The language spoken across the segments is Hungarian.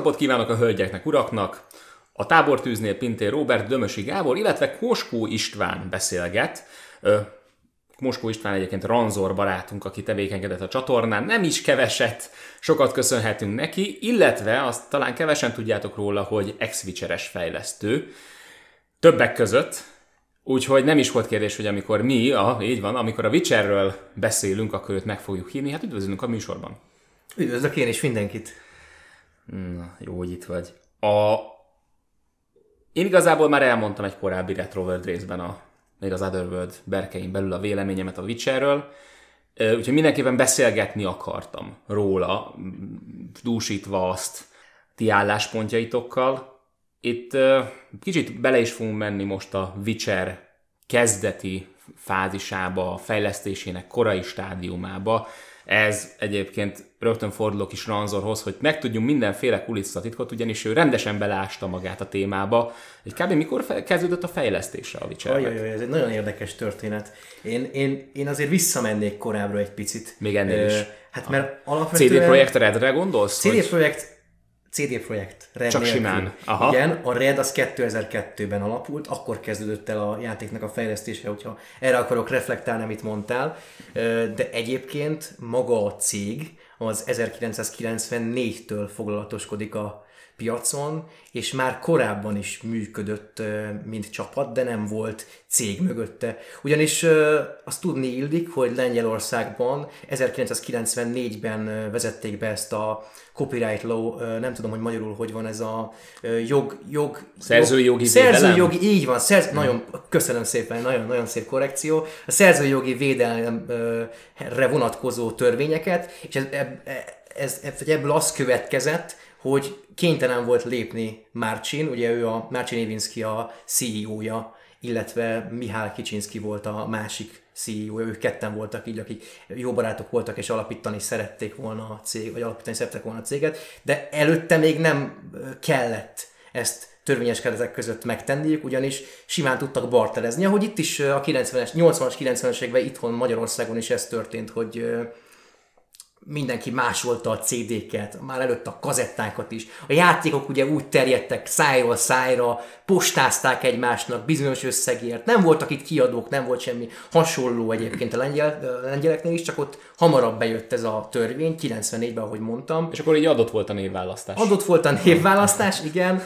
Napot kívánok a hölgyeknek, uraknak! A tábortűznél Pintér Robert, Dömösi Gábor, illetve Koskó István beszélget. Moskó István egyébként Ranzor barátunk, aki tevékenykedett a csatornán, nem is keveset, sokat köszönhetünk neki, illetve azt talán kevesen tudjátok róla, hogy ex fejlesztő, többek között, úgyhogy nem is volt kérdés, hogy amikor mi, a, így van, amikor a Witcherről beszélünk, akkor őt meg fogjuk hívni, hát üdvözlünk a műsorban. Üdvözlök én is mindenkit. Na, jó, hogy itt vagy. A... Én igazából már elmondtam egy korábbi Retroworld részben a még az Otherworld berkein belül a véleményemet a Witcherről, úgyhogy mindenképpen beszélgetni akartam róla, dúsítva azt ti álláspontjaitokkal. Itt kicsit bele is fogunk menni most a Witcher kezdeti fázisába, a fejlesztésének korai stádiumába, ez egyébként rögtön fordulok is Ranzorhoz, hogy megtudjunk mindenféle kulisszatitkot, ugyanis ő rendesen beleásta magát a témába. Egy kb. mikor fe- kezdődött a fejlesztése a witcher Ajajaj, ez egy nagyon érdekes történet. Én, én, én azért visszamennék korábbra egy picit. Még ennél is. Hát mert alapvetően... CD Projekt Redre gondolsz? CD hogy... Projekt CD Projekt. Red Csak nélkül. simán. Aha. Igen, a Red az 2002-ben alapult, akkor kezdődött el a játéknak a fejlesztése, hogyha erre akarok reflektálni, amit mondtál. De egyébként maga a cég az 1994-től foglalatoskodik a piacon, és már korábban is működött, mint csapat, de nem volt cég mögötte. Ugyanis azt tudni illik, hogy Lengyelországban 1994-ben vezették be ezt a copyright law, nem tudom, hogy magyarul hogy van ez a jog... jog szerzői jogi Szerzői jogi, így van, szerz, hmm. nagyon, köszönöm szépen, nagyon, nagyon szép korrekció. A szerzői jogi védelemre vonatkozó törvényeket, és ez, ez, ez, ebből az következett, hogy kénytelen volt lépni Márcsin, ugye ő a Márcsin Évinszki a CEO-ja, illetve Mihály Kicsinszki volt a másik CEO, ők ketten voltak így, akik jó barátok voltak, és alapítani szerették volna a cég, vagy alapítani szerettek volna a céget, de előtte még nem kellett ezt törvényes keretek között megtenniük, ugyanis simán tudtak barterezni, ahogy itt is a 90-es, 80-as, 90-es években itthon Magyarországon is ez történt, hogy mindenki másolta a CD-ket, már előtt a kazettákat is. A játékok ugye úgy terjedtek szájról szájra, postázták egymásnak bizonyos összegért. Nem voltak itt kiadók, nem volt semmi hasonló egyébként a, lengyel, lengyeleknél is, csak ott hamarabb bejött ez a törvény, 94-ben, ahogy mondtam. És akkor így adott volt a névválasztás. Adott volt a névválasztás, igen.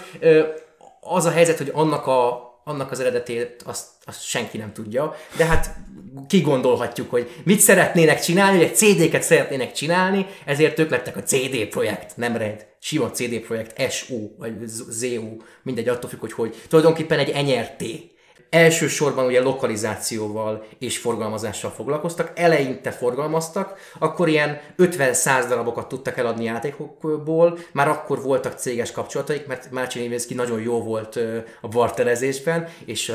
Az a helyzet, hogy annak a annak az eredetét azt, azt senki nem tudja, de hát kigondolhatjuk, hogy mit szeretnének csinálni, hogy egy CD-ket szeretnének csinálni, ezért ők lettek a CD projekt, nem Red, sima CD projekt, SO, vagy ZO, mindegy, attól függ, hogy hogy. Tulajdonképpen egy enyerté elsősorban ugye lokalizációval és forgalmazással foglalkoztak, eleinte forgalmaztak, akkor ilyen 50-100 darabokat tudtak eladni játékokból, már akkor voltak céges kapcsolataik, mert Márcsin Évészki nagyon jó volt a barterezésben, és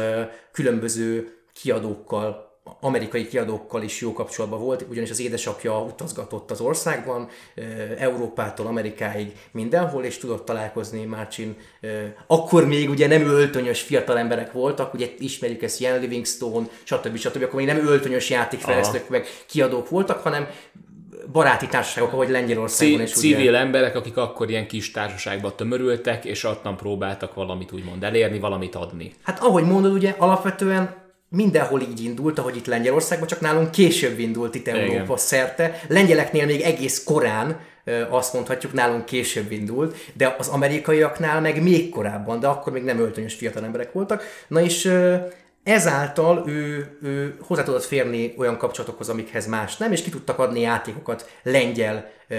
különböző kiadókkal amerikai kiadókkal is jó kapcsolatban volt, ugyanis az édesapja utazgatott az országban, Európától Amerikáig mindenhol, és tudott találkozni Márcsin. Akkor még ugye nem öltönyös fiatal emberek voltak, ugye ismerjük ezt Ian Livingstone, stb. stb. Akkor még nem öltönyös játékfejlesztők meg kiadók voltak, hanem baráti társaságok, ahogy Lengyelországban is. Civil ugye... emberek, akik akkor ilyen kis társaságban tömörültek, és ottan próbáltak valamit úgymond elérni, valamit adni. Hát ahogy mondod, ugye alapvetően mindenhol így indult, ahogy itt Lengyelországban, csak nálunk később indult itt Európa Igen. szerte. Lengyeleknél még egész korán azt mondhatjuk, nálunk később indult, de az amerikaiaknál meg még korábban, de akkor még nem öltönyös fiatal emberek voltak. Na és ezáltal ő, ő hozzá tudott férni olyan kapcsolatokhoz, amikhez más nem, és ki tudtak adni játékokat lengyel ö,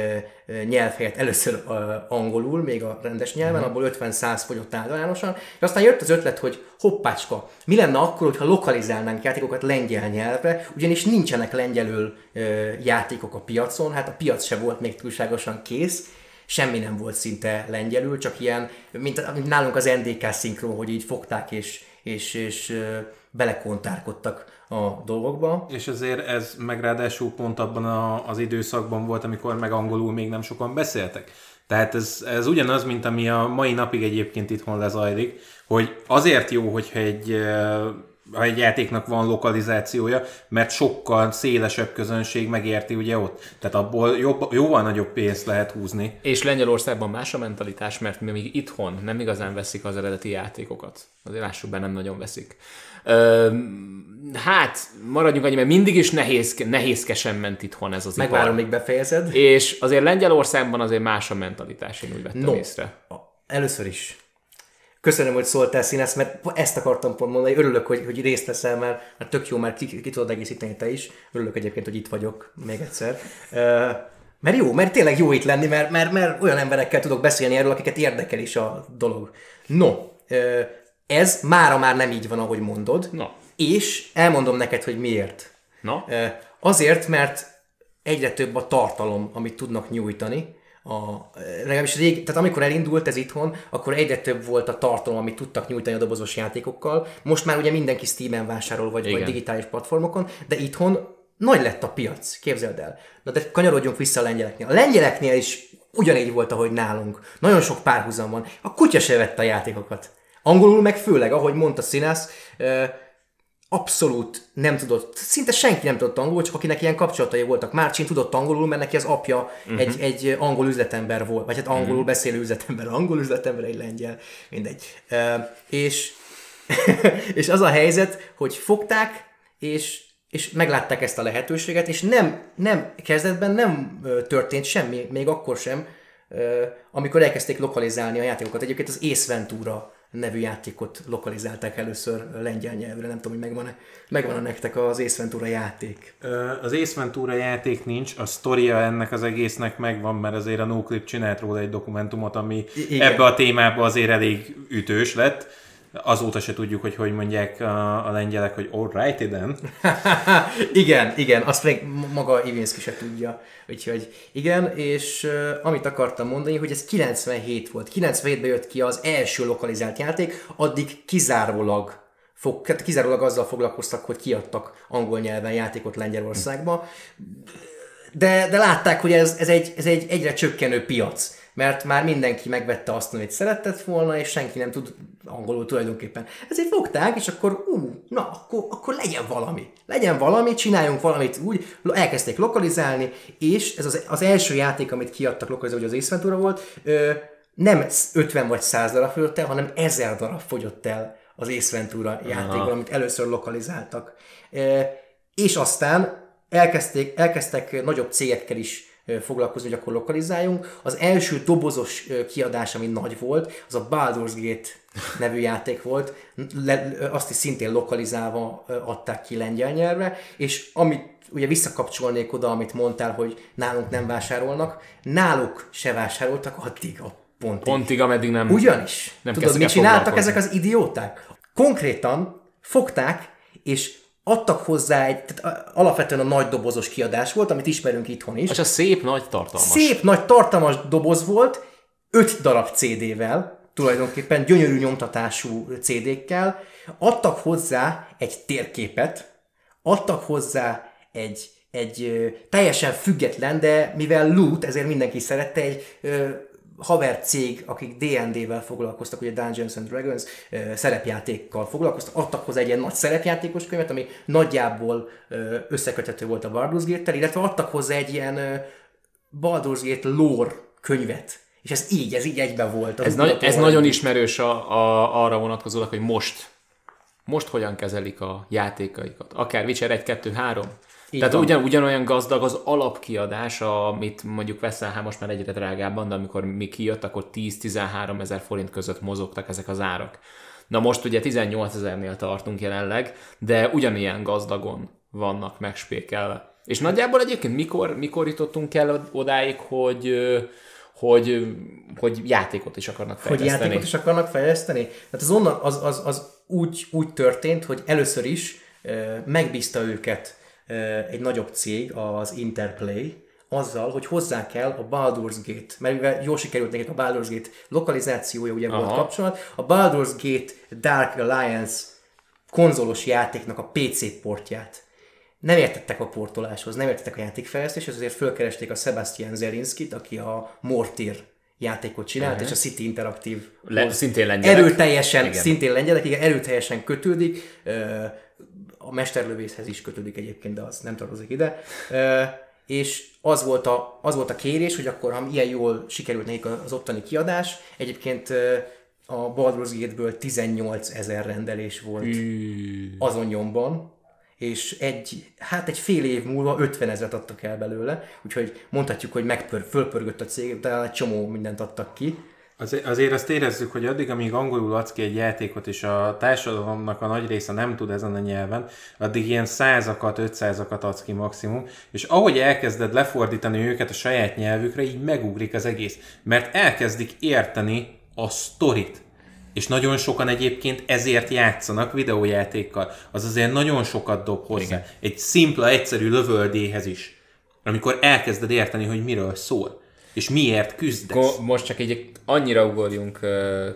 ö, nyelv helyett először ö, angolul, még a rendes nyelven, uh-huh. abból 50-100 fogyott általánosan, és aztán jött az ötlet, hogy hoppácska, mi lenne akkor, hogyha lokalizálnánk játékokat lengyel nyelvre, ugyanis nincsenek lengyelül ö, játékok a piacon, hát a piac se volt még túlságosan kész, semmi nem volt szinte lengyelül, csak ilyen, mint, mint nálunk az NDK szinkron, hogy így fogták és, és, és belekontárkodtak a dolgokba. És azért ez meg ráadásul pont abban a, az időszakban volt, amikor meg angolul még nem sokan beszéltek. Tehát ez, ez ugyanaz, mint ami a mai napig egyébként itthon lezajlik, hogy azért jó, hogyha egy ha egy játéknak van lokalizációja, mert sokkal szélesebb közönség megérti ugye ott. Tehát abból jobb, jóval nagyobb pénzt lehet húzni. És Lengyelországban más a mentalitás, mert mi még itthon nem igazán veszik az eredeti játékokat. Azért lássuk be, nem nagyon veszik. Ö, hát, maradjunk annyi, mert mindig is nehéz, nehézkesen ment itthon ez az Megvárom, ipar. még befejezed. És azért Lengyelországban azért más a mentalitás, én úgy vettem No, észre. először is. Köszönöm, hogy szóltál színes, mert ezt akartam pont mondani. Örülök, hogy, hogy részt veszel, mert, mert tök jó, mert ki, ki tudod egészíteni te is. Örülök egyébként, hogy itt vagyok még egyszer. Uh, mert jó, mert tényleg jó itt lenni, mert, mert, mert olyan emberekkel tudok beszélni erről, akiket érdekel is a dolog. No, uh, ez mára már nem így van, ahogy mondod. Na. És elmondom neked, hogy miért. Na? Ö, Azért, mert egyre több a tartalom, amit tudnak nyújtani. A, legalábbis rég, tehát amikor elindult ez itthon, akkor egyre több volt a tartalom, amit tudtak nyújtani a dobozos játékokkal. Most már ugye mindenki Steam-en vásárol, vagy, vagy Igen. digitális platformokon, de itthon nagy lett a piac, képzeld el. Na de kanyarodjunk vissza a lengyeleknél. A lengyeleknél is ugyanígy volt, ahogy nálunk. Nagyon sok párhuzam van. A kutya se vette a játékokat. Angolul meg főleg, ahogy mondta Színász, abszolút nem tudott, szinte senki nem tudott angolul, csak akinek ilyen kapcsolatai voltak. Márcsin tudott angolul, mert neki az apja uh-huh. egy, egy angol üzletember volt, vagy hát angolul uh-huh. beszélő üzletember, angol üzletember, egy lengyel, mindegy. Uh, és, és az a helyzet, hogy fogták, és, és meglátták ezt a lehetőséget, és nem, nem kezdetben nem történt semmi, még akkor sem, amikor elkezdték lokalizálni a játékokat. Egyébként az Ace Ventura nevű játékot lokalizálták először lengyel nyelvre, nem tudom, hogy megvan-e, megvan-e nektek az Ace Ventura játék. Az Ace Ventura játék nincs, a sztoria ennek az egésznek megvan, mert azért a NoClip csinált róla egy dokumentumot, ami igen. ebbe a témába azért elég ütős lett. Azóta se tudjuk, hogy hogy mondják a, a lengyelek, hogy alrighty then. igen, igen, azt még maga Ivinski se tudja. Úgyhogy igen, és uh, amit akartam mondani, hogy ez 97 volt. 97-ben jött ki az első lokalizált játék, addig kizárólag fog, hát kizárólag azzal foglalkoztak, hogy kiadtak angol nyelven játékot Lengyelországba. De, de látták, hogy ez, ez, egy, ez egy egyre csökkenő piac, mert már mindenki megvette azt, amit szeretett volna, és senki nem tud angolul tulajdonképpen. Ezért fogták, és akkor, ú, na, akkor, akkor legyen valami. Legyen valami, csináljunk valamit úgy, elkezdték lokalizálni, és ez az, az első játék, amit kiadtak lokalizálni, hogy az Ace Ventura volt, ö, nem 50 vagy 100 darab fogyott el, hanem 1000 darab fogyott el az Ace Ventura játékból, amit először lokalizáltak. Ö, és aztán elkezdték, elkezdtek nagyobb cégekkel is foglalkozni, hogy akkor lokalizáljunk. Az első dobozos kiadás, ami nagy volt, az a Baldur's Gate nevű játék volt, Le, azt is szintén lokalizálva adták ki lengyel nyelvre, és amit ugye visszakapcsolnék oda, amit mondtál, hogy nálunk nem vásárolnak, náluk se vásároltak addig a pontig. Pontig, ameddig nem... Ugyanis. Nem Tudod, mit csináltak ezek az idióták? Konkrétan fogták, és adtak hozzá egy, tehát alapvetően a nagy dobozos kiadás volt, amit ismerünk itthon is. És a szép, nagy, tartalmas. Szép nagy tartalmas doboz volt, öt darab CD-vel, tulajdonképpen gyönyörű nyomtatású CD-kkel, adtak hozzá egy térképet, adtak hozzá egy, egy ö, teljesen független, de mivel loot, ezért mindenki szerette, egy ö, haver cég, akik D&D-vel foglalkoztak, ugye Dungeons and Dragons szerepjátékkal foglalkoztak, adtak hozzá egy ilyen nagy szerepjátékos könyvet, ami nagyjából ö, összeköthető volt a Baldur's Gate-tel, illetve adtak hozzá egy ilyen Baldur's Gate lore könyvet. És ez így, ez így egyben volt. Ez, nagy, ez nagyon ismerős a, a, arra vonatkozólag, hogy most most hogyan kezelik a játékaikat. Akár Witcher 1, 2, 3. Tehát van. ugyan, ugyanolyan gazdag az alapkiadás, amit mondjuk veszel, hát most már egyre drágábban, de amikor mi kijött, akkor 10-13 ezer forint között mozogtak ezek az árak. Na most ugye 18 ezernél tartunk jelenleg, de ugyanilyen gazdagon vannak megspékelve. És nagyjából egyébként mikor, mikor jutottunk el odáig, hogy, hogy, hogy játékot is akarnak hogy fejleszteni? játékot is akarnak fejleszteni. Tehát az, onnan, az, az, az úgy, úgy történt, hogy először is megbízta őket egy nagyobb cég, az Interplay, azzal, hogy hozzá kell a Baldur's Gate, mert mivel jól sikerült nekik a Baldur's Gate lokalizációja, ugye volt Aha. kapcsolat, a Baldur's Gate Dark Alliance konzolos játéknak a PC portját nem értettek a portoláshoz, nem értettek a játékfejlesztéshez, ezért fölkeresték a Sebastian Zelinskit, aki a Mortir játékot csinált, uh-huh. és a City Interaktív Le, szintén lengyelek. erőteljesen, igen. szintén lengyelek, igen, erőteljesen kötődik, a mesterlövészhez is kötődik egyébként, de az nem tartozik ide, és az volt, a, az volt a kérés, hogy akkor, ha ilyen jól sikerült nekik az ottani kiadás, egyébként a Baldur's Gate-ből 18 ezer rendelés volt azon nyomban, és egy, hát egy fél év múlva 50 ezeret adtak el belőle, úgyhogy mondhatjuk, hogy megpör, fölpörgött a cég, de egy csomó mindent adtak ki. Azért, azért azt érezzük, hogy addig, amíg angolul adsz ki egy játékot, és a társadalomnak a nagy része nem tud ezen a nyelven, addig ilyen százakat, ötszázakat adsz ki maximum, és ahogy elkezded lefordítani őket a saját nyelvükre, így megugrik az egész. Mert elkezdik érteni a sztorit. És nagyon sokan egyébként ezért játszanak videójátékkal. Az azért nagyon sokat dob hozzá. Igen. Egy szimpla, egyszerű lövöldéhez is. Amikor elkezded érteni, hogy miről szól. És miért küzdesz. Most csak egy annyira ugorjunk,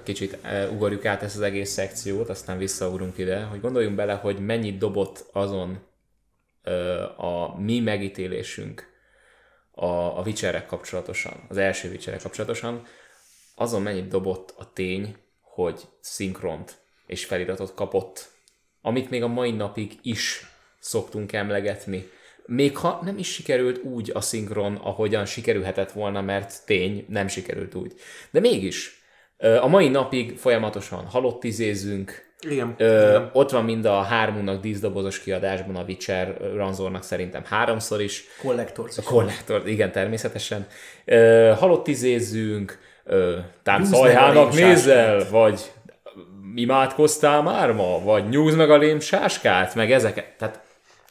kicsit ugorjuk át ezt az egész szekciót, aztán visszaugrunk ide, hogy gondoljunk bele, hogy mennyit dobott azon a mi megítélésünk a, a Witcherek kapcsolatosan, az első Witcherek kapcsolatosan, azon mennyit dobott a tény, hogy szinkront és feliratot kapott, amit még a mai napig is szoktunk emlegetni. Még ha nem is sikerült úgy a szinkron, ahogyan sikerülhetett volna, mert tény, nem sikerült úgy. De mégis, a mai napig folyamatosan halott izézünk, igen, Ö, igen. Ott van mind a hármunknak díszdobozos kiadásban a Witcher Ranzornak szerintem háromszor is. Collectors. A Collector, igen, természetesen. Ö, halott izézzünk, tám szajhának nézel, vagy imádkoztál már ma, vagy nyúz meg a lém sáskát, meg ezeket. Tehát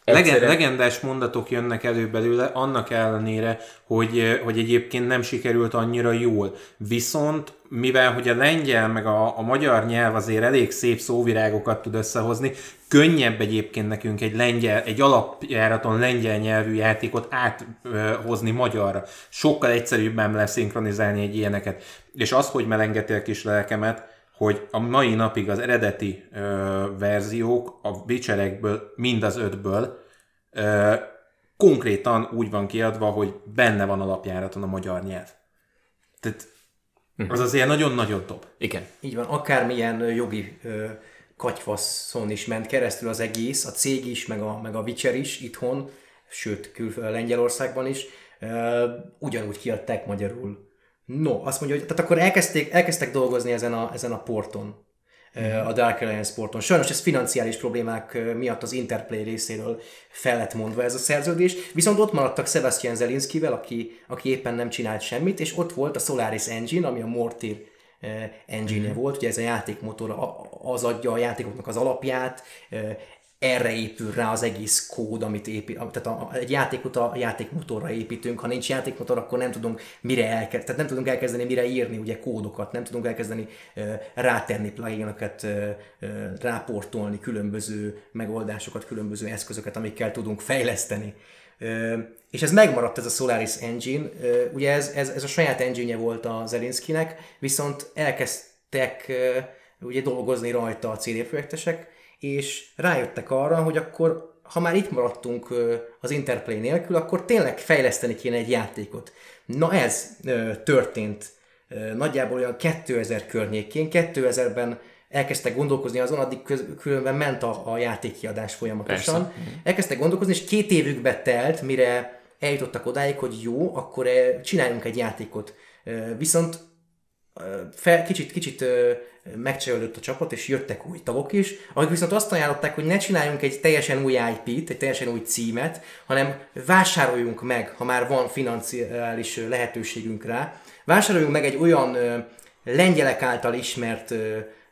Egyszerűen... Legendás mondatok jönnek elő belőle, annak ellenére, hogy, hogy egyébként nem sikerült annyira jól. Viszont, mivel hogy a lengyel meg a, a magyar nyelv azért elég szép szóvirágokat tud összehozni, könnyebb egyébként nekünk egy, lengyel, egy alapjáraton lengyel nyelvű játékot áthozni magyarra. Sokkal egyszerűbben leszinkronizálni egy ilyeneket. És az, hogy melengetél kis lelkemet, hogy a mai napig az eredeti ö, verziók a Witcherekből, mind az ötből ö, konkrétan úgy van kiadva, hogy benne van alapjáraton a magyar nyelv. Tehát az azért nagyon-nagyon top. Igen. Így van, akármilyen jogi ö, katyvasszon is ment keresztül az egész, a cég is, meg a, meg a Witcher is itthon, sőt, kül Lengyelországban is, ö, ugyanúgy kiadták magyarul No, azt mondja, hogy tehát akkor elkezdték, elkezdtek dolgozni ezen a, ezen a porton, mm. a Dark Alliance porton. Sajnos ez financiális problémák miatt az Interplay részéről fel lett mondva ez a szerződés, viszont ott maradtak Sebastian Zelinskivel, aki, aki éppen nem csinált semmit, és ott volt a Solaris Engine, ami a Mortir engine mm. volt, ugye ez a játékmotor az adja a játékoknak az alapját, erre épül rá az egész kód, amit épít, tehát a, egy játékot a játékmotorra építünk, ha nincs játékmotor, akkor nem tudunk mire elkezdeni, tehát nem tudunk elkezdeni mire írni ugye kódokat, nem tudunk elkezdeni uh, rátenni pluginokat, uh, ráportolni különböző megoldásokat, különböző eszközöket, amikkel tudunk fejleszteni. Uh, és ez megmaradt ez a Solaris Engine, uh, ugye ez, ez, ez a saját engine volt a Zelinskinek, viszont elkezdtek uh, ugye dolgozni rajta a CD projektesek, és rájöttek arra, hogy akkor ha már itt maradtunk az Interplay nélkül, akkor tényleg fejleszteni kéne egy játékot. Na ez történt nagyjából olyan 2000 környékén, 2000-ben elkezdtek gondolkozni azon, addig köz, különben ment a, a játékkiadás folyamatosan. Persze. Elkezdtek gondolkozni, és két évükbe telt, mire eljutottak odáig, hogy jó, akkor csináljunk egy játékot. Viszont fel, kicsit, kicsit megcserélődött a csapat, és jöttek új tagok is, akik viszont azt ajánlották, hogy ne csináljunk egy teljesen új IP-t, egy teljesen új címet, hanem vásároljunk meg, ha már van financiális lehetőségünk rá, vásároljunk meg egy olyan lengyelek által ismert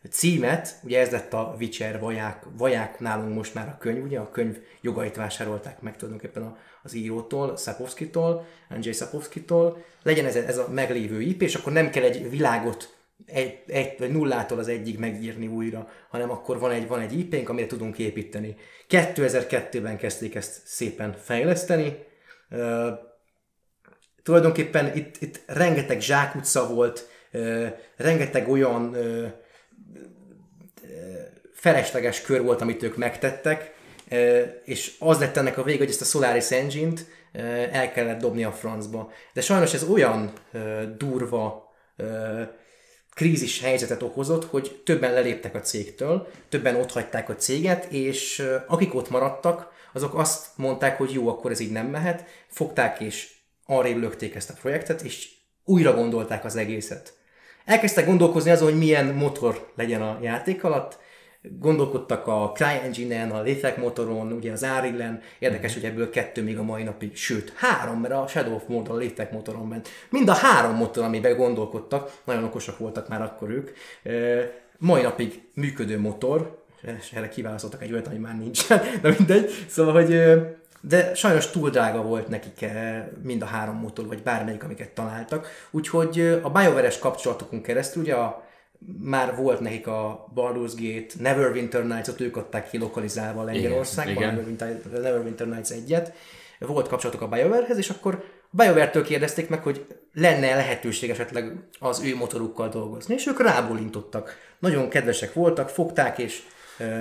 címet, ugye ez lett a Witcher vaják, vaják nálunk most már a könyv, ugye a könyv jogait vásárolták meg tulajdonképpen a, az írótól, Szapovszkitól, Andrzej Szapovszkitól, legyen ez, ez a meglévő IP, és akkor nem kell egy világot egy, egy, vagy nullától az egyig megírni újra, hanem akkor van egy, van egy IP-nk, amire tudunk építeni. 2002-ben kezdték ezt szépen fejleszteni. Uh, tulajdonképpen itt, itt rengeteg zsákutca volt, uh, rengeteg olyan uh, felesleges kör volt, amit ők megtettek, és az lett ennek a vége, hogy ezt a Solaris Engine-t el kellett dobni a francba. De sajnos ez olyan durva krízis helyzetet okozott, hogy többen leléptek a cégtől, többen ott hagyták a céget, és akik ott maradtak, azok azt mondták, hogy jó, akkor ez így nem mehet, fogták és arrébb lökték ezt a projektet, és újra gondolták az egészet. Elkezdtek gondolkozni azon, hogy milyen motor legyen a játék alatt, gondolkodtak a CryEngine-en, a Lethek motoron, ugye az Arillen, érdekes, hogy ebből kettő még a mai napig, sőt, három, mert a Shadow of Mordor a Lethek motoron ment. Mind a három motor, amiben gondolkodtak, nagyon okosak voltak már akkor ők, mai napig működő motor, és erre kiválasztottak egy olyat, ami már nincsen, de mindegy. Szóval, hogy de sajnos túl drága volt nekik mind a három motor, vagy bármelyik, amiket találtak. Úgyhogy a BioWare-es kapcsolatokon keresztül, ugye a, már volt nekik a Baldur's Gate, Neverwinter Nights-ot ők adták ki lokalizálva Lengyelországban, Neverwinter Nights egyet. Volt kapcsolatok a BioWare-hez, és akkor BioWare-től kérdezték meg, hogy lenne lehetőség esetleg az ő motorukkal dolgozni, és ők rábólintottak. Nagyon kedvesek voltak, fogták, és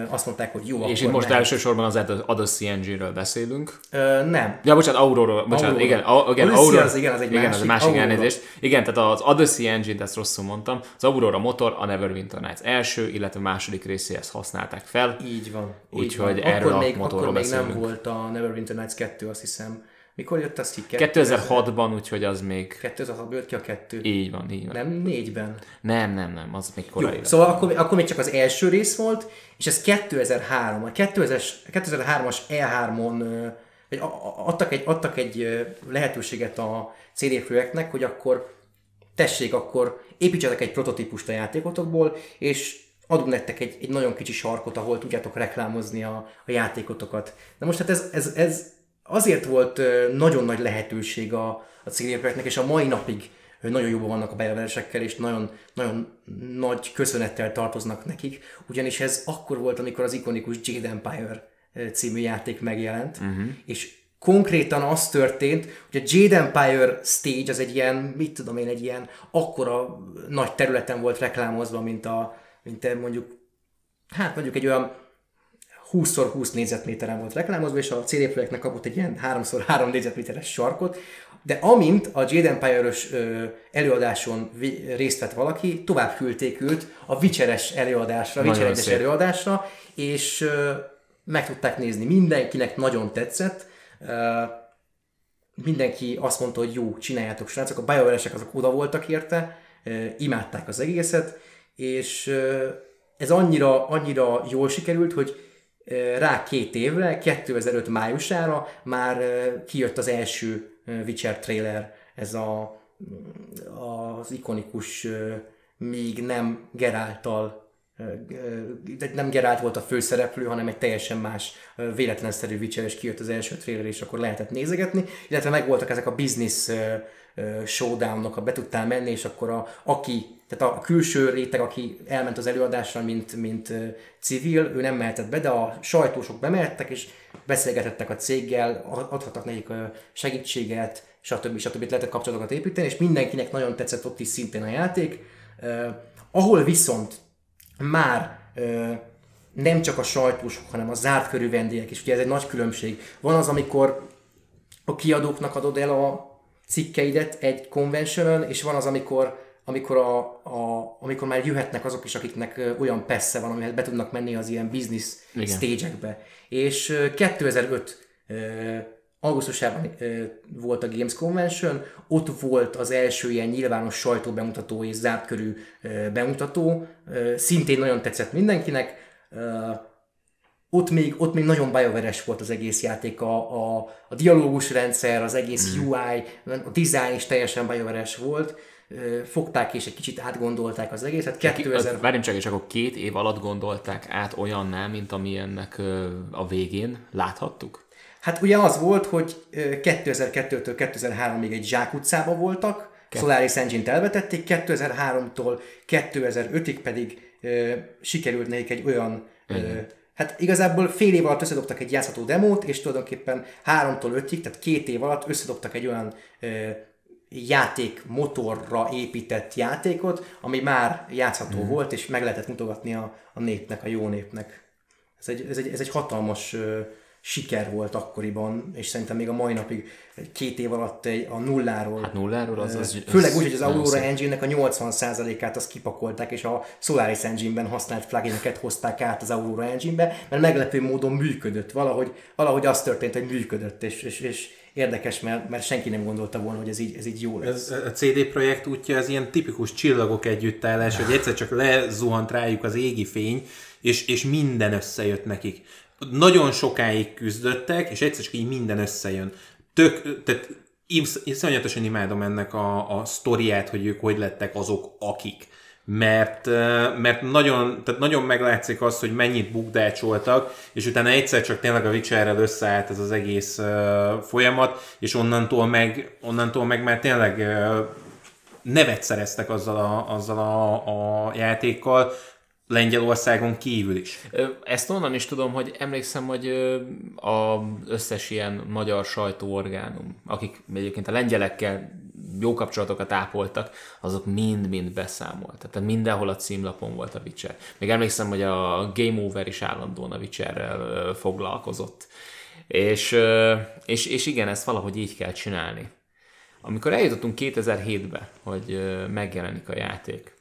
azt mondták, hogy jó, És itt most mehet. elsősorban az Odyssey Engine-ről beszélünk. Ö, nem. Ja, bocsánat, Aurora, bocsánat, Aurora. igen, a, igen, Odyssey Aurora, az igen, az egy igen, az másik, egy másik Aurora. elnézést. Igen, tehát az Odyssey Engine, ezt rosszul mondtam, az Aurora motor a Neverwinter Nights első, illetve második részéhez használták fel. Így van. Úgyhogy erről akkor a még, motorról akkor még nem beszélünk. volt a Neverwinter Nights 2, azt hiszem. Mikor jött az ki? 2006-ban, úgyhogy az még 2006 jött ki a kettő. így van, így van. Nem négyben. Nem, nem, nem, az még korai. Jó, szóval akkor, akkor még csak az első rész volt, és ez 2003, a 2000-es, 2003-as E3-on ö, vagy a- a- adtak egy, adtak egy lehetőséget a CD projektnek, hogy akkor tessék, akkor építsetek egy prototípust a játékotokból, és adunk nektek egy, egy nagyon kicsi sarkot, ahol tudjátok reklámozni a, a játékotokat. De most hát ez, ez, ez azért volt nagyon nagy lehetőség a, a CD projektnek, és a mai napig nagyon jóban vannak a bejelveresekkel, és nagyon, nagyon nagy köszönettel tartoznak nekik, ugyanis ez akkor volt, amikor az ikonikus Jade Empire című játék megjelent, uh-huh. és konkrétan az történt, hogy a Jade Empire stage az egy ilyen, mit tudom én, egy ilyen akkora nagy területen volt reklámozva, mint a, mint a mondjuk, hát mondjuk egy olyan 20x20 négyzetméteren volt reklámozva, és a CD Projektnek kapott egy ilyen 3x3 négyzetméteres sarkot, de amint a Jade Empire-ös előadáson részt vett valaki, tovább küldték őt a Witcheres előadásra, Witcher 1 szép. előadásra, és ö, meg tudták nézni. Mindenkinek nagyon tetszett. Ö, mindenki azt mondta, hogy jó, csináljátok srácok, a BioWare-esek azok oda voltak érte, ö, imádták az egészet, és ez annyira, annyira jól sikerült, hogy rá két évre, 2005 májusára már kijött az első Witcher trailer, ez a, az ikonikus, még nem Geráltal nem Gerált volt a főszereplő, hanem egy teljesen más véletlenszerű Witcher, és kijött az első trailer, és akkor lehetett nézegetni, illetve megvoltak ezek a business showdownok, ha be tudtál menni, és akkor a, aki, tehát a külső réteg, aki elment az előadásra, mint, mint civil, ő nem mehetett be, de a sajtósok bemehettek, és beszélgetettek a céggel, adhattak nekik segítséget, stb. stb. lehetett kapcsolatokat építeni, és mindenkinek nagyon tetszett ott is szintén a játék. Ahol viszont már nem csak a sajtósok, hanem a zárt körű vendégek is, ugye ez egy nagy különbség. Van az, amikor a kiadóknak adod el a cikkeidet egy conventionon, és van az, amikor amikor, a, a, amikor már jöhetnek azok is, akiknek olyan pessze van, amihez be tudnak menni az ilyen business Igen. stage-ekbe. És ö, 2005 ö, augusztusában volt a Games Convention, ott volt az első ilyen nyilvános sajtóbemutató és zárt körű bemutató, szintén nagyon tetszett mindenkinek, ott még, ott még nagyon bioware volt az egész játék, a, a, a dialógus rendszer, az egész Hmm. UI, a design is teljesen bioware volt, fogták és egy kicsit átgondolták az egészet. 2000... Az, várjunk csak, és akkor két év alatt gondolták át olyanná, mint amilyennek a végén láthattuk? Hát ugye az volt, hogy ö, 2002-től 2003-ig egy zsákutcába voltak, Solaris Engine-t elvetették, 2003-tól 2005-ig pedig ö, sikerült nekik egy olyan, ö, hát igazából fél év alatt összedobtak egy játszható demót, és tulajdonképpen 3-tól 5-ig, tehát két év alatt összedobtak egy olyan ö, játék motorra épített játékot, ami már játszható volt, és meg lehetett mutogatni a, a népnek, a jó népnek. Ez egy, ez egy, ez egy hatalmas ö, siker volt akkoriban, és szerintem még a mai napig két év alatt egy, a nulláról. Hát nulláról az, az Főleg úgy, hogy az Aurora Engine-nek a 80%-át azt kipakolták, és a Solaris Engine-ben használt plugineket hozták át az Aurora Engine-be, mert meglepő módon működött. Valahogy, valahogy az történt, hogy működött, és, és, és érdekes, mert, mert senki nem gondolta volna, hogy ez így, ez így jó lesz. Ez, a CD projekt útja az ilyen tipikus csillagok együttállás, hogy egyszer csak lezuhant rájuk az égi fény, és, és minden összejött nekik. Nagyon sokáig küzdöttek, és egyszer csak így minden összejön. Tök, tehát iszonyatosan imádom ennek a, a sztoriát, hogy ők hogy lettek azok, akik mert, mert nagyon, tehát nagyon meglátszik az, hogy mennyit bukdácsoltak, és utána egyszer csak tényleg a Witcherrel összeállt ez az egész uh, folyamat, és onnantól meg, onnantól meg már tényleg uh, nevet szereztek azzal a, azzal a, a játékkal, Lengyelországon kívül is. Ezt onnan is tudom, hogy emlékszem, hogy az összes ilyen magyar sajtóorgánum, akik egyébként a lengyelekkel jó kapcsolatokat ápoltak, azok mind-mind beszámolt. Tehát mindenhol a címlapon volt a Witcher. Még emlékszem, hogy a Game Over is állandóan a Witcherrel foglalkozott. És, és, és igen, ezt valahogy így kell csinálni. Amikor eljutottunk 2007-be, hogy megjelenik a játék,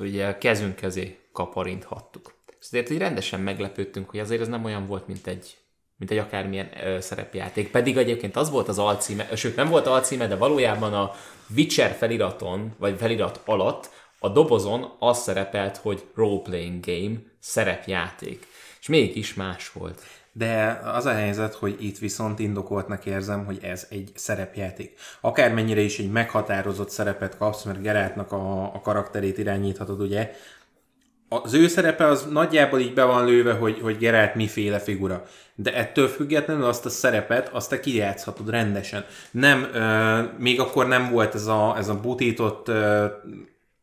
akkor ugye kezünk kezé kaparinthattuk. Ezért így rendesen meglepődtünk, hogy azért ez nem olyan volt, mint egy mint egy akármilyen ö, szerepjáték. Pedig egyébként az volt az alcíme, sőt nem volt alcíme, de valójában a Witcher feliraton, vagy felirat alatt a dobozon az szerepelt, hogy role-playing game, szerepjáték. És mégis más volt. De az a helyzet, hogy itt viszont indokoltnak érzem, hogy ez egy szerepjáték. Akármennyire is egy meghatározott szerepet kapsz, mert Gerátnak a, a karakterét irányíthatod, ugye, az ő szerepe az nagyjából így be van lőve, hogy, hogy Geralt miféle figura. De ettől függetlenül azt a szerepet, azt te kijátszhatod rendesen. Nem, euh, még akkor nem volt ez a, ez a butított euh,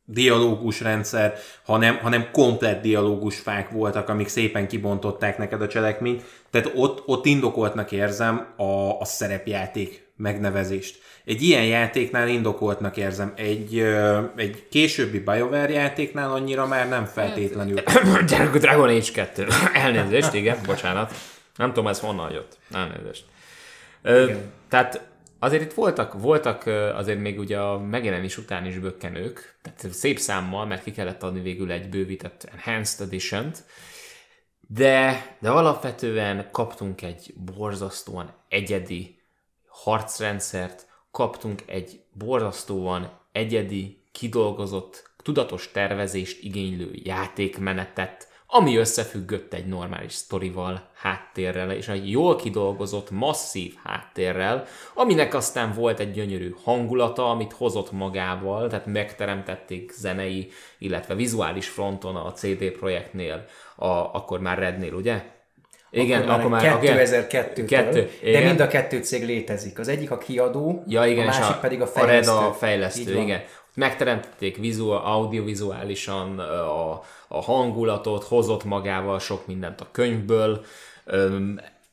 dialógus rendszer, hanem, hanem komplet dialógus fák voltak, amik szépen kibontották neked a cselekményt. Tehát ott, ott indokoltnak érzem a, a szerepjáték megnevezést. Egy ilyen játéknál indokoltnak érzem, egy, egy későbbi BioWare játéknál annyira már nem feltétlenül. Gyerek, a Dragon Age 2. Elnézést, igen, bocsánat. Nem tudom, ez honnan jött. Elnézést. Ö, tehát azért itt voltak, voltak azért még ugye a megjelenés után is bökkenők, tehát szép számmal, mert ki kellett adni végül egy bővített Enhanced Edition-t, de, de alapvetően kaptunk egy borzasztóan egyedi harcrendszert, kaptunk egy borzasztóan egyedi, kidolgozott, tudatos tervezést igénylő játékmenetet, ami összefüggött egy normális sztorival, háttérrel, és egy jól kidolgozott, masszív háttérrel, aminek aztán volt egy gyönyörű hangulata, amit hozott magával, tehát megteremtették zenei, illetve vizuális fronton a CD projektnél, a, akkor már Rednél, ugye? Igen, akkor már, akkor már 2002 kettő, de mind a kettő cég létezik. Az egyik a kiadó, ja, igen, a másik a, pedig a fejlesztő. A Red a fejlesztő, igen. Megteremtették vizuál, audiovizuálisan a, a hangulatot, hozott magával sok mindent a könyvből,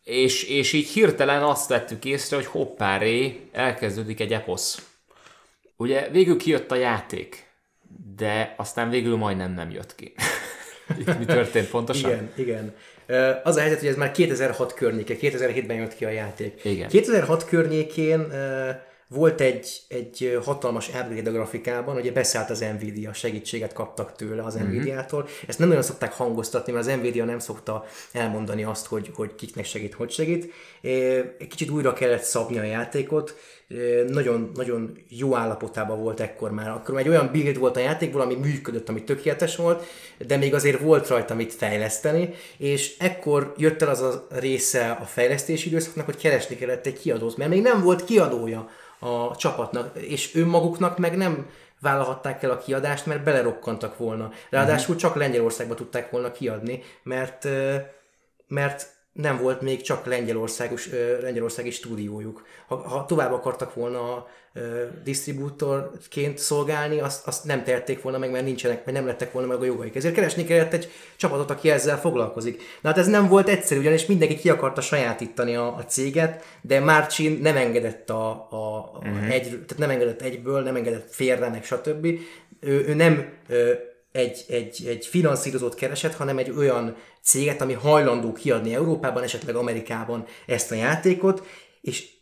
és, és így hirtelen azt vettük észre, hogy hoppáré, elkezdődik egy eposz. Ugye végül kijött a játék, de aztán végül majdnem nem jött ki. mi történt pontosan? Igen, igen. Az a helyzet, hogy ez már 2006 környéke, 2007-ben jött ki a játék. Igen. 2006 környékén volt egy, egy hatalmas upgrade a grafikában, ugye beszállt az Nvidia, segítséget kaptak tőle az uh-huh. Nvidia-tól. Ezt nem nagyon szokták hangoztatni, mert az Nvidia nem szokta elmondani azt, hogy, hogy kiknek segít, hogy segít. Egy kicsit újra kellett szabni a játékot, nagyon, nagyon jó állapotában volt ekkor már. Akkor egy olyan build volt a játékból, ami működött, ami tökéletes volt, de még azért volt rajta mit fejleszteni, és ekkor jött el az a része a fejlesztési időszaknak, hogy keresni kellett egy kiadót, mert még nem volt kiadója a csapatnak, és önmaguknak meg nem vállalhatták el a kiadást, mert belerokkantak volna. Ráadásul csak Lengyelországba tudták volna kiadni, mert mert nem volt még csak lengyelországos, lengyelországi stúdiójuk. Ha, ha tovább akartak volna disztribútorként szolgálni, azt, azt nem tehették volna meg, mert nincsenek, mert nem lettek volna meg a jogaik. Ezért keresni kellett egy csapatot, aki ezzel foglalkozik. Na hát ez nem volt egyszerű, ugyanis mindenki ki akarta sajátítani a, a céget, de Márcsin nem engedett a, a, a uh-huh. egy, tehát nem engedett egyből, nem engedett félre, meg stb. Ő, ő nem egy, egy, egy finanszírozót keresett, hanem egy olyan céget, ami hajlandó kiadni Európában, esetleg Amerikában ezt a játékot, és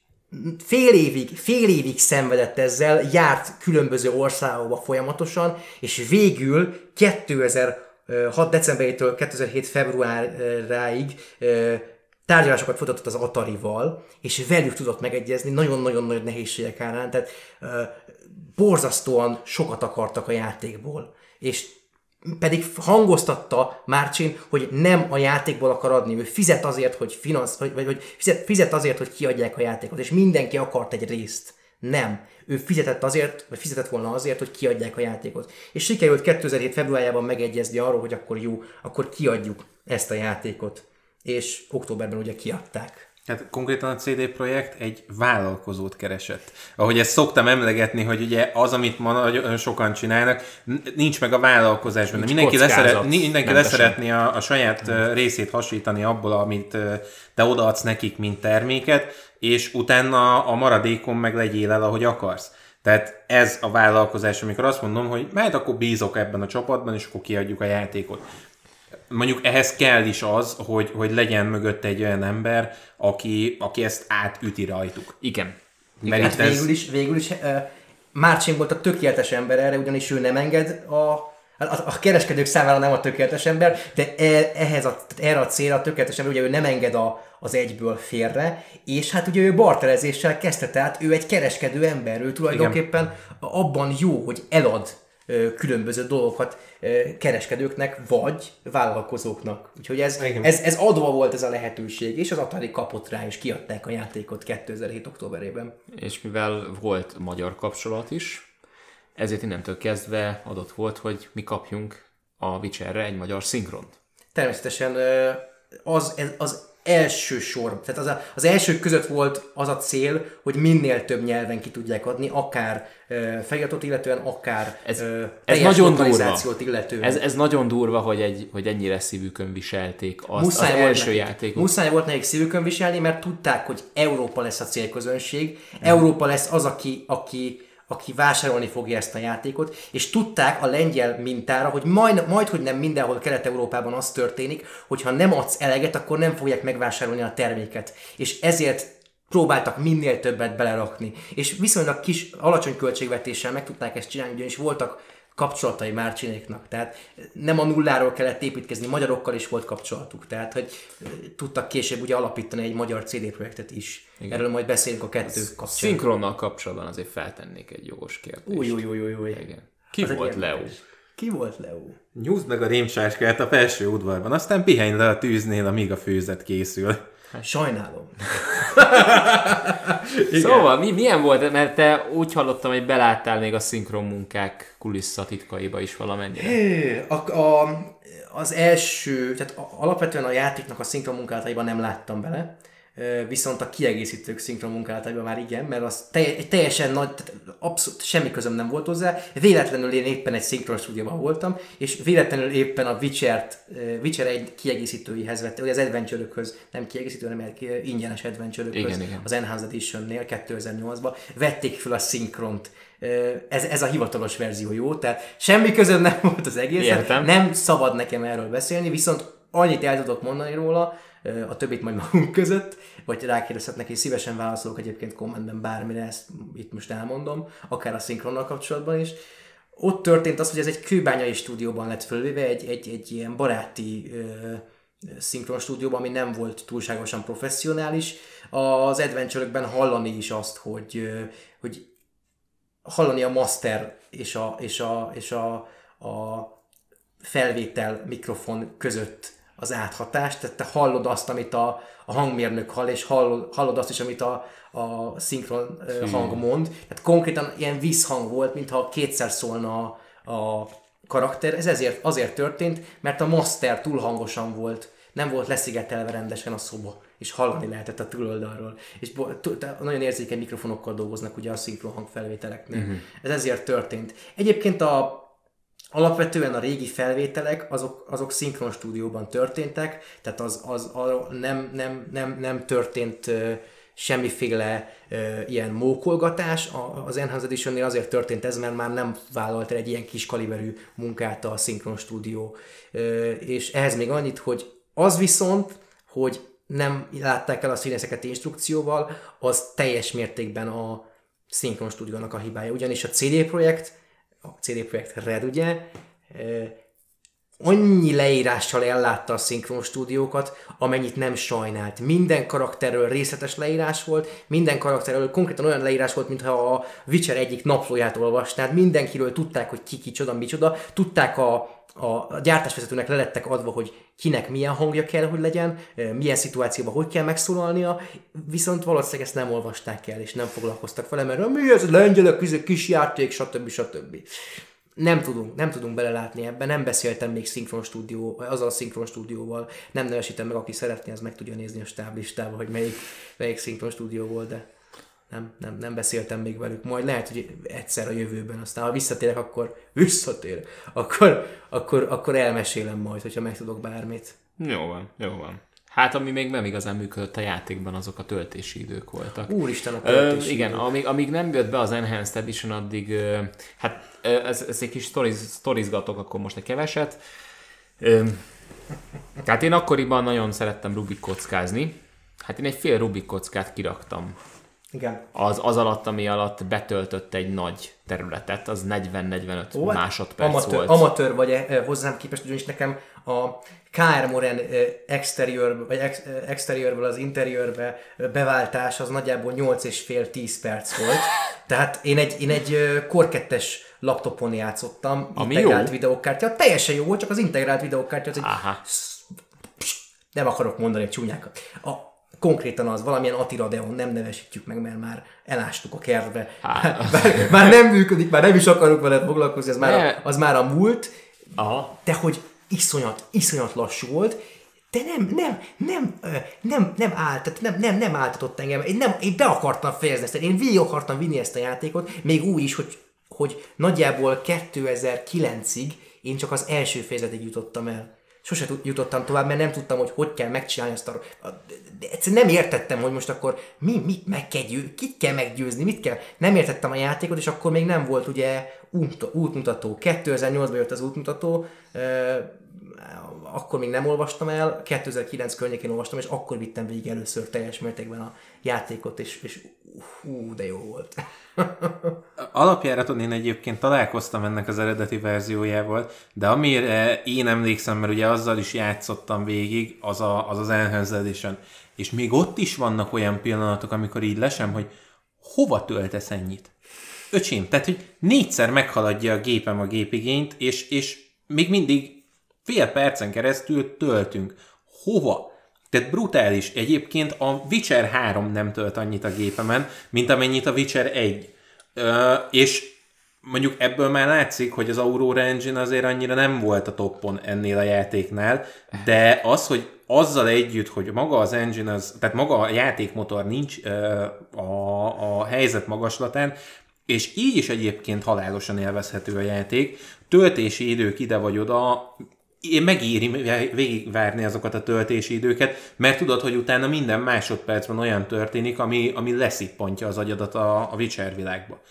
fél évig, fél évig szenvedett ezzel, járt különböző országokba folyamatosan, és végül 2006. decemberétől 2007. februáráig tárgyalásokat folytatott az Atari-val, és velük tudott megegyezni nagyon-nagyon nagy nehézségek árán, tehát borzasztóan sokat akartak a játékból. És pedig hangoztatta Márcsin, hogy nem a játékból akar adni, ő fizet azért, hogy finansz, vagy, vagy fizet, fizet azért, hogy kiadják a játékot, és mindenki akart egy részt. Nem. Ő fizetett azért, vagy fizetett volna azért, hogy kiadják a játékot. És sikerült 2007. februárjában megegyezni arról, hogy akkor jó, akkor kiadjuk ezt a játékot. És októberben ugye kiadták. Hát konkrétan a CD Projekt egy vállalkozót keresett. Ahogy ezt szoktam emlegetni, hogy ugye az, amit ma nagyon sokan csinálnak, nincs meg a vállalkozásban. Nincs mindenki leszeret, mindenki leszeretni a, a saját hmm. részét hasítani abból, amit te odaadsz nekik, mint terméket, és utána a maradékon meg legyél el, ahogy akarsz. Tehát ez a vállalkozás, amikor azt mondom, hogy majd akkor bízok ebben a csapatban, és akkor kiadjuk a játékot mondjuk ehhez kell is az, hogy, hogy legyen mögött egy olyan ember, aki, aki ezt átüti rajtuk. Igen. Mert hát ez... végül is, végül is uh, Márcsin volt a tökéletes ember erre, ugyanis ő nem enged a, a, a kereskedők számára nem a tökéletes ember, de e, ehhez a, erre a célra a tökéletes ember, ugye ő nem enged a, az egyből félre, és hát ugye ő barterezéssel kezdte, tehát ő egy kereskedő ember, ő tulajdonképpen Igen. abban jó, hogy elad különböző dolgokat kereskedőknek, vagy vállalkozóknak. Úgyhogy ez, ez, ez adva volt ez a lehetőség, és az Atari kapott rá, és kiadták a játékot 2007. októberében. És mivel volt magyar kapcsolat is, ezért innentől kezdve adott volt, hogy mi kapjunk a Witcherre egy magyar szinkront. Természetesen az, az első sor, tehát az, a, az elsők között volt az a cél, hogy minél több nyelven ki tudják adni, akár uh, feliratot illetően, akár ez, uh, ez nagyon durva. illetően. Ez, ez nagyon durva, hogy, egy, hogy ennyire szívükön viselték azt, muszáj az első nekik, játékot. Muszáj volt nekik szívükön viselni, mert tudták, hogy Európa lesz a célközönség, Európa lesz az, aki, aki aki vásárolni fogja ezt a játékot, és tudták a lengyel mintára, hogy majd, majd hogy nem mindenhol Kelet-Európában az történik, hogy ha nem adsz eleget, akkor nem fogják megvásárolni a terméket. És ezért próbáltak minél többet belerakni. És viszonylag kis, alacsony költségvetéssel meg tudták ezt csinálni, ugyanis voltak kapcsolatai Márcsinéknak. Tehát nem a nulláról kellett építkezni, magyarokkal is volt kapcsolatuk. Tehát, hogy tudtak később ugye alapítani egy magyar CD projektet is. Igen. Erről majd beszélünk a kettő kapcsolatban. Szinkronnal kapcsolatban azért feltennék egy jogos kérdést. Új, új, új, új, új. Igen. Ki Az volt Leo? Ki volt Leo? Nyúzd meg a rémsáskát a felső udvarban, aztán pihenj le a tűznél, amíg a főzet készül. Sajnálom. szóval mi, milyen volt, mert te úgy hallottam, hogy beláttál még a szinkron munkák kulisszatitkaiba is valamennyire. Hé, a, a, az első, tehát alapvetően a játéknak a szinkron munkátaiban nem láttam bele, viszont a kiegészítők szinkron munkálataiban már igen, mert az telj, egy teljesen nagy, tehát abszolút semmi közöm nem volt hozzá. Véletlenül én éppen egy szinkron stúdióban voltam, és véletlenül éppen a Witcher-t, Witcher egy kiegészítőihez vette, az adventure nem kiegészítő, hanem ingyenes adventure az Enhanced Edition-nél 2008-ban vették fel a szinkront. Ez, ez a hivatalos verzió jó, tehát semmi közöm nem volt az egész, nem szabad nekem erről beszélni, viszont annyit el tudok mondani róla, a többit majd magunk között, vagy rákérdezhetnek, és szívesen válaszolok egyébként kommentben bármire, ezt itt most elmondom, akár a szinkronnal kapcsolatban is. Ott történt az, hogy ez egy kőbányai stúdióban lett fölvéve, egy, egy, egy ilyen baráti ö, szinkron stúdióban, ami nem volt túlságosan professzionális. Az adventure hallani is azt, hogy, hogy hallani a master és a, és a, és a, a felvétel mikrofon között az áthatást, tehát te hallod azt, amit a, a hangmérnök hall, és hallod, hallod azt is, amit a, a szinkron uh, hang mond. Tehát konkrétan ilyen visszhang volt, mintha kétszer szólna a, a karakter. Ez ezért azért történt, mert a master túl hangosan volt, nem volt leszigetelve rendesen a szoba, és hallani lehetett a túloldalról. És nagyon érzékeny mikrofonokkal dolgoznak ugye a szinkron hangfelvételeknél. Uh-huh. Ez ezért történt. Egyébként a Alapvetően a régi felvételek azok, azok szinkron stúdióban történtek, tehát az, az, az nem, nem, nem, nem történt semmiféle ö, ilyen mókolgatás. A, az Enhanced edition azért történt ez, mert már nem vállalt el egy ilyen kis kaliberű munkát a Synchron Studio. Ö, és ehhez még annyit, hogy az viszont, hogy nem látták el a színészeket instrukcióval, az teljes mértékben a Synchron Studio-nak a hibája. Ugyanis a CD Projekt, a CD Projekt Red ugye, annyi leírással ellátta a szinkron stúdiókat, amennyit nem sajnált. Minden karakterről részletes leírás volt, minden karakterről konkrétan olyan leírás volt, mintha a Witcher egyik naplóját olvasnád, mindenkiről tudták, hogy ki kicsoda, micsoda, tudták a, a gyártásvezetőnek lelettek adva, hogy kinek milyen hangja kell, hogy legyen, milyen szituációban hogy kell megszólalnia, viszont valószínűleg ezt nem olvasták el, és nem foglalkoztak vele, mert mi ez, lengyelek, kis játék, stb. stb nem tudunk, nem tudunk belelátni ebben, nem beszéltem még szinkron stúdió, azzal a szinkron stúdióval, nem nevesítem meg, aki szeretné, az meg tudja nézni a stáblistában, hogy melyik, melyik szinkron stúdió volt, de nem, nem, nem beszéltem még velük. Majd lehet, hogy egyszer a jövőben, aztán ha visszatérek, akkor visszatér, akkor, akkor, akkor elmesélem majd, hogyha megtudok bármit. Jó van, jó van. Hát ami még nem igazán működött a játékban, azok a töltési idők voltak. Úristen, a töltési Ö, Igen, amíg, amíg nem jött be az Enhanced Edition, addig, ö, hát ez, ez egy kis sztoriz, sztorizgatok akkor most egy keveset. Ö, tehát én akkoriban nagyon szerettem Rubik kockázni. Hát én egy fél Rubik kockát kiraktam. Igen. Az, az alatt, ami alatt betöltött egy nagy területet, az 40-45 Ó, hát másodperc amatőr, volt. Amatőr vagy eh, hozzám képest, ugyanis nekem a KR Moren eh, exterior, vagy ex, eh, exteriőrből az interiőrbe eh, beváltás az nagyjából 8,5-10 perc volt. Tehát én egy, én egy 2-es laptopon játszottam, Ami integrált jó. videókártya. Teljesen jó volt, csak az integrált videókártya az egy Aha. nem akarok mondani csúnyákat. A, konkrétan az, valamilyen Attila Deon, nem nevesítjük meg, mert már elástuk a kertbe. Már, már nem működik, már nem is akarok vele foglalkozni, az már, a, az már a múlt, Aha. de hogy iszonyat, iszonyat lassú volt, de nem, nem, nem, nem, nem állt, tehát nem, nem, nem álltatott engem. Én, nem, én be akartam fejezni ezt, én végig akartam vinni ezt a játékot, még úgy is, hogy, hogy nagyjából 2009-ig én csak az első fejezetig jutottam el. Sose jutottam tovább, mert nem tudtam, hogy hogy kell megcsinálni ezt a... De egyszerűen nem értettem, hogy most akkor mi, mit meg kell győ, kit kell meggyőzni, mit kell... Nem értettem a játékot, és akkor még nem volt ugye út, útmutató. 2008-ban jött az útmutató, akkor még nem olvastam el, 2009 környékén olvastam, és akkor vittem végig először teljes mértékben a játékot, és, és hú, de jó volt. Alapjáraton én egyébként találkoztam ennek az eredeti verziójával, de amire én emlékszem, mert ugye azzal is játszottam végig, az a, az, az Enhanced. És még ott is vannak olyan pillanatok, amikor így lesem, hogy hova töltesz ennyit? Öcsém, tehát, hogy négyszer meghaladja a gépem a gépigényt, és, és még mindig fél percen keresztül töltünk. Hova? Tehát brutális. Egyébként a Witcher 3 nem tölt annyit a gépemen, mint amennyit a Witcher 1. Ö, és mondjuk ebből már látszik, hogy az Aurora Engine azért annyira nem volt a toppon ennél a játéknál, de az, hogy azzal együtt, hogy maga az engine, az, tehát maga a játékmotor nincs ö, a, a helyzet magaslatán, és így is egyébként halálosan élvezhető a játék, töltési idők ide vagy oda, én megéri végigvárni azokat a töltési időket, mert tudod, hogy utána minden másodpercben olyan történik, ami, ami leszippantja az agyadat a, a Witcher világba.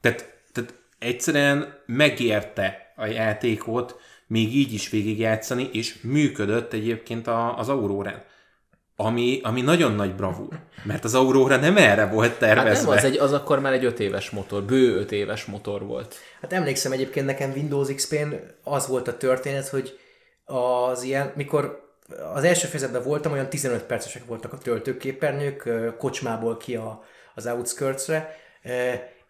Tehát, tehát egyszerűen megérte a játékot még így is végigjátszani, és működött egyébként a, az Aurórán. Ami, ami nagyon nagy bravúr, mert az Aurora nem erre volt Hát tervezve. nem, az, egy, az akkor már egy öt éves motor, bő öt éves motor volt. Hát emlékszem egyébként nekem Windows XP-n az volt a történet, hogy az ilyen, mikor az első fejezetben voltam, olyan 15 percesek voltak a töltőképernyők, kocsmából ki a, az outskirtsre,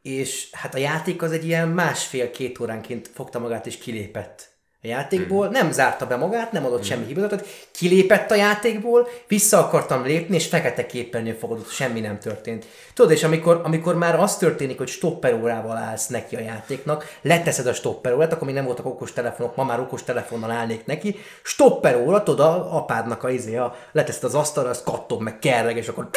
és hát a játék az egy ilyen másfél-két óránként fogta magát és kilépett a játékból, hmm. nem zárta be magát, nem adott hmm. semmi hibadatot, kilépett a játékból, vissza akartam lépni, és fekete képernyő fogadott, semmi nem történt. Tudod, és amikor, amikor már az történik, hogy stopperórával állsz neki a játéknak, leteszed a stopperórát, akkor még nem voltak okos telefonok, ma már okos telefonnal állnék neki, stopperóra, tudod, a apádnak a izé, a, leteszed az asztalra, azt kattog, meg kerreg, és akkor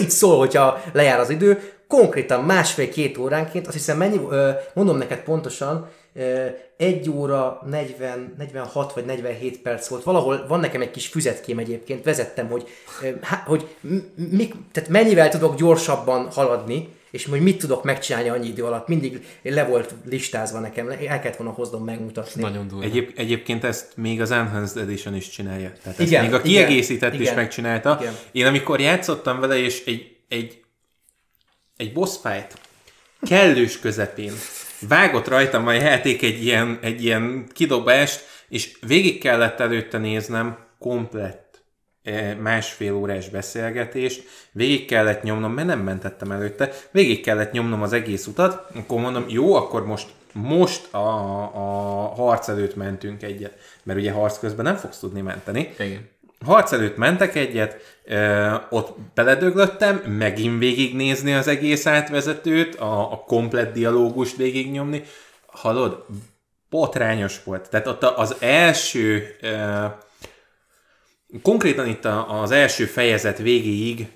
így szól, hogyha lejár az idő, konkrétan másfél-két óránként, azt hiszem mennyi, mondom neked pontosan, ö, egy óra 40, 46 vagy 47 perc volt. Valahol van nekem egy kis füzetkém egyébként, vezettem, hogy, hogy mi, tehát mennyivel tudok gyorsabban haladni, és hogy mit tudok megcsinálni annyi idő alatt. Mindig le volt listázva nekem, el kellett volna hoznom megmutatni. Nagyon durva. Egyéb, egyébként ezt még az Enhanced Edition is csinálja. Tehát ezt Igen, még a igen, kiegészített is igen, megcsinálta. igen. Én amikor játszottam vele, és egy, egy, egy boss fight kellős közepén vágott rajtam a játék egy ilyen, egy ilyen kidobást, és végig kellett előtte néznem komplett eh, másfél órás beszélgetést, végig kellett nyomnom, mert nem mentettem előtte, végig kellett nyomnom az egész utat, akkor mondom, jó, akkor most most a, a harc előtt mentünk egyet, mert ugye harc közben nem fogsz tudni menteni. Igen. Harc előtt mentek egyet, ott beledöglöttem, megint végignézni az egész átvezetőt, a, a komplett dialógust végignyomni. Hallod? Botrányos volt. Tehát ott az első, konkrétan itt a- az első fejezet végéig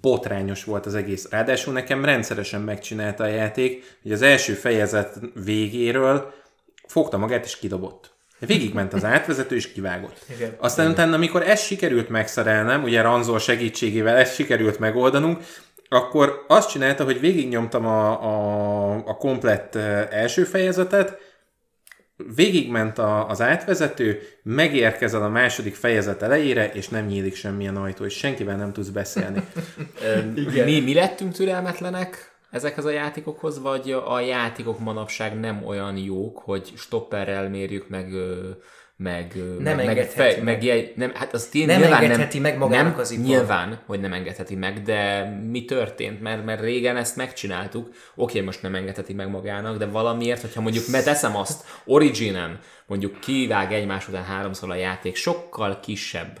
botrányos volt az egész. Ráadásul nekem rendszeresen megcsinálta a játék, hogy az első fejezet végéről fogta magát és kidobott. Végigment az átvezető és kivágott. Igen. Aztán utána, amikor ezt sikerült megszerelnem, ugye Ranzol segítségével ezt sikerült megoldanunk, akkor azt csinálta, hogy végignyomtam a, a, a komplett első fejezetet, végigment a, az átvezető, megérkezel a második fejezet elejére, és nem nyílik semmilyen ajtó, és senkivel nem tudsz beszélni. Mi, mi lettünk türelmetlenek ezekhez a játékokhoz, vagy a játékok manapság nem olyan jók, hogy stopperrel mérjük meg meg, Nem meg, meg, engedheti meg. meg jegy, nem, hát az tény, Nem nyilván engedheti meg magának nem, az ipar. Nyilván, hogy nem engedheti meg, de mi történt? Mert, mert régen ezt megcsináltuk, oké, most nem engedheti meg magának, de valamiért, hogyha mondjuk teszem azt, Originen, mondjuk kivág egymás után háromszor a játék, sokkal kisebb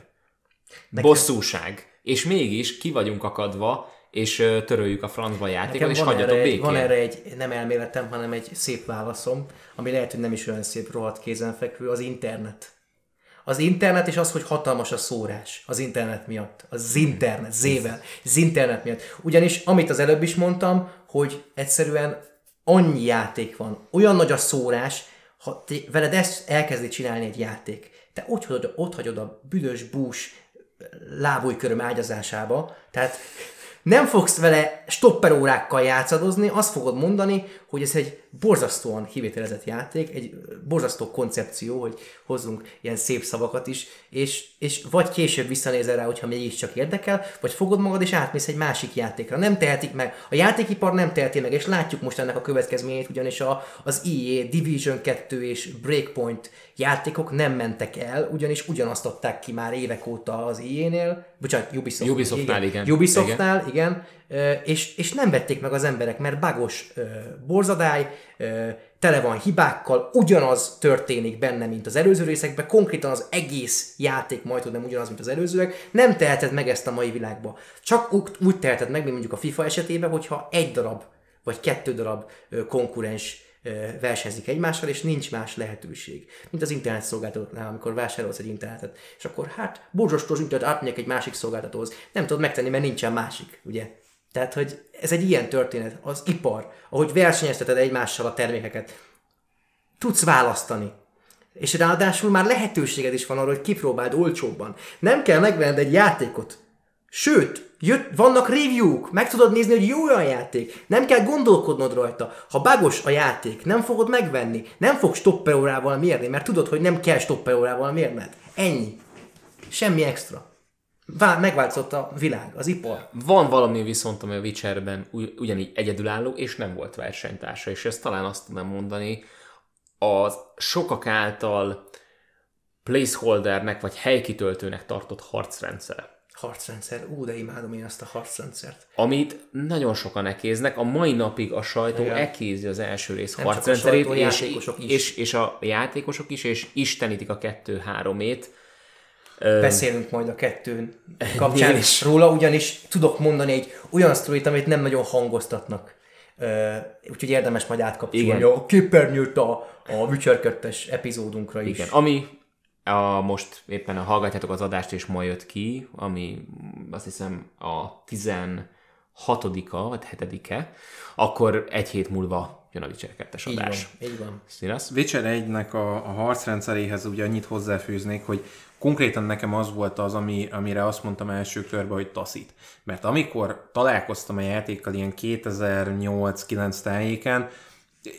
bosszúság, és mégis ki vagyunk akadva, és töröljük a francba a játékot, és hagyjatok erre, békén. van erre egy, nem elméletem, hanem egy szép válaszom, ami lehet, hogy nem is olyan szép, rohadt kézenfekvő, az internet. Az internet és az, hogy hatalmas a szórás az internet miatt. Az internet, zével, az internet miatt. Ugyanis, amit az előbb is mondtam, hogy egyszerűen annyi játék van, olyan nagy a szórás, ha te, veled ezt elkezdi csinálni egy játék, te ott hagyod, ott hagyod a büdös bús lábújköröm ágyazásába, tehát nem fogsz vele stopperórákkal játszadozni, azt fogod mondani, hogy ez egy borzasztóan kivételezett játék, egy borzasztó koncepció, hogy hozzunk ilyen szép szavakat is, és, és vagy később visszanézel rá, hogyha mégiscsak érdekel, vagy fogod magad és átmész egy másik játékra. Nem tehetik meg, a játékipar nem teheti meg, és látjuk most ennek a következményét, ugyanis a, az EA, Division 2 és Breakpoint játékok nem mentek el, ugyanis ugyanazt adták ki már évek óta az EA-nél, bocsánat, Ubisoft, Ubisoftnál, igen. Ubisoftnál, igen, ö, és, és nem vették meg az emberek, mert bagos borzadály, tele van hibákkal, ugyanaz történik benne, mint az előző részekben, konkrétan az egész játék majd nem ugyanaz, mint az előzőek, nem teheted meg ezt a mai világba. Csak úgy, teheted meg, mint mondjuk a FIFA esetében, hogyha egy darab, vagy kettő darab konkurens versenyzik egymással, és nincs más lehetőség. Mint az internet szolgáltatóknál, amikor vásárolsz egy internetet. És akkor hát borzasztó az internet átmegyek egy másik szolgáltatóhoz. Nem tudod megtenni, mert nincsen másik, ugye? Tehát, hogy ez egy ilyen történet, az ipar, ahogy versenyezteted egymással a termékeket, tudsz választani. És ráadásul már lehetőséged is van arra, hogy kipróbáld olcsóbban. Nem kell megvenned egy játékot. Sőt, jött, vannak review-k, meg tudod nézni, hogy jó a játék. Nem kell gondolkodnod rajta. Ha bagos a játék, nem fogod megvenni. Nem fog stopperórával mérni, mert tudod, hogy nem kell stopperórával mérned. Ennyi. Semmi extra. Vá- megváltozott a világ, az ipar. Van valami viszont, ami a Witcherben ugy- ugyanígy egyedülálló, és nem volt versenytársa, és ezt talán azt tudnám mondani, az sokak által placeholdernek vagy helykitöltőnek tartott harcrendszer. Harcrendszer. Ú, de imádom én azt a harcrendszert. Amit nagyon sokan ekéznek, a mai napig a sajtó Igen. ekézi az első rész Nem harcrendszerét, sajtó, és, játékosok is. és, és a játékosok is, és istenítik a kettő-háromét. Beszélünk majd a kettőn kapcsán is. róla, ugyanis tudok mondani egy olyan sztorit, amit nem nagyon hangoztatnak. Úgyhogy érdemes majd átkapcsolni Igen. a képernyőt a, a Witcher 2-es epizódunkra is. Igen, ami a, most éppen a hallgatjátok az adást, és ma jött ki, ami azt hiszem a 6-a vagy 7-e, akkor egy hét múlva jön a Witcher 2-es Így van, adás. így van. Színasz? Witcher 1-nek a, a harcrendszeréhez ugye annyit hozzáfűznék, hogy konkrétan nekem az volt az, ami, amire azt mondtam első körben, hogy taszít. Mert amikor találkoztam a játékkal ilyen 2008-9 tájéken,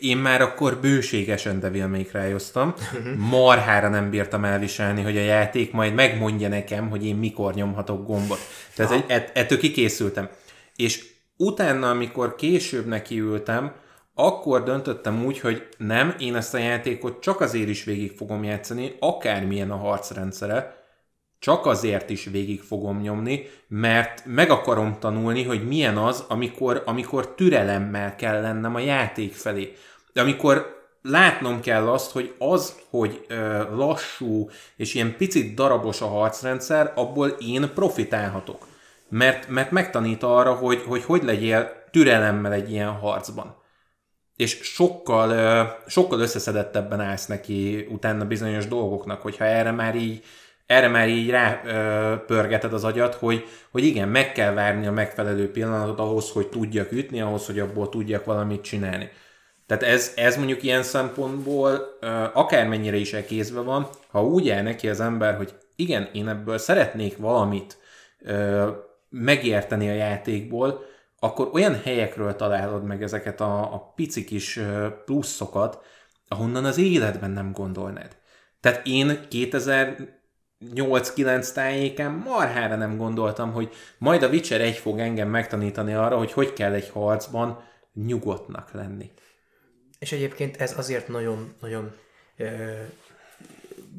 én már akkor bőségesen Devil May Cry-oztam. Marhára nem bírtam elviselni, hogy a játék majd megmondja nekem, hogy én mikor nyomhatok gombot. Tehát egy, ett, ettől kikészültem. És utána, amikor később nekiültem, akkor döntöttem úgy, hogy nem, én ezt a játékot csak azért is végig fogom játszani, akármilyen a harcrendszere, csak azért is végig fogom nyomni, mert meg akarom tanulni, hogy milyen az, amikor, amikor türelemmel kell lennem a játék felé. De amikor látnom kell azt, hogy az, hogy ö, lassú és ilyen picit darabos a harcrendszer, abból én profitálhatok. Mert, mert megtanít arra, hogy, hogy hogy legyél türelemmel egy ilyen harcban és sokkal, ö, sokkal összeszedettebben állsz neki utána bizonyos dolgoknak, hogyha erre már így erre már így rá ö, pörgeted az agyat, hogy, hogy igen, meg kell várni a megfelelő pillanatot ahhoz, hogy tudjak ütni, ahhoz, hogy abból tudjak valamit csinálni. Tehát ez, ez mondjuk ilyen szempontból ö, akármennyire is elkézve van, ha úgy áll neki az ember, hogy igen, én ebből szeretnék valamit ö, megérteni a játékból, akkor olyan helyekről találod meg ezeket a, a pici kis pluszokat, ahonnan az életben nem gondolnád. Tehát én 2008-9 tájéken marhára nem gondoltam, hogy majd a Witcher 1 fog engem megtanítani arra, hogy hogy kell egy harcban nyugodtnak lenni. És egyébként ez azért nagyon-nagyon ö,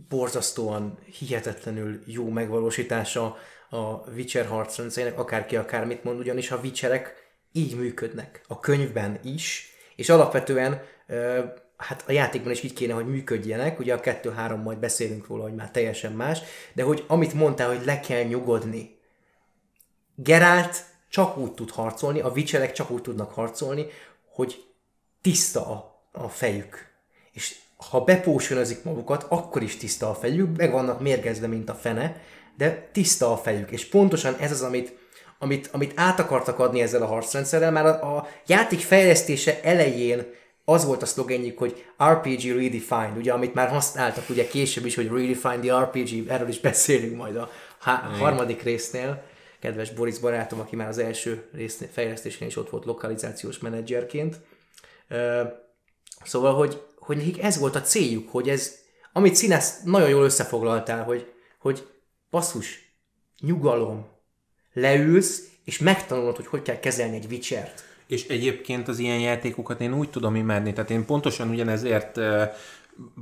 borzasztóan, hihetetlenül jó megvalósítása a Witcher harcrendszerének, akárki akármit mond, ugyanis a Witcherek így működnek. A könyvben is, és alapvetően ö, hát a játékban is így kéne, hogy működjenek, ugye a 2-3 majd beszélünk róla, hogy már teljesen más, de hogy amit mondtál, hogy le kell nyugodni. Geralt csak úgy tud harcolni, a Witcherek csak úgy tudnak harcolni, hogy tiszta a, a fejük. És ha bepósonözik magukat, akkor is tiszta a fejük, meg vannak mérgezve, mint a fene, de tiszta a fejük. És pontosan ez az, amit, amit, amit át akartak adni ezzel a harcrendszerrel, már a, a játék fejlesztése elején az volt a szlogenjük, hogy RPG Redefined, ugye, amit már használtak ugye később is, hogy Redefine the RPG, erről is beszélünk majd a há- harmadik résznél. Kedves Boris barátom, aki már az első résznél, fejlesztésén is ott volt lokalizációs menedzserként. Szóval, hogy, hogy nekik ez volt a céljuk, hogy ez, amit színes nagyon jól összefoglaltál, hogy, hogy basszus, nyugalom, leülsz, és megtanulod, hogy hogy kell kezelni egy Witchert. És egyébként az ilyen játékokat én úgy tudom imádni, tehát én pontosan ugyanezért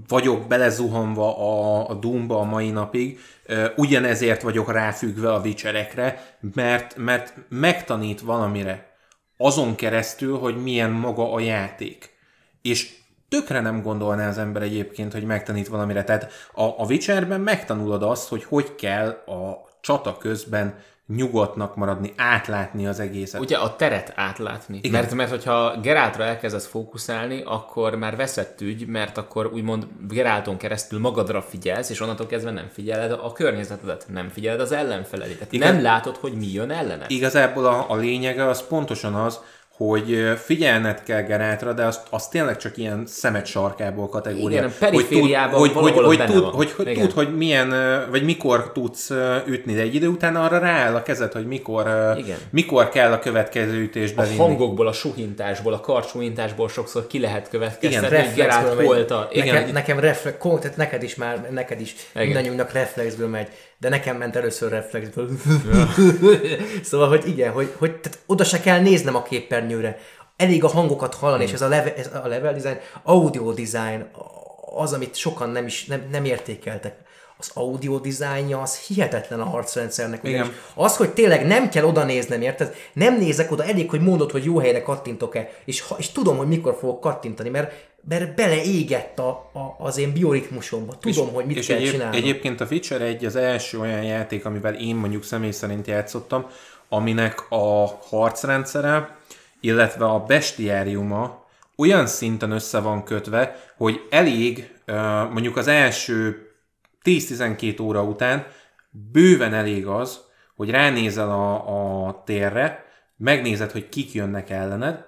vagyok belezuhanva a, a Doomba a mai napig, ugyanezért vagyok ráfüggve a Witcherekre, mert, mert megtanít valamire azon keresztül, hogy milyen maga a játék. És tökre nem gondolná az ember egyébként, hogy megtanít valamire. Tehát a, a Witcherben megtanulod azt, hogy hogy kell a csata közben nyugodtnak maradni, átlátni az egészet. Ugye a teret átlátni. Igen. Mert, mert hogyha Geráltra elkezdesz fókuszálni, akkor már veszett ügy, mert akkor úgymond Gerálton keresztül magadra figyelsz, és onnantól kezdve nem figyeled a környezetedet, nem figyeled az ellenfeledet. Igen. nem látod, hogy mi jön ellened. Igazából a, a lényege az pontosan az, hogy figyelned kell Gerátra, de azt, az tényleg csak ilyen szemet sarkából kategória. Igen, a perifériában hogy tud, hogy, hogy, benne tud, hogy, hogy, Igen. tud, hogy milyen, vagy mikor tudsz ütni, de egy idő után arra rááll a kezed, hogy mikor, Igen. mikor kell a következő ütést a bevinni. hangokból, a suhintásból, a karcsúhintásból sokszor ki lehet Igen, következtetni, hogy Gerált reflexből volt a... Igen, nekem, nekem reflex, tehát neked is már, neked is, Igen. mindannyiunknak reflexből megy, de nekem ment először reflexből. szóval, hogy igen, hogy, hogy tehát oda se kell néznem a képernyőre. Elég a hangokat hallani, és ez a, leve, ez a level design, audio design, az, amit sokan nem is nem, nem értékeltek. Az audio dizájnja az hihetetlen a harcrendszernek. Igen. Az, hogy tényleg nem kell oda néznem, érted? Nem nézek oda, elég, hogy mondod, hogy jó helyre kattintok-e, és, ha, és tudom, hogy mikor fogok kattintani, mert, mert beleégett a, a, az én bioritmusomba. Tudom, hogy mit és kell egyéb, csinálnom. egyébként a Witcher egy az első olyan játék, amivel én mondjuk személy szerint játszottam, aminek a harcrendszere, illetve a bestiáriuma olyan szinten össze van kötve, hogy elég mondjuk az első 10-12 óra után bőven elég az, hogy ránézel a, a térre, megnézed, hogy kik jönnek ellened,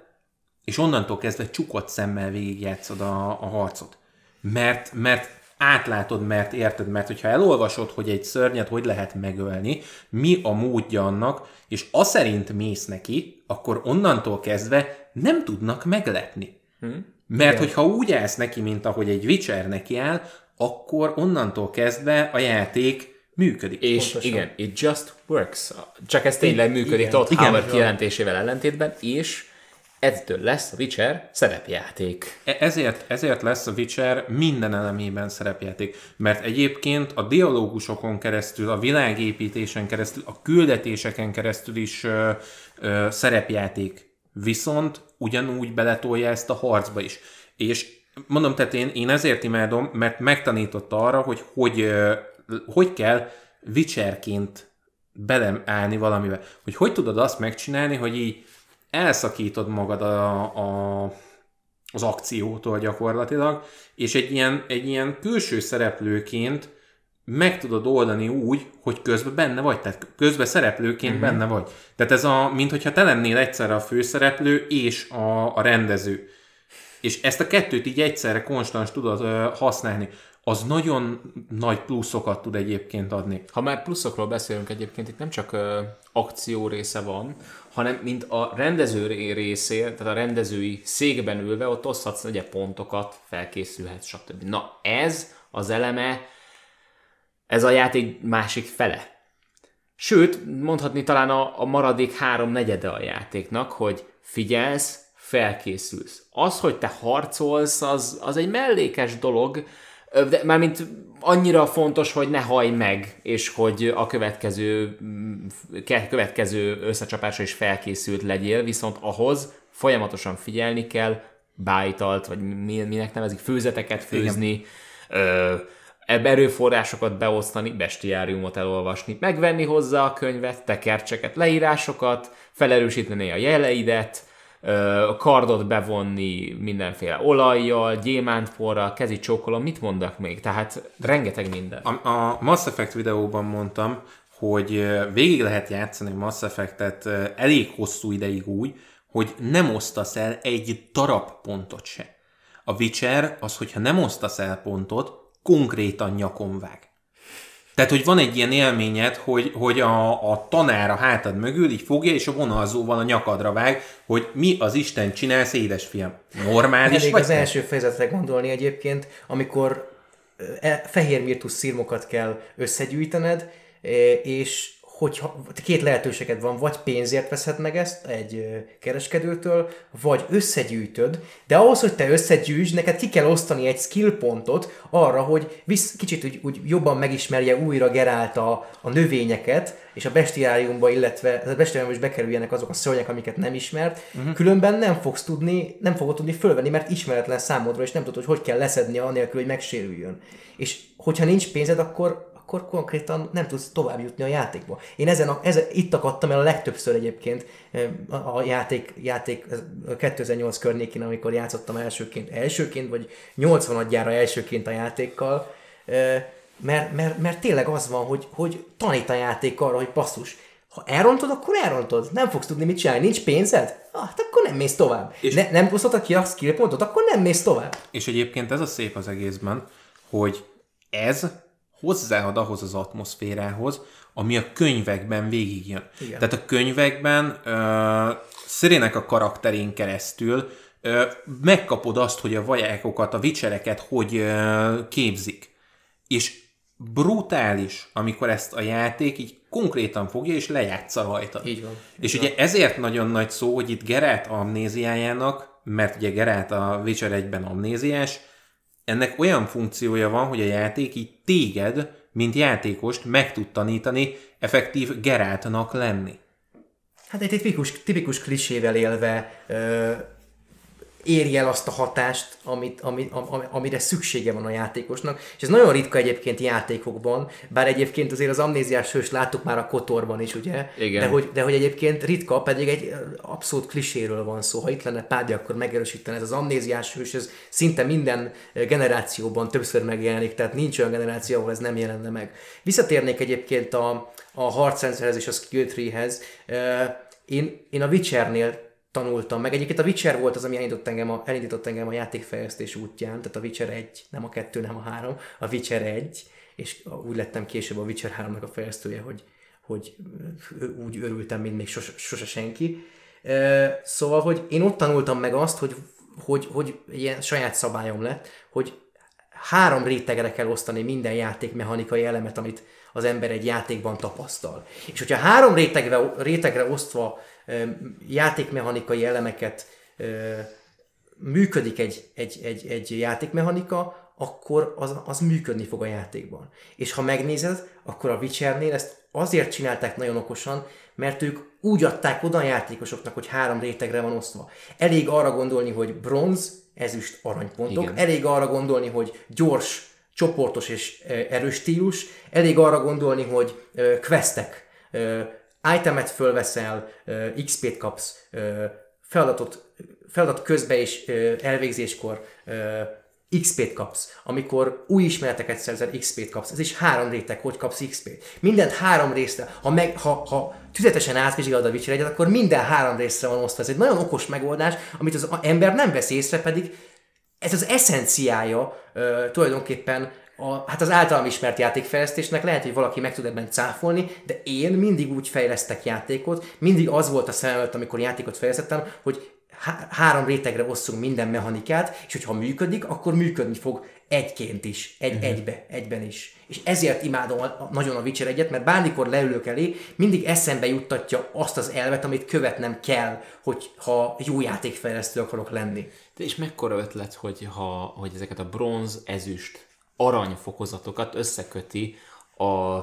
és onnantól kezdve csukott szemmel végigjátszod a, a harcot. Mert, mert átlátod, mert érted, mert hogyha elolvasod, hogy egy szörnyet hogy lehet megölni, mi a módja annak, és a szerint mész neki, akkor onnantól kezdve nem tudnak meglepni. Hmm. Mert Igen. hogyha úgy állsz neki, mint ahogy egy Witcher neki áll, akkor onnantól kezdve a játék működik. És Pontosan. igen, it just works. Csak ez tényleg működik Todd Howard kijelentésével ellentétben, és ettől lesz a Witcher szerepjáték. E- ezért, ezért lesz a Witcher minden elemében szerepjáték, mert egyébként a dialógusokon keresztül, a világépítésen keresztül, a küldetéseken keresztül is ö, ö, szerepjáték. Viszont ugyanúgy beletolja ezt a harcba is. És mondom, tehát én, én ezért imádom, mert megtanította arra, hogy hogy, hogy kell Witcherként beleállni valamivel. Hogy hogy tudod azt megcsinálni, hogy így elszakítod magad a, a, az akciótól gyakorlatilag, és egy ilyen, egy ilyen külső szereplőként meg tudod oldani úgy, hogy közben benne vagy, tehát közben szereplőként uh-huh. benne vagy. Tehát ez a, mint hogyha te lennél egyszerre a főszereplő és a, a rendező. És ezt a kettőt így egyszerre konstans tudod ö, használni az nagyon nagy pluszokat tud egyébként adni. Ha már pluszokról beszélünk egyébként, itt nem csak ö, akció része van, hanem mint a rendező részé, tehát a rendezői székben ülve, ott oszthatsz ugye pontokat, felkészülhetsz, stb. Na ez az eleme, ez a játék másik fele. Sőt, mondhatni talán a, a maradék három negyede a játéknak, hogy figyelsz, felkészülsz. Az, hogy te harcolsz, az, az egy mellékes dolog, de mármint annyira fontos, hogy ne haj meg, és hogy a következő, mm, következő összecsapásra is felkészült legyél, viszont ahhoz folyamatosan figyelni kell, bájtalt, vagy minek nevezik, főzeteket főzni, ebbe erőforrásokat beosztani, bestiáriumot elolvasni, megvenni hozzá a könyvet, tekercseket, leírásokat, felerősíteni a jeleidet, a kardot bevonni mindenféle olajjal, gyémántporral, kezi csókolom, mit mondak még? Tehát rengeteg minden. A, a Mass Effect videóban mondtam, hogy végig lehet játszani Mass Effect-et elég hosszú ideig úgy, hogy nem osztasz el egy darab pontot se. A Witcher az, hogyha nem osztasz el pontot, konkrétan nyakon vág. Tehát, hogy van egy ilyen élményed, hogy, hogy a, a tanár a hátad mögül így fogja, és a vonalzóval a nyakadra vág, hogy mi az Isten csinálsz, édesfiam. Normális Elég vagy? az első fejezetre gondolni egyébként, amikor e, fehér mirtus szirmokat kell összegyűjtened, és hogyha két lehetőséged van, vagy pénzért veszed meg ezt egy kereskedőtől, vagy összegyűjtöd, de ahhoz, hogy te összegyűjts, neked ki kell osztani egy skill pontot arra, hogy visz, kicsit úgy, úgy jobban megismerje újra Gerált a, a növényeket, és a bestiáriumba, illetve a bestiáriumba is bekerüljenek azok a szörnyek, amiket nem ismert, uh-huh. különben nem fogsz tudni, nem fogod tudni fölvenni, mert ismeretlen számodra, és nem tudod, hogy hogy kell leszedni anélkül, hogy megsérüljön. És hogyha nincs pénzed, akkor akkor konkrétan nem tudsz tovább jutni a játékba. Én ezen, a, ezen itt akadtam el a legtöbbször egyébként a, a játék, játék 2008 környékén, amikor játszottam elsőként, elsőként, vagy 80 adjára elsőként a játékkal, mert, mert, mert tényleg az van, hogy, hogy tanít a játék arra, hogy basszus, ha elrontod, akkor elrontod. Nem fogsz tudni mit csinálni. Nincs pénzed? Ah, hát akkor nem mész tovább. És ne, nem osztottak ki a skill pontot, akkor nem mész tovább. És egyébként ez a szép az egészben, hogy ez hozzáad ahhoz az atmoszférához, ami a könyvekben végigjön. Igen. Tehát a könyvekben uh, Szerének a karakterén keresztül uh, megkapod azt, hogy a vajákokat, a vicsereket hogy uh, képzik. És brutális, amikor ezt a játék így konkrétan fogja és lejátsza rajta. Így van. És így ugye van. ezért nagyon nagy szó, hogy itt Geralt amnéziájának, mert ugye Geralt a Witcher egyben amnéziás, ennek olyan funkciója van, hogy a játék így téged, mint játékost meg tud tanítani effektív Geráltnak lenni. Hát egy tipikus, tipikus klisével élve érje el azt a hatást, amit, amit, am, amire szüksége van a játékosnak. És ez nagyon ritka egyébként játékokban, bár egyébként azért az amnéziás hős láttuk már a Kotorban is, ugye? Igen. De hogy, de hogy egyébként ritka, pedig egy abszolút kliséről van szó. Ha itt lenne Pádi, akkor megerősítene ez az amnéziás hős, ez szinte minden generációban többször megjelenik, tehát nincs olyan generáció, ahol ez nem jelenne meg. Visszatérnék egyébként a, a harcrendszerhez és a skill tree-hez én, én a Witchernél tanultam meg. Egyébként a Witcher volt az, ami elindított engem a, elindított engem a játékfejlesztés útján, tehát a Witcher 1, nem a 2, nem a 3, a Witcher 1, és úgy lettem később a Witcher 3-nak a fejlesztője, hogy, hogy úgy örültem, mint még sose, sose senki. Szóval, hogy én ott tanultam meg azt, hogy, hogy, hogy ilyen saját szabályom lett, hogy három rétegre kell osztani minden játékmechanikai elemet, amit az ember egy játékban tapasztal. És hogyha három rétegre, rétegre osztva játékmechanikai elemeket működik egy, egy, egy, egy játékmechanika, akkor az, az működni fog a játékban. És ha megnézed, akkor a Witchernél ezt azért csinálták nagyon okosan, mert ők úgy adták oda a játékosoknak, hogy három rétegre van osztva. Elég arra gondolni, hogy bronz, ezüst, aranypontok. Igen. Elég arra gondolni, hogy gyors, csoportos és erős stílus. Elég arra gondolni, hogy questek, itemet fölveszel, XP-t kapsz, feladatot, feladat közben és elvégzéskor XP-t kapsz. Amikor új ismereteket szerzel, XP-t kapsz. Ez is három réteg, hogy kapsz XP-t. Mindent három részre. Ha, meg, ha, ha tüzetesen átvizsgálod a Witcher akkor minden három részre van osztva. Ez egy nagyon okos megoldás, amit az ember nem vesz észre, pedig ez az eszenciája uh, tulajdonképpen a, hát az általam ismert játékfejlesztésnek lehet, hogy valaki meg tud ebben cáfolni, de én mindig úgy fejlesztek játékot, mindig az volt a szemem amikor játékot fejlesztettem, hogy há- három rétegre osszunk minden mechanikát, és hogyha működik, akkor működni fog egyként is, egy, uh-huh. egybe, egyben is. És ezért imádom a, nagyon a Witcher egyet, mert bármikor leülök elé, mindig eszembe juttatja azt az elvet, amit követnem kell, hogy ha jó játékfejlesztő akarok lenni. De és mekkora ötlet, hogy, ha, hogy ezeket a bronz, ezüst, arany fokozatokat összeköti a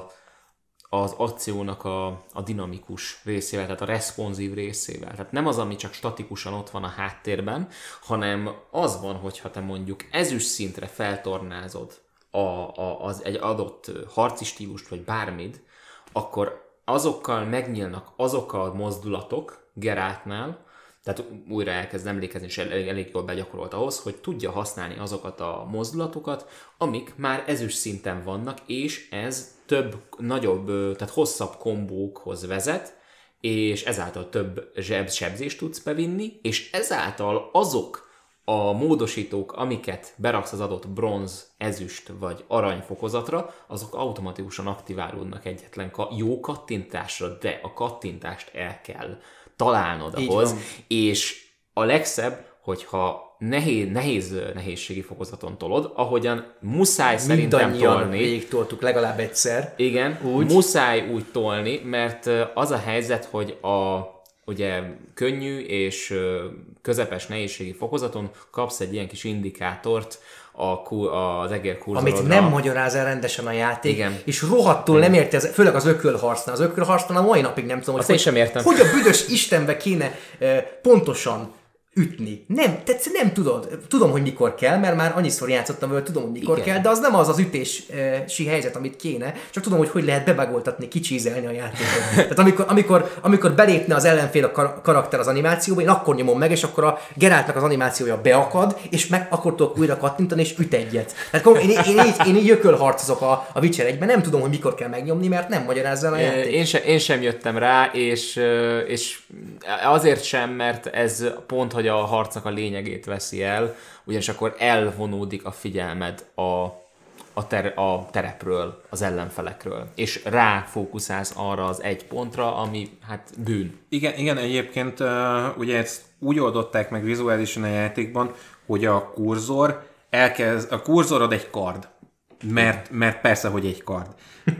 az akciónak a, a dinamikus részével, tehát a responsív részével. Tehát nem az, ami csak statikusan ott van a háttérben, hanem az van, hogyha te mondjuk ezüst szintre feltornázod a, a, az egy adott harci stílust, vagy bármit, akkor azokkal megnyílnak azok a mozdulatok Geráltnál, tehát újra elkezd emlékezni, és elég, elég jól begyakorolt ahhoz, hogy tudja használni azokat a mozdulatokat, amik már ezüst szinten vannak, és ez több, nagyobb, tehát hosszabb kombókhoz vezet, és ezáltal több zseb, sebzést tudsz bevinni, és ezáltal azok a módosítók, amiket beraksz az adott bronz, ezüst vagy arany fokozatra, azok automatikusan aktiválódnak egyetlen jó kattintásra, de a kattintást el kell találnod ahhoz, és a legszebb, hogyha nehéz, nehéz nehézségi fokozaton tolod, ahogyan muszáj szerintem tolni. végig toltuk legalább egyszer. Igen, úgy. muszáj úgy tolni, mert az a helyzet, hogy a ugye könnyű és közepes nehézségi fokozaton kapsz egy ilyen kis indikátort, a, az egér kurzorodra. Amit nem magyaráz el rendesen a játék, Igen. és rohadtul nem érti, az, főleg az ökölharcnál. Az ökölharcnál a mai napig nem tudom, hogy, hogy, sem értem. hogy a büdös Istenbe kéne eh, pontosan ütni. Nem, tehát nem tudod. Tudom, hogy mikor kell, mert már annyiszor játszottam vele, tudom, hogy mikor Igen. kell, de az nem az az ütési helyzet, amit kéne, csak tudom, hogy hogy lehet bebagoltatni, kicsízelni a játékot. Tehát amikor, amikor, amikor belépne az ellenfél a kar- karakter az animációba, én akkor nyomom meg, és akkor a Geráltnak az animációja beakad, és meg akkor tudok újra kattintani, és üt egyet. Tehát én, én, én, így, én így jökölharcozok a, a Witcher 1 nem tudom, hogy mikor kell megnyomni, mert nem magyarázza a játék. Én, se, én sem jöttem rá, és, és azért sem, mert ez pont, hogy hogy a harcnak a lényegét veszi el, ugyanis akkor elvonódik a figyelmed a, a, ter, a terepről, az ellenfelekről, és ráfókuszálsz arra az egy pontra, ami hát bűn. Igen, igen egyébként uh, ugye ezt úgy oldották meg vizuálisan a játékban, hogy a kurzor elkezd, a kurzorod egy kard, mert, mert persze, hogy egy kard.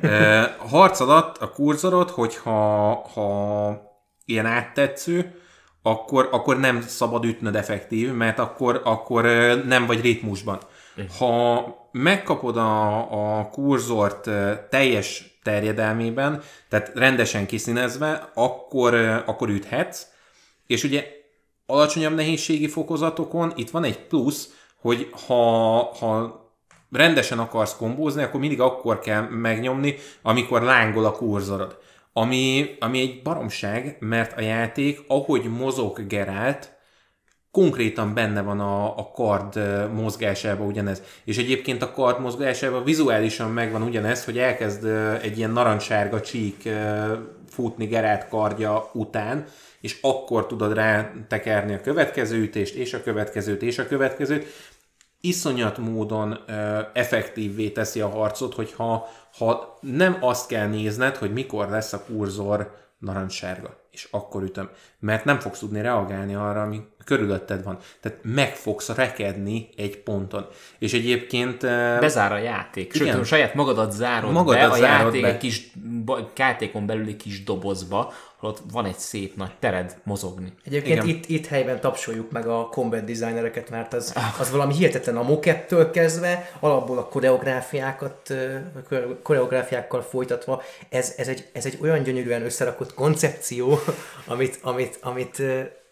Uh, harc alatt a kurzorod, hogyha ha ilyen áttetsző, akkor, akkor nem szabad ütnöd effektív, mert akkor, akkor nem vagy ritmusban. Ha megkapod a, a kurzort teljes terjedelmében, tehát rendesen kiszínezve, akkor, akkor üthetsz, és ugye alacsonyabb nehézségi fokozatokon itt van egy plusz, hogy ha, ha rendesen akarsz kombózni, akkor mindig akkor kell megnyomni, amikor lángol a kurzorod. Ami, ami egy baromság, mert a játék, ahogy mozog Gerált, konkrétan benne van a, a kard mozgásában ugyanez. És egyébként a kard mozgásában vizuálisan megvan ugyanez, hogy elkezd egy ilyen narancssárga csík futni Gerált kardja után, és akkor tudod rá tekerni a következő ütést, és a következőt, és a következőt. Iszonyat módon ö, effektívvé teszi a harcot, hogyha ha nem azt kell nézned, hogy mikor lesz a kurzor narancssárga, és akkor ütöm. Mert nem fogsz tudni reagálni arra, ami körülötted van. Tehát meg fogsz rekedni egy ponton. És egyébként... Bezár a játék. Sőt, Igen. a saját magadat zárod Magadat be, a játék be. egy kis játékon belüli kis dobozba, ahol ott van egy szép nagy tered mozogni. Egyébként Igen. itt, itt helyben tapsoljuk meg a combat designereket, mert az, az valami hihetetlen a mokettől kezdve, alapból a koreográfiákat, koreográfiákkal folytatva, ez, ez, egy, ez egy olyan gyönyörűen összerakott koncepció, amit, amit, amit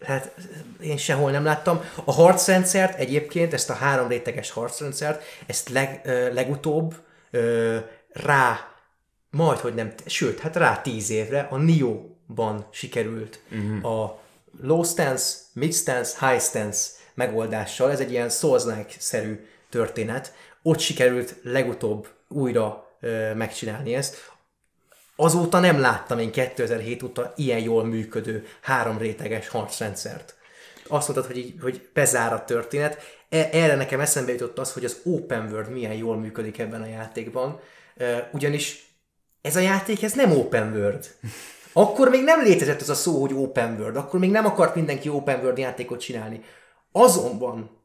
hát én sehol nem láttam. A harcrendszert egyébként, ezt a három réteges harcrendszert, ezt leg, legutóbb rá majd, hogy nem, sőt, hát rá tíz évre a Nio-ban sikerült uh-huh. a low stance, mid stance, high stance megoldással, ez egy ilyen souls szerű történet, ott sikerült legutóbb újra ö, megcsinálni ezt. Azóta nem láttam én 2007 óta ilyen jól működő három réteges harcrendszert. Azt mondtad, hogy, így, hogy bezár a történet. E- Erre nekem eszembe jutott az, hogy az open world milyen jól működik ebben a játékban. Ugyanis ez a játék, ez nem open world. Akkor még nem létezett ez a szó, hogy open world. Akkor még nem akart mindenki open world játékot csinálni. Azonban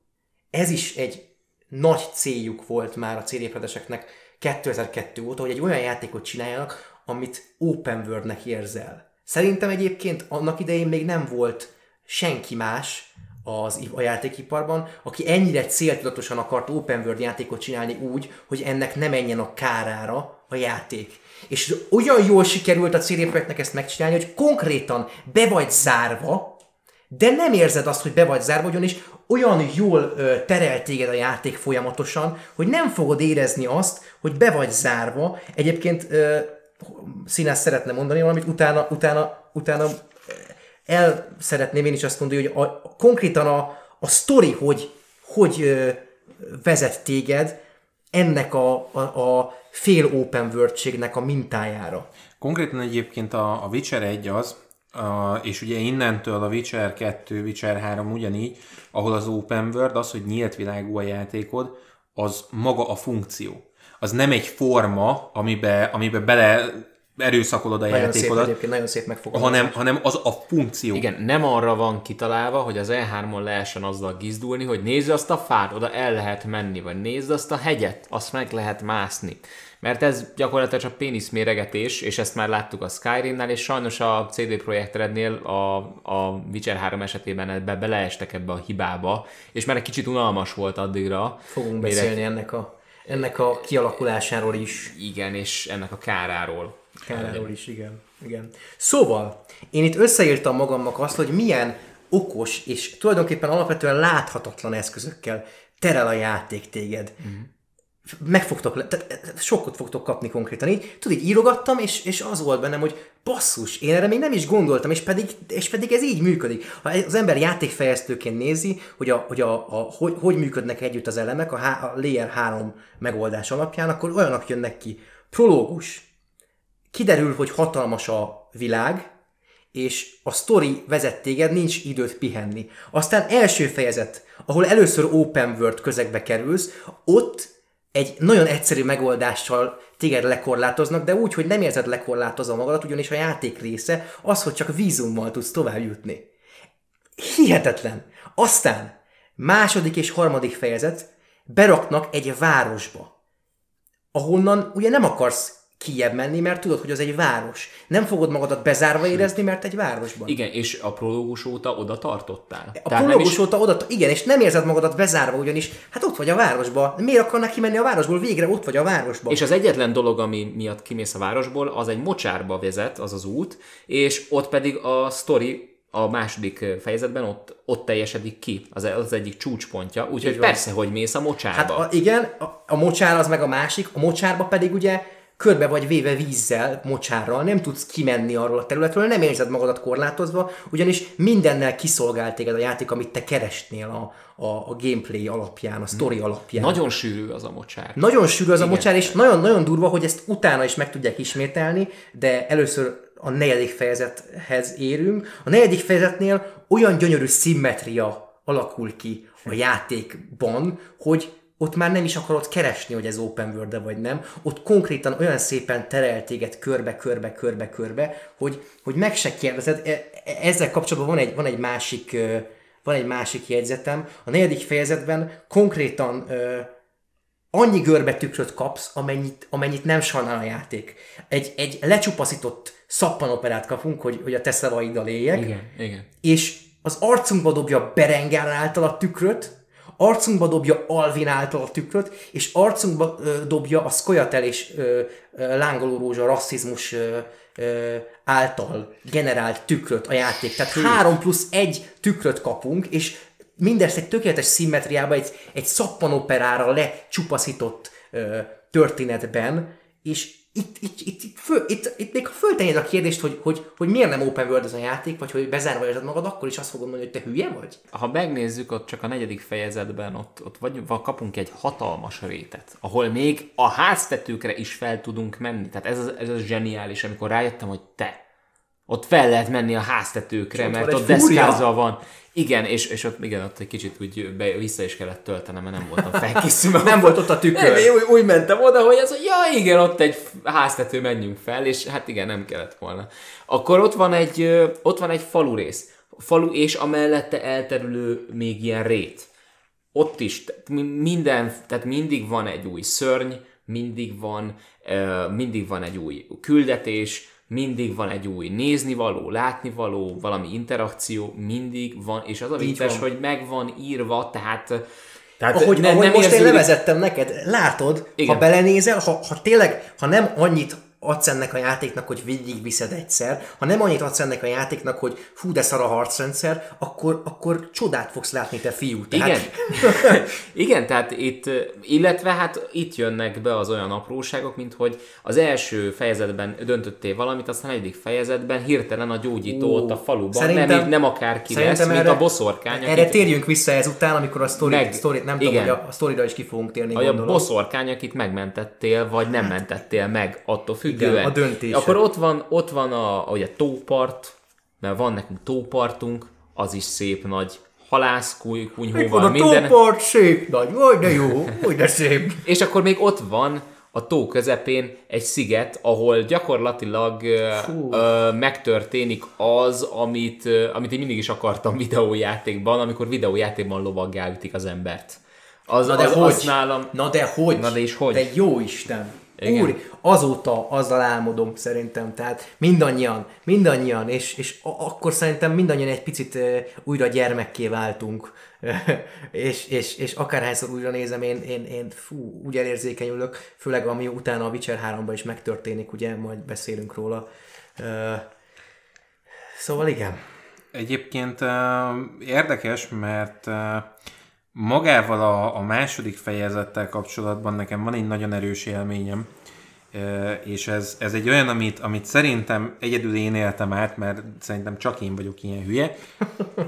ez is egy nagy céljuk volt már a CD-Projekteseknek 2002 óta, hogy egy olyan játékot csináljanak, amit open worldnek érzel. Szerintem egyébként annak idején még nem volt senki más az, a játékiparban, aki ennyire céltudatosan akart open world játékot csinálni úgy, hogy ennek ne menjen a kárára a játék. És olyan jól sikerült a CD Projektnek ezt megcsinálni, hogy konkrétan be vagy zárva, de nem érzed azt, hogy be vagy zárva, ugyanis olyan jól ö, terel téged a játék folyamatosan, hogy nem fogod érezni azt, hogy be vagy zárva. Egyébként ö, színász szeretne mondani valamit, utána, utána, utána el szeretném én is azt mondani, hogy a, konkrétan a, a sztori, hogy, hogy ö, vezet téged ennek a, a, a fél open world a mintájára. Konkrétan egyébként a, a Witcher 1 az, a, és ugye innentől a Witcher 2, Witcher 3 ugyanígy, ahol az open world, az, hogy nyílt világú a játékod, az maga a funkció. Az nem egy forma, amibe, amibe bele erőszakolod a Nagyon szép játékodat, egyébként, nagyon szép megfogalmazás. hanem, hanem az a funkció. Igen, nem arra van kitalálva, hogy az E3-on lehessen azzal gizdulni, hogy nézd azt a fát, oda el lehet menni, vagy nézd azt a hegyet, azt meg lehet mászni. Mert ez gyakorlatilag csak péniszméregetés, és ezt már láttuk a Skyrimnál, és sajnos a CD Projekt Rednél a, a Witcher 3 esetében ebbe beleestek ebbe a hibába, és már egy kicsit unalmas volt addigra. Fogunk Mire- beszélni ennek a, ennek a kialakulásáról is. Igen, és ennek a káráról. Káráról is, igen. igen. Szóval, én itt összeírtam magamnak azt, hogy milyen okos és tulajdonképpen alapvetően láthatatlan eszközökkel terel a játék téged. Mm. Meg fogtok, le- tehát sokkot fogtok kapni konkrétan így. Tudod, így írogattam, és, és az volt bennem, hogy basszus, én erre még nem is gondoltam, és pedig, és pedig ez így működik. Ha az ember játékfejlesztőként nézi, hogy, a, hogy, a, a, hogy, hogy működnek együtt az elemek a, há, a Layer 3 megoldás alapján, akkor olyanok jönnek ki. Prológus, kiderül, hogy hatalmas a világ, és a sztori vezet téged, nincs időt pihenni. Aztán első fejezet, ahol először open world közegbe kerülsz, ott egy nagyon egyszerű megoldással téged lekorlátoznak, de úgy, hogy nem érzed lekorlátozva magadat, ugyanis a játék része az, hogy csak vízummal tudsz tovább jutni. Hihetetlen. Aztán második és harmadik fejezet beraknak egy városba ahonnan ugye nem akarsz kijebb menni, mert tudod, hogy az egy város. Nem fogod magadat bezárva érezni, mert egy városban. Igen, és a prológus óta oda tartottál. A prológus óta oda, igen, és nem érzed magadat bezárva, ugyanis hát ott vagy a városban. Miért akarnak kimenni a városból? Végre ott vagy a városban. És az egyetlen dolog, ami miatt kimész a városból, az egy mocsárba vezet, az az út, és ott pedig a sztori a második fejezetben ott, ott teljesedik ki, az, az egyik csúcspontja, úgyhogy persze, hogy mész a mocsárba. Hát a, igen, a, a mocsár az meg a másik, a mocsárba pedig ugye körbe vagy véve vízzel, mocsárral, nem tudsz kimenni arról a területről, nem érzed magadat korlátozva, ugyanis mindennel kiszolgál téged a játék, amit te keresnél a, a, a gameplay alapján, a story alapján. Nagyon sűrű az a mocsár. Nagyon sűrű az a Igen. mocsár, és nagyon-nagyon durva, hogy ezt utána is meg tudják ismételni, de először a negyedik fejezethez érünk. A negyedik fejezetnél olyan gyönyörű szimmetria alakul ki a játékban, hogy ott már nem is akarod keresni, hogy ez open world vagy nem. Ott konkrétan olyan szépen terel téged körbe, körbe, körbe, körbe, hogy, hogy meg se kérdezed. E- e- Ezzel kapcsolatban van egy, van egy másik van egy másik jegyzetem. A negyedik fejezetben konkrétan ö, annyi görbetükröt kapsz, amennyit, amennyit nem sajnál a játék. Egy, egy lecsupaszított szappanoperát kapunk, hogy, hogy a te szavaiddal éljek, Igen, igen. és az arcunkba dobja Berengár által a tükröt, arcunkba dobja Alvin által a tükröt, és arcunkba ö, dobja a Skoyatel és ö, ö, Lángoló Rózsa rasszizmus ö, ö, által generált tükröt a játék. Tehát három plusz egy tükröt kapunk, és mindezt egy tökéletes szimmetriába, egy, egy szappanoperára lecsupaszított ö, történetben, és itt, itt, itt, itt, föl, itt, itt még ha föltennéd a kérdést, hogy, hogy, hogy miért nem open world ez a játék, vagy hogy bezárva érzed magad, akkor is azt fogod mondani, hogy te hülye vagy? Ha megnézzük, ott csak a negyedik fejezetben ott, ott vagy, kapunk egy hatalmas rétet, ahol még a háztetőkre is fel tudunk menni. Tehát ez, ez az zseniális, amikor rájöttem, hogy te, ott fel lehet menni a háztetőkre, mert ott deszkázva van. Igen, és, és ott, igen, ott egy kicsit úgy be, vissza is kellett töltenem, mert nem voltam felkészülve. Nem volt ott a tükör. Nem, én úgy, úgy mentem oda, hogy az, hogy ja igen, ott egy háztető, menjünk fel, és hát igen, nem kellett volna. Akkor ott van egy, ott van egy falu rész. Falu és amellette elterülő még ilyen rét. Ott is, tehát mi- minden, tehát mindig van egy új szörny, mindig van, mindig van egy új küldetés, mindig van egy új néznivaló, látnivaló, valami interakció, mindig van, és az a vicces, hogy meg van írva, tehát tehát Ahogy, ne- ahogy nem most én érződik- levezettem neked, látod, Igen. ha belenézel, ha, ha tényleg, ha nem annyit adsz ennek a játéknak, hogy végigviszed egyszer, ha nem annyit adsz ennek a játéknak, hogy fú, de szar a harcrendszer, akkor, akkor csodát fogsz látni, te fiú. Tehát, Igen. Igen, tehát itt, illetve hát itt jönnek be az olyan apróságok, mint hogy az első fejezetben döntöttél valamit, aztán a negyedik fejezetben hirtelen a gyógyító ott a faluban, Szerintem- nem, nem akárki lesz, mint erre, a boszorkány, Erre akit, térjünk vissza ezután, amikor a sztori, Meg- sztori nem igen. tudom, hogy a, a sztorira is ki fogunk térni, a boszorkány, akit megmentettél, vagy nem mentettél meg, attól függően. a döntése. Akkor ott van, ott van a, ugye, tópart, mert van nekünk tópartunk, az is szép nagy van kunyhóval, a minden. tópart, szép nagy, vagy de jó, hogy de szép. És akkor még ott van a tó közepén egy sziget, ahol gyakorlatilag ö, megtörténik az, amit, ö, amit én mindig is akartam videójátékban, amikor videójátékban lovaggá ütik az embert. Az, Na de az, hogy? az nálam... Na de hogy? Na de és hogy? De jó Isten. Igen. Úr, azóta azzal álmodom szerintem, tehát mindannyian, mindannyian, és, és akkor szerintem mindannyian egy picit újra gyermekké váltunk, és, és, és akárhányszor újra nézem, én, én, én fú, úgy elérzékenyülök, főleg ami utána a Witcher 3-ban is megtörténik, ugye, majd beszélünk róla. Szóval igen. Egyébként érdekes, mert magával a, a második fejezettel kapcsolatban nekem van egy nagyon erős élményem, és ez, ez egy olyan, amit, amit szerintem egyedül én éltem át, mert szerintem csak én vagyok ilyen hülye.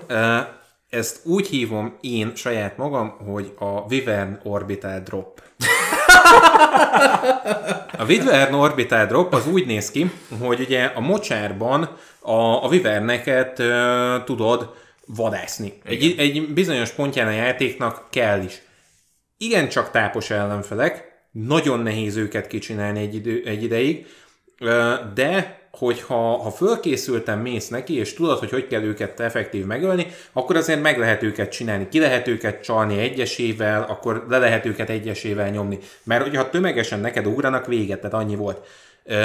Ezt úgy hívom én saját magam, hogy a Vivern Orbital Drop. A Vivern Orbital Drop az úgy néz ki, hogy ugye a mocsárban a, a viverneket tudod vadászni. Egy, egy bizonyos pontján a játéknak kell is. Igen, csak tápos ellenfelek, nagyon nehéz őket kicsinálni egy, idő, egy ideig, de hogyha ha fölkészültem mész neki, és tudod, hogy hogy kell őket effektív megölni, akkor azért meg lehet őket csinálni. Ki lehet őket csalni egyesével, akkor le lehet őket egyesével nyomni. Mert hogyha tömegesen neked ugranak, véget, tehát annyi volt. Uh,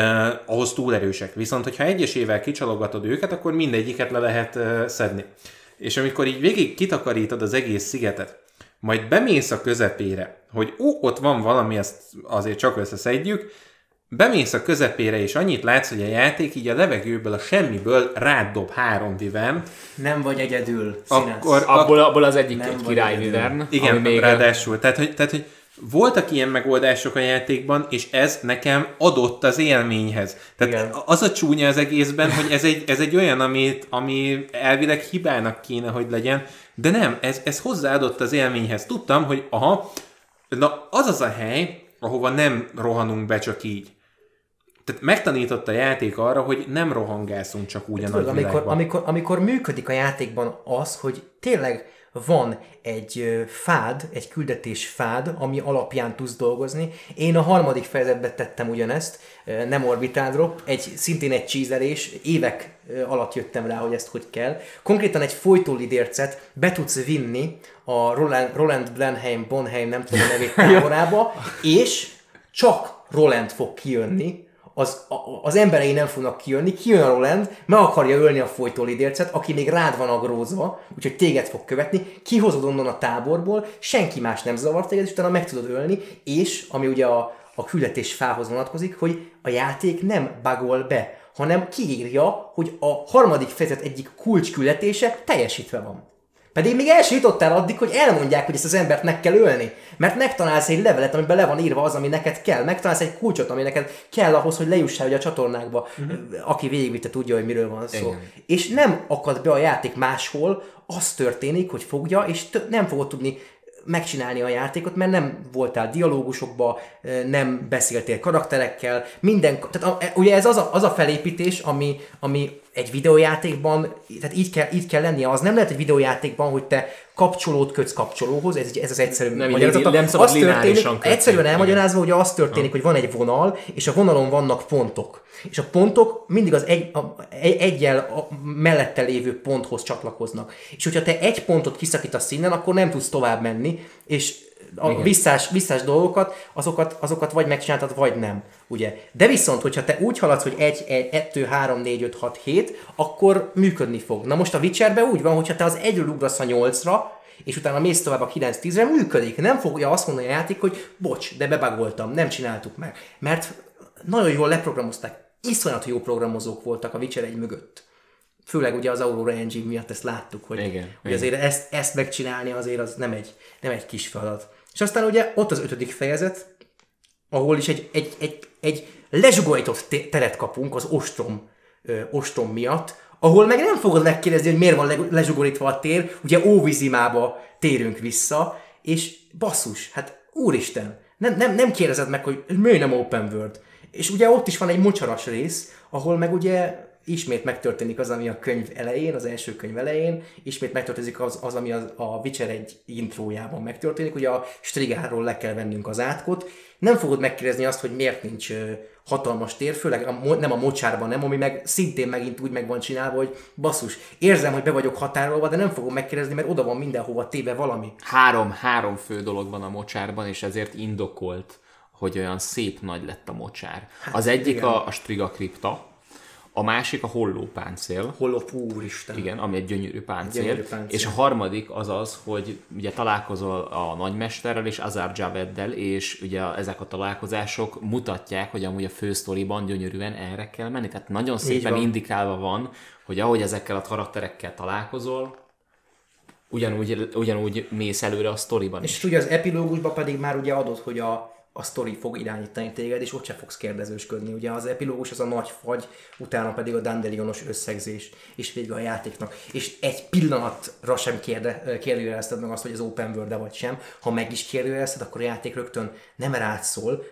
ahhoz túl erősek. Viszont, hogyha egyesével kicsalogatod őket, akkor mindegyiket le lehet uh, szedni. És amikor így végig kitakarítod az egész szigetet, majd bemész a közepére, hogy ó, ott van valami, ezt azért csak összeszedjük, bemész a közepére, és annyit látsz, hogy a játék így a levegőből, a semmiből rád dob három vivent, Nem vagy egyedül, színes. akkor, Abból, abból az egyik Nem egy király vivern, igen, ami még ráadásul. Tehát hogy, tehát, hogy voltak ilyen megoldások a játékban, és ez nekem adott az élményhez. Tehát Igen. az a csúnya az egészben, hogy ez egy, ez egy olyan, amit, ami elvileg hibának kéne, hogy legyen, de nem, ez, ez hozzáadott az élményhez. Tudtam, hogy aha, na az az a hely, ahova nem rohanunk be csak így. tehát megtanított a játék arra, hogy nem rohangászunk csak úgy a Tudod, amikor, nagyvilágban. amikor, amikor működik a játékban az, hogy tényleg van egy fád, egy küldetés fád, ami alapján tudsz dolgozni. Én a harmadik fejezetben tettem ugyanezt, nem Orbital Drop, egy, szintén egy csízelés, évek alatt jöttem rá, hogy ezt hogy kell. Konkrétan egy folytólidércet be tudsz vinni a Roland, Roland Blenheim, Bonheim, nem tudom a nevét táborába, és csak Roland fog kijönni, az, a, az emberei nem fognak kijönni, kijön a Roland, meg akarja ölni a folytólidércet, aki még rád van agrózva, úgyhogy téged fog követni, kihozod onnan a táborból, senki más nem zavar téged, és utána meg tudod ölni, és ami ugye a, a küldetés fához vonatkozik, hogy a játék nem bagol be, hanem kiírja, hogy a harmadik fejezet egyik kulcsküldetése teljesítve van. Pedig még el sem jutottál addig, hogy elmondják, hogy ezt az embert meg kell ölni. Mert megtalálsz egy levelet, amiben le van írva az, ami neked kell. Megtalálsz egy kulcsot, ami neked kell ahhoz, hogy lejussál ugye a csatornákba. Uh-huh. Aki végigvitte, tudja, hogy miről van szó. Igen. És nem akad be a játék máshol, az történik, hogy fogja, és t- nem fogod tudni megcsinálni a játékot, mert nem voltál dialógusokba, nem beszéltél karakterekkel, minden, tehát a, ugye ez az a, az a felépítés, ami, ami egy videójátékban, tehát így kell, így kell lennie, az nem lehet egy videójátékban, hogy te kapcsolót kötsz kapcsolóhoz, ez, ez az egyszerű Nem, magyarázata. így nem szabad Az történik, kötni. Egyszerűen elmagyarázva, hogy az történik, hogy van egy vonal, és a vonalon vannak pontok. És a pontok mindig az egy, a, egy, egyel a mellette lévő ponthoz csatlakoznak. És hogyha te egy pontot kiszakítasz innen, akkor nem tudsz tovább menni, és a visszás, visszás dolgokat, azokat, azokat vagy megcsináltad, vagy nem. Ugye? De viszont, hogyha te úgy haladsz, hogy 1, 1, 2, 3, 4, 5, 6, 7, akkor működni fog. Na most a Witcherben úgy van, hogyha te az egyről ugrasz a 8-ra, és utána mész tovább a 9-10-re, működik. Nem fogja azt mondani a játék, hogy bocs, de bebagoltam, nem csináltuk meg. Mert nagyon jól leprogramozták. Iszonyat jó programozók voltak a Witcher 1 mögött. Főleg ugye az Aurora Engine miatt ezt láttuk, hogy, Igen, hogy igen. azért ezt, ezt megcsinálni azért az nem egy, nem egy kis feladat. És aztán ugye ott az ötödik fejezet, ahol is egy, egy, egy, egy lezsugorított te- teret kapunk az ostrom, ö, ostrom miatt, ahol meg nem fogod megkérdezni, hogy miért van le- lezsugorítva a tér, ugye óvizimába térünk vissza, és basszus, hát úristen, nem, nem, nem kérdezed meg, hogy miért nem open world. És ugye ott is van egy mocsaras rész, ahol meg ugye ismét megtörténik az, ami a könyv elején, az első könyv elején, ismét megtörténik az, az ami az, a Witcher egy intrójában megtörténik, ugye a Strigáról le kell vennünk az átkot, nem fogod megkérdezni azt, hogy miért nincs hatalmas tér, főleg a, nem a mocsárban, nem, ami meg szintén megint úgy meg van csinálva, hogy basszus, érzem, hogy be vagyok határolva, de nem fogom megkérdezni, mert oda van mindenhova téve valami. Három, három fő dolog van a mocsárban, és ezért indokolt, hogy olyan szép nagy lett a mocsár. az egyik a, a Striga kripta, a másik a holló páncél, Hollop, úristen. igen, ami egy gyönyörű páncél, Gyönyörű páncél. és a harmadik az az, hogy ugye találkozol a nagymesterrel és Azar Javeddel, és ugye ezek a találkozások mutatják, hogy amúgy a fősztoriban gyönyörűen erre kell menni. Tehát nagyon szépen van. indikálva van, hogy ahogy ezekkel a karakterekkel találkozol, ugyanúgy, ugyanúgy mész előre a sztoriban is. És ugye az epilógusban pedig már ugye adott, hogy a, a sztori fog irányítani téged, és ott se fogsz kérdezősködni. Ugye az epilógus az a nagy fagy, utána pedig a Dandelionos összegzés, és vége a játéknak. És egy pillanatra sem kérde, meg azt, hogy az open world vagy sem. Ha meg is kérdőjelezted, akkor a játék rögtön nem rád.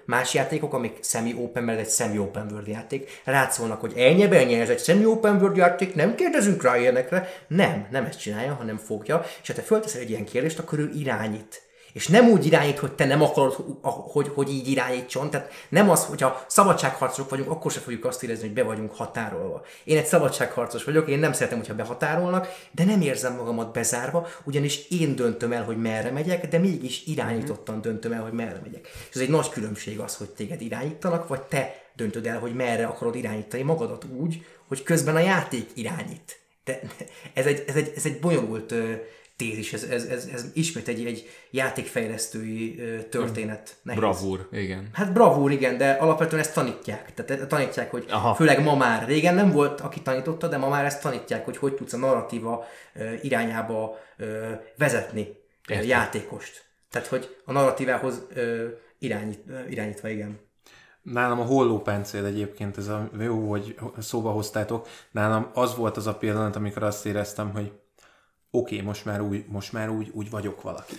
Más játékok, amik semi open, mert egy semi open world játék, rád szólnak, hogy ennyi, ennyi, ez egy semi open world játék, nem kérdezünk rá ilyenekre. Nem, nem ezt csinálja, hanem fogja, és ha te fölteszel egy ilyen kérdést, akkor ő irányít. És nem úgy irányít, hogy te nem akarod, hogy, hogy így irányítson. Tehát nem az, hogyha szabadságharcosok vagyunk, akkor se fogjuk azt érezni, hogy be vagyunk határolva. Én egy szabadságharcos vagyok, én nem szeretem, hogyha behatárolnak, de nem érzem magamat bezárva, ugyanis én döntöm el, hogy merre megyek, de mégis irányítottan döntöm el, hogy merre megyek. És ez egy nagy különbség az, hogy téged irányítanak, vagy te döntöd el, hogy merre akarod irányítani magadat úgy, hogy közben a játék irányít. De ez egy, ez egy, ez egy bonyolult tézis, ez, ez, ez, ez ismét egy, egy játékfejlesztői történet. Nehéz. Bravúr, igen. Hát bravúr, igen, de alapvetően ezt tanítják. Tehát tanítják, hogy Aha. Főleg ma már. Régen nem volt, aki tanította, de ma már ezt tanítják, hogy hogy tudsz a narratíva irányába vezetni Értem. játékost. Tehát, hogy a narratívához irányít, irányítva, igen. Nálam a hollópáncél egyébként, ez a jó, hogy szóba hoztátok. Nálam az volt az a pillanat, amikor azt éreztem, hogy oké, okay, most már, úgy, most már úgy, úgy vagyok valaki.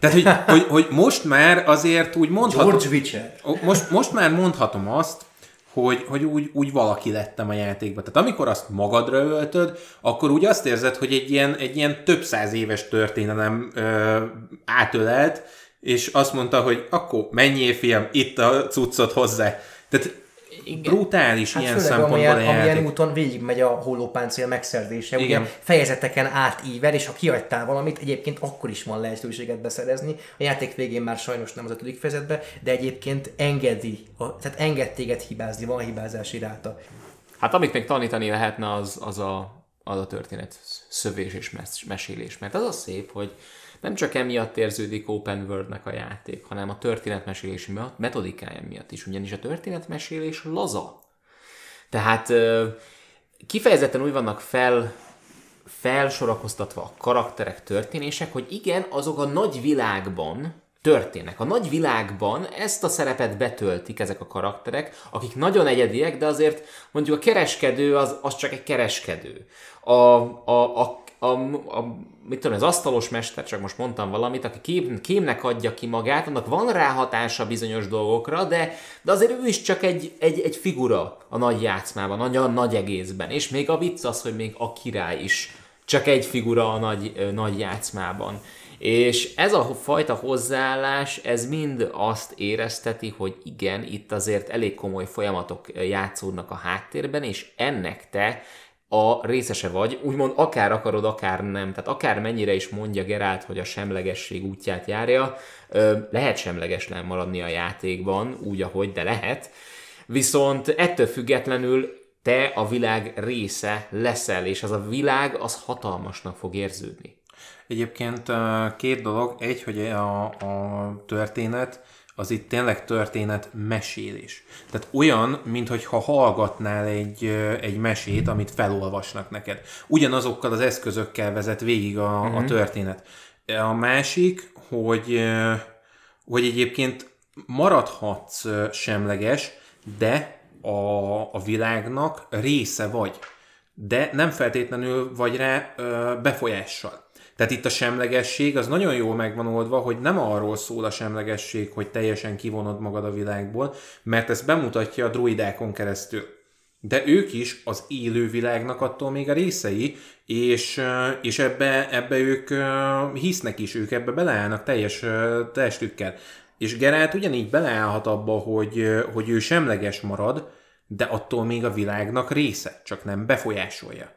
Tehát, hogy, hogy, hogy most már azért úgy mondhatom... George Witcher. Most, most már mondhatom azt, hogy, hogy úgy, úgy valaki lettem a játékban. Tehát amikor azt magadra öltöd, akkor úgy azt érzed, hogy egy ilyen, egy ilyen több száz éves történelem ö, átölelt, és azt mondta, hogy akkor menjél fiam, itt a cuccot hozzá. Tehát igen. brutális hát ilyen szempontból amilyen, a amilyen úton végigmegy a holópáncél megszerzése, Igen. ugye fejezeteken átível, és ha kiadtál valamit, egyébként akkor is van lehetőséget beszerezni. A játék végén már sajnos nem az ötödik fejezetbe, de egyébként engedi, tehát enged téged hibázni, van hibázási ráta. Hát amit még tanítani lehetne, az, az, a, az a történet szövés és mesélés. Mert az a szép, hogy nem csak emiatt érződik open worldnek a játék, hanem a történetmesélési metodikája miatt is, ugyanis a történetmesélés laza. Tehát kifejezetten úgy vannak fel felsorakoztatva a karakterek, történések, hogy igen, azok a nagy világban történnek. A nagy világban ezt a szerepet betöltik ezek a karakterek, akik nagyon egyediek, de azért mondjuk a kereskedő az, az csak egy kereskedő. A, a, a a, a mit tudom, az asztalos mester, csak most mondtam valamit, aki kém, kémnek adja ki magát, annak van ráhatása bizonyos dolgokra, de, de azért ő is csak egy, egy, egy figura a nagy játszmában, a, a nagy egészben. És még a vicc az, hogy még a király is csak egy figura a nagy, nagy játszmában. És ez a fajta hozzáállás, ez mind azt érezteti, hogy igen, itt azért elég komoly folyamatok játszódnak a háttérben, és ennek te a részese vagy, úgymond akár akarod, akár nem. Tehát akár mennyire is mondja Gerált, hogy a semlegesség útját járja, lehet semlegeslen maradni a játékban, úgy, ahogy, de lehet. Viszont ettől függetlenül te a világ része leszel, és az a világ az hatalmasnak fog érződni. Egyébként két dolog. Egy, hogy a, a történet az itt tényleg történet mesélés. Tehát olyan, mintha hallgatnál egy, egy mesét, amit felolvasnak neked. Ugyanazokkal az eszközökkel vezet végig a, uh-huh. a mhm. történet. A másik, hogy, hogy egyébként maradhatsz semleges, de a, a világnak része vagy. De nem feltétlenül vagy rá befolyással. Tehát itt a semlegesség az nagyon jól megvan oldva, hogy nem arról szól a semlegesség, hogy teljesen kivonod magad a világból, mert ezt bemutatja a druidákon keresztül. De ők is az élő világnak attól még a részei, és, és ebbe, ebbe ők hisznek is, ők ebbe beleállnak teljes testükkel. És Gerált ugyanígy beleállhat abba, hogy, hogy ő semleges marad, de attól még a világnak része, csak nem befolyásolja.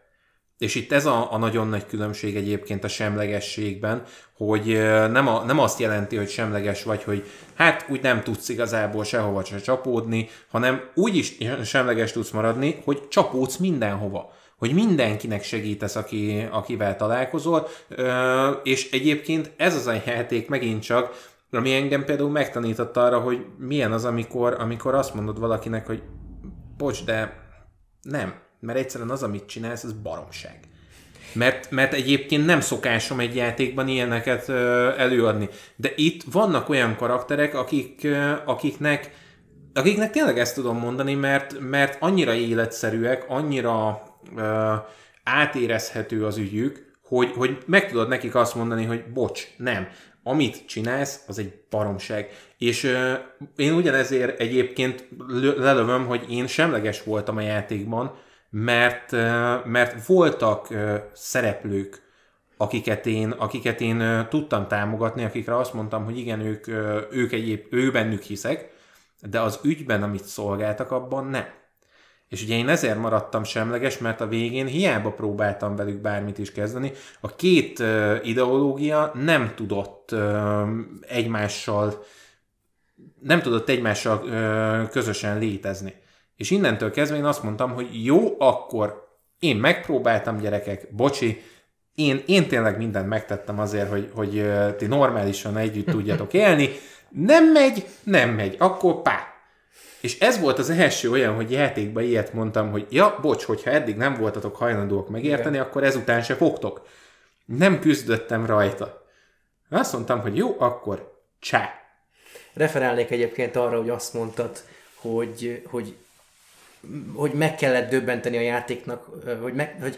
És itt ez a, a nagyon nagy különbség egyébként a semlegességben, hogy nem, a, nem azt jelenti, hogy semleges vagy, hogy hát úgy nem tudsz igazából sehova se csapódni, hanem úgy is semleges tudsz maradni, hogy csapódsz mindenhova. Hogy mindenkinek segítesz, aki, akivel találkozol, és egyébként ez az a játék megint csak, ami engem például megtanított arra, hogy milyen az, amikor, amikor azt mondod valakinek, hogy bocs, de nem, mert egyszerűen az, amit csinálsz, az baromság. Mert, mert egyébként nem szokásom egy játékban ilyeneket ö, előadni. De itt vannak olyan karakterek, akik, ö, akiknek, akiknek tényleg ezt tudom mondani, mert, mert annyira életszerűek, annyira ö, átérezhető az ügyük, hogy, hogy meg tudod nekik azt mondani, hogy bocs, nem. Amit csinálsz, az egy baromság. És ö, én ugyanezért egyébként lelövöm, hogy én semleges voltam a játékban, mert, mert voltak szereplők, akiket én, akiket én tudtam támogatni, akikre azt mondtam, hogy igen, ők, ők egyéb, ő bennük hiszek, de az ügyben, amit szolgáltak, abban nem. És ugye én ezért maradtam semleges, mert a végén hiába próbáltam velük bármit is kezdeni, a két ideológia nem tudott egymással nem tudott egymással közösen létezni. És innentől kezdve én azt mondtam, hogy jó, akkor én megpróbáltam gyerekek, bocsi, én, én tényleg mindent megtettem azért, hogy, hogy ti normálisan együtt tudjatok élni. Nem megy, nem megy, akkor pá. És ez volt az első olyan, hogy játékban ilyet mondtam, hogy ja, bocs, hogyha eddig nem voltatok hajlandóak megérteni, Igen. akkor ezután se fogtok. Nem küzdöttem rajta. Azt mondtam, hogy jó, akkor csá. Referálnék egyébként arra, hogy azt mondtad, hogy, hogy hogy meg kellett döbbenteni a játéknak, hogy, meg, hogy,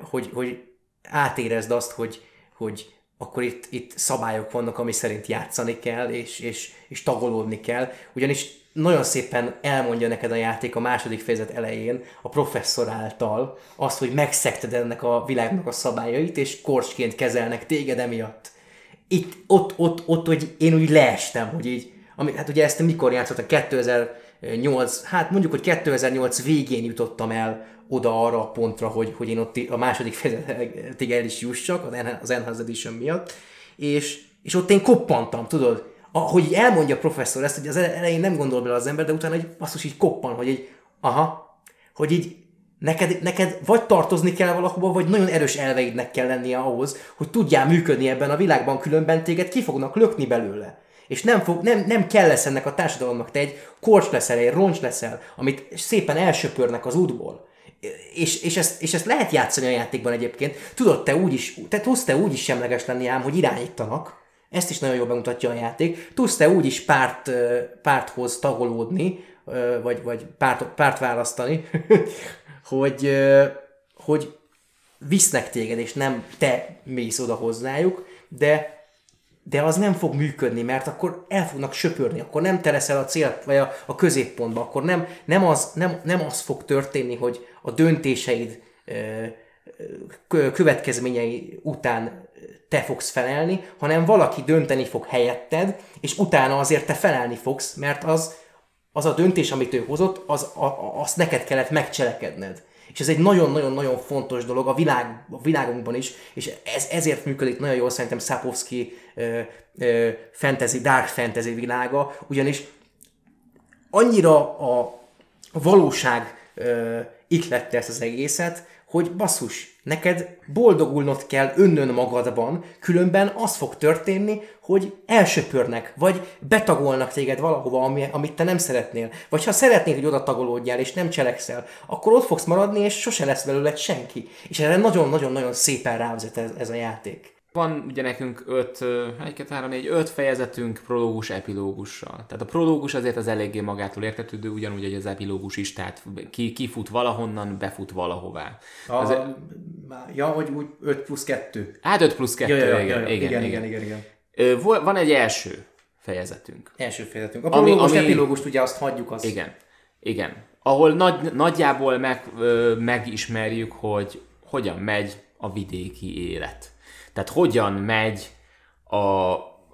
hogy, hogy átérezd azt, hogy, hogy akkor itt, itt szabályok vannak, ami szerint játszani kell, és, és, és tagolódni kell. Ugyanis nagyon szépen elmondja neked a játék a második fejezet elején a professzor által azt, hogy megszekted ennek a világnak a szabályait, és korsként kezelnek téged emiatt. Itt, ott, ott, ott, hogy én úgy leestem, hogy így, ami, hát ugye ezt mikor játszottam, 2008, hát mondjuk, hogy 2008 végén jutottam el oda arra a pontra, hogy, hogy én ott a második fejezetig el is jussak az Enhanced Edition miatt, és, és ott én koppantam, tudod, hogy így elmondja a professzor ezt, hogy az elején nem gondol bele az ember, de utána egy basszus így koppan, hogy így, aha, hogy így neked, neked vagy tartozni kell valahova, vagy nagyon erős elveidnek kell lennie ahhoz, hogy tudjál működni ebben a világban, különben téged ki fognak lökni belőle. És nem, fog, nem, nem kell lesz ennek a társadalomnak, te egy korcs leszel, egy roncs leszel, amit szépen elsöpörnek az útból. És, és, ezt, és ezt lehet játszani a játékban egyébként. Tudod, te úgy is, te tudsz te úgy is semleges lenni ám, hogy irányítanak, ezt is nagyon jól bemutatja a játék. Tudsz te úgy is párt, párthoz tagolódni, vagy, vagy párt, párt választani, hogy, hogy visznek téged, és nem te mész oda hozzájuk, de de az nem fog működni, mert akkor el fognak söpörni, akkor nem te leszel a cél, vagy a, a középpontba, akkor nem, nem, az, nem, nem az fog történni, hogy a döntéseid következményei után te fogsz felelni, hanem valaki dönteni fog helyetted, és utána azért te felelni fogsz, mert az, az a döntés, amit ő hozott, az, a, azt neked kellett megcselekedned. És ez egy nagyon-nagyon-nagyon fontos dolog a, világ, a világunkban is, és ez, ezért működik nagyon jól szerintem Sapowski ö, ö, fantasy, dark fantasy világa, ugyanis annyira a valóság iklette ezt az egészet, hogy basszus, neked boldogulnod kell önnön magadban, különben az fog történni, hogy elsöpörnek, vagy betagolnak téged valahova, ami, amit te nem szeretnél. Vagy ha szeretnéd, hogy oda tagolódjál, és nem cselekszel, akkor ott fogsz maradni, és sose lesz belőled senki. És erre nagyon-nagyon-nagyon szépen rávezet ez, ez a játék. Van ugye nekünk 5, 1, 2, 3, 4, 5 fejezetünk prológus epilógussal. Tehát a prológus azért az eléggé magától értetődő, ugyanúgy, hogy az epilógus is, tehát ki, kifut valahonnan, befut valahová. A, az, ja, hogy úgy 5 plusz 2. Hát 5 plusz 2, ja, ja, igen, ja, igen, igen, igen, igen, igen, igen. Van egy első fejezetünk. Első fejezetünk. A prológus ami, epilógust ugye azt hagyjuk. Azt. Igen, igen. Ahol nagy, nagyjából meg, ö, megismerjük, hogy hogyan megy a vidéki élet tehát hogyan megy a,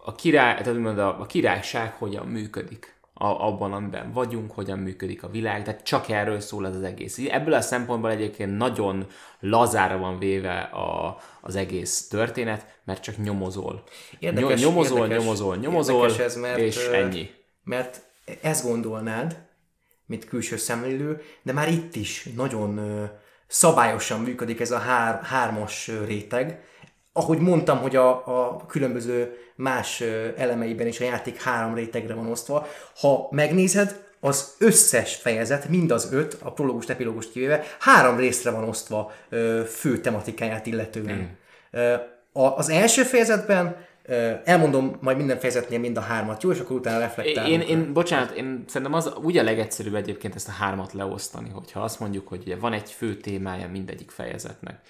a, király, tehát a, a királyság, hogyan működik a, abban, amiben vagyunk, hogyan működik a világ, tehát csak erről szól ez az egész. Ebből a szempontból egyébként nagyon lazára van véve a, az egész történet, mert csak nyomozol. Érdekes, nyomozol, érdekes, nyomozol, nyomozol, ez, mert, és ennyi. Mert ezt gondolnád, mint külső szemlélő, de már itt is nagyon szabályosan működik ez a hár, hármas réteg, ahogy mondtam, hogy a, a különböző más elemeiben is a játék három rétegre van osztva, ha megnézed, az összes fejezet, mind az öt, a prológust, epilógust kivéve, három részre van osztva ö, fő tematikáját illetően. Mm. Ö, az első fejezetben Elmondom majd minden fejezetnél mind a hármat, jó? És akkor utána reflektálunk. Én, én, bocsánat, én szerintem az úgy a legegyszerűbb egyébként ezt a hármat leosztani, hogyha azt mondjuk, hogy ugye van egy fő témája mindegyik fejezetnek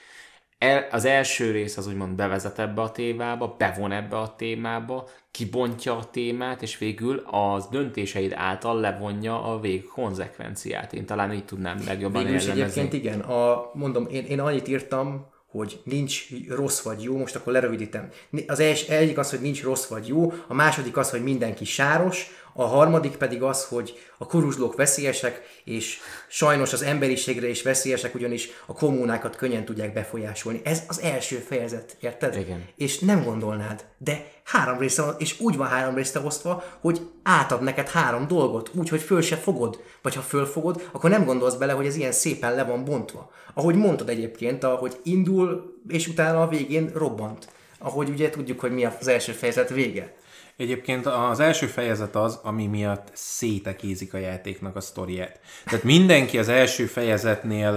el, az első rész az úgymond bevezet ebbe a témába, bevon ebbe a témába, kibontja a témát, és végül az döntéseid által levonja a vég konzekvenciát. Én talán így tudnám legjobban Végül is egyébként igen. A, mondom, én, én annyit írtam, hogy nincs rossz vagy jó, most akkor lerövidítem. Az egyik az, hogy nincs rossz vagy jó, a második az, hogy mindenki sáros, a harmadik pedig az, hogy a kuruzslók veszélyesek, és sajnos az emberiségre is veszélyesek, ugyanis a kommunákat könnyen tudják befolyásolni. Ez az első fejezet, érted? Igen. És nem gondolnád, de három része van, és úgy van három része osztva, hogy átad neked három dolgot, úgy, hogy föl se fogod. Vagy ha fölfogod, akkor nem gondolsz bele, hogy ez ilyen szépen le van bontva. Ahogy mondtad egyébként, ahogy indul, és utána a végén robbant. Ahogy ugye tudjuk, hogy mi az első fejezet vége. Egyébként az első fejezet az, ami miatt szétekézik a játéknak a sztoriát. Tehát mindenki az első fejezetnél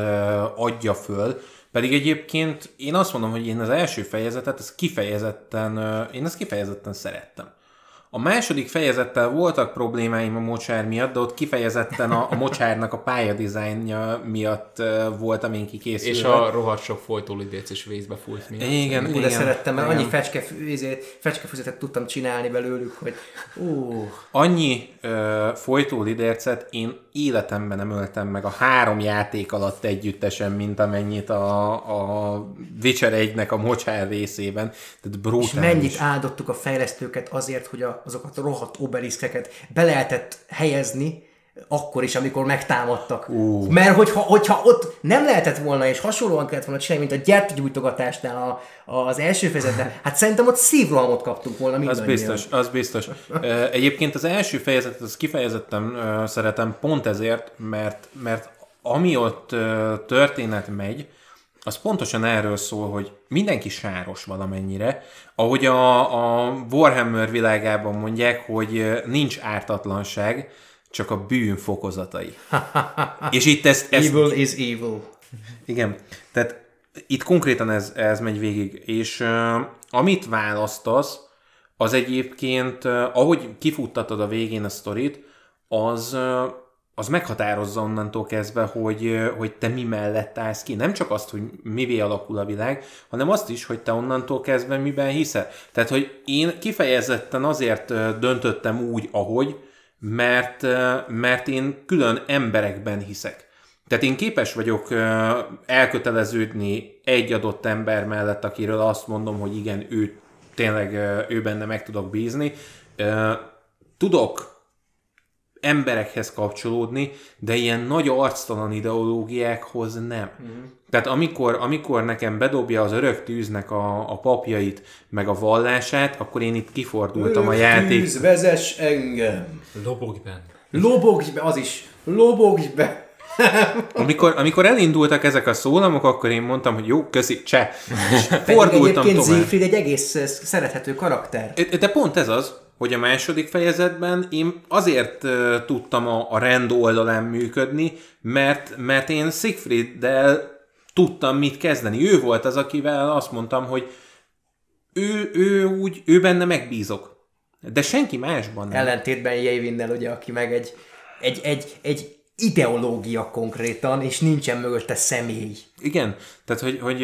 adja föl, pedig egyébként én azt mondom, hogy én az első fejezetet, ez kifejezetten, én ezt kifejezetten szerettem. A második fejezettel voltak problémáim a mocsár miatt, de ott kifejezetten a, a mocsárnak a pályadizájnja miatt uh, volt, amin kikészülve. És a rohadt sok folytólidéc is vízbe fújt miatt. Igen, Ú, igen. de szerettem, mert igen. annyi fecske, izé, fecskefüzetet tudtam csinálni belőlük, hogy ú, Annyi ö, folytólidércet én életemben nem öltem meg a három játék alatt együttesen, mint amennyit a, a Witcher 1-nek a mocsár részében. Tehát brutális. és mennyit áldottuk a fejlesztőket azért, hogy a, azokat a rohadt obeliszkeket be lehetett helyezni, akkor is, amikor megtámadtak. Uh. Mert hogyha, hogyha ott nem lehetett volna, és hasonlóan kellett volna csinálni, mint a gyertyagyújtogatásnál a, az első fejezetben, hát szerintem ott szívrohamot kaptunk volna Az mindannyian. biztos, az biztos. Egyébként az első fejezetet az kifejezetten szeretem pont ezért, mert, mert ami ott történet megy, az pontosan erről szól, hogy mindenki sáros valamennyire, ahogy a, a Warhammer világában mondják, hogy nincs ártatlanság, csak a bűn fokozatai. És itt ezt, ezt Evil is evil. igen, tehát itt konkrétan ez, ez megy végig, és uh, amit választasz, az egyébként, uh, ahogy kifuttatod a végén a sztorit, az, uh, az meghatározza onnantól kezdve, hogy, hogy te mi mellett állsz ki. Nem csak azt, hogy mivé alakul a világ, hanem azt is, hogy te onnantól kezdve miben hiszel. Tehát, hogy én kifejezetten azért döntöttem úgy, ahogy, mert, mert én külön emberekben hiszek. Tehát én képes vagyok elköteleződni egy adott ember mellett, akiről azt mondom, hogy igen, ő tényleg ő benne meg tudok bízni. Tudok emberekhez kapcsolódni, de ilyen nagy arctalan ideológiákhoz nem. Mm. Tehát amikor, amikor nekem bedobja az örök tűznek a, a papjait, meg a vallását, akkor én itt kifordultam a játék. Tűz, vezess engem! Lobogj benne. Lobogj be, az is! Lobogj be! Amikor, amikor elindultak ezek a szólamok, akkor én mondtam, hogy jó, köszi, cseh. Fordultam egyébként tovább. Siegfried egy egész szerethető karakter. De pont ez az, hogy a második fejezetben én azért uh, tudtam a, a rend oldalán működni, mert, mert én Siegfrieddel tudtam mit kezdeni. Ő volt az, akivel azt mondtam, hogy ő, ő úgy, ő benne megbízok. De senki másban nem. Ellentétben Jeivinnel, ugye, aki meg egy, egy, egy, egy ideológia konkrétan, és nincsen mögötte személy. Igen, tehát hogy, hogy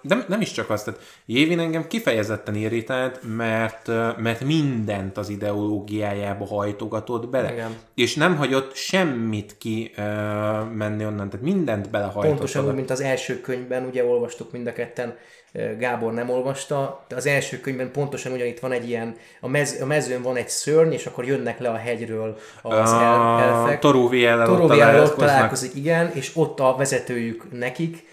nem, nem is csak azt, tehát Jévin engem kifejezetten irritált, mert, mert mindent az ideológiájába hajtogatott bele. Igen. És nem hagyott semmit ki menni onnan, tehát mindent belehajtott. Pontosan úgy, mint az első könyvben, ugye olvastuk mind a ketten, Gábor nem olvasta, de az első könyvben pontosan ugyanitt van egy ilyen, a, mez, a mezőn van egy szörny, és akkor jönnek le a hegyről az el, a elfek. Toróviellel ott Toróviállal ott találkozik, igen, és ott a vezetőjük nekik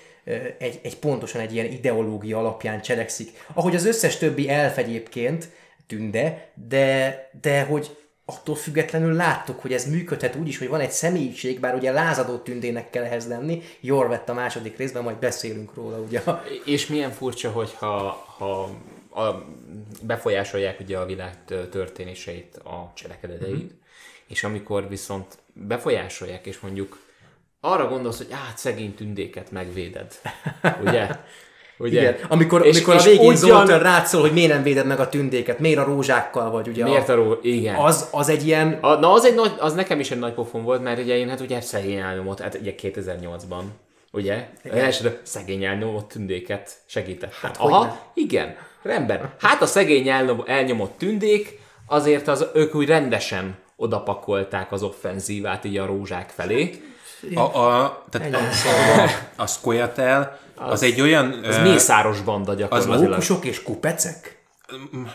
egy, egy pontosan egy ilyen ideológia alapján cselekszik. Ahogy az összes többi elf egyébként, tünde, de, de hogy attól függetlenül láttuk, hogy ez működhet úgy is, hogy van egy személyiség, bár ugye lázadó tündének kell ehhez lenni, jól vett a második részben, majd beszélünk róla, ugye. És milyen furcsa, hogyha ha a, befolyásolják ugye a világ tö- történéseit, a cselekedeteit, mm-hmm. és amikor viszont befolyásolják, és mondjuk arra gondolsz, hogy hát szegény tündéket megvéded, ugye? Ugye? Igen. Amikor, És- amikor és a végén ugyan- Zoltán rátszol, hogy miért nem véded meg a tündéket, miért a rózsákkal vagy, ugye. Miért a, ró... Igen. az, az egy ilyen, A, na az, egy nagy, az nekem is egy nagy pofon volt, mert ugye én hát ugye szegény elnyomott, hát ugye 2008-ban, ugye? Elsőre szegény elnyomott tündéket segítettem. Hát, Aha, igen, rendben. Hát a szegény elnyom, elnyomott tündék, azért az ők úgy rendesen odapakolták az offenzívát így a rózsák felé. A, a, tehát a, a, a Scoia'tael az, az egy olyan... Ez ö, mészáros banda gyakorlatilag. mókusok és kupecek?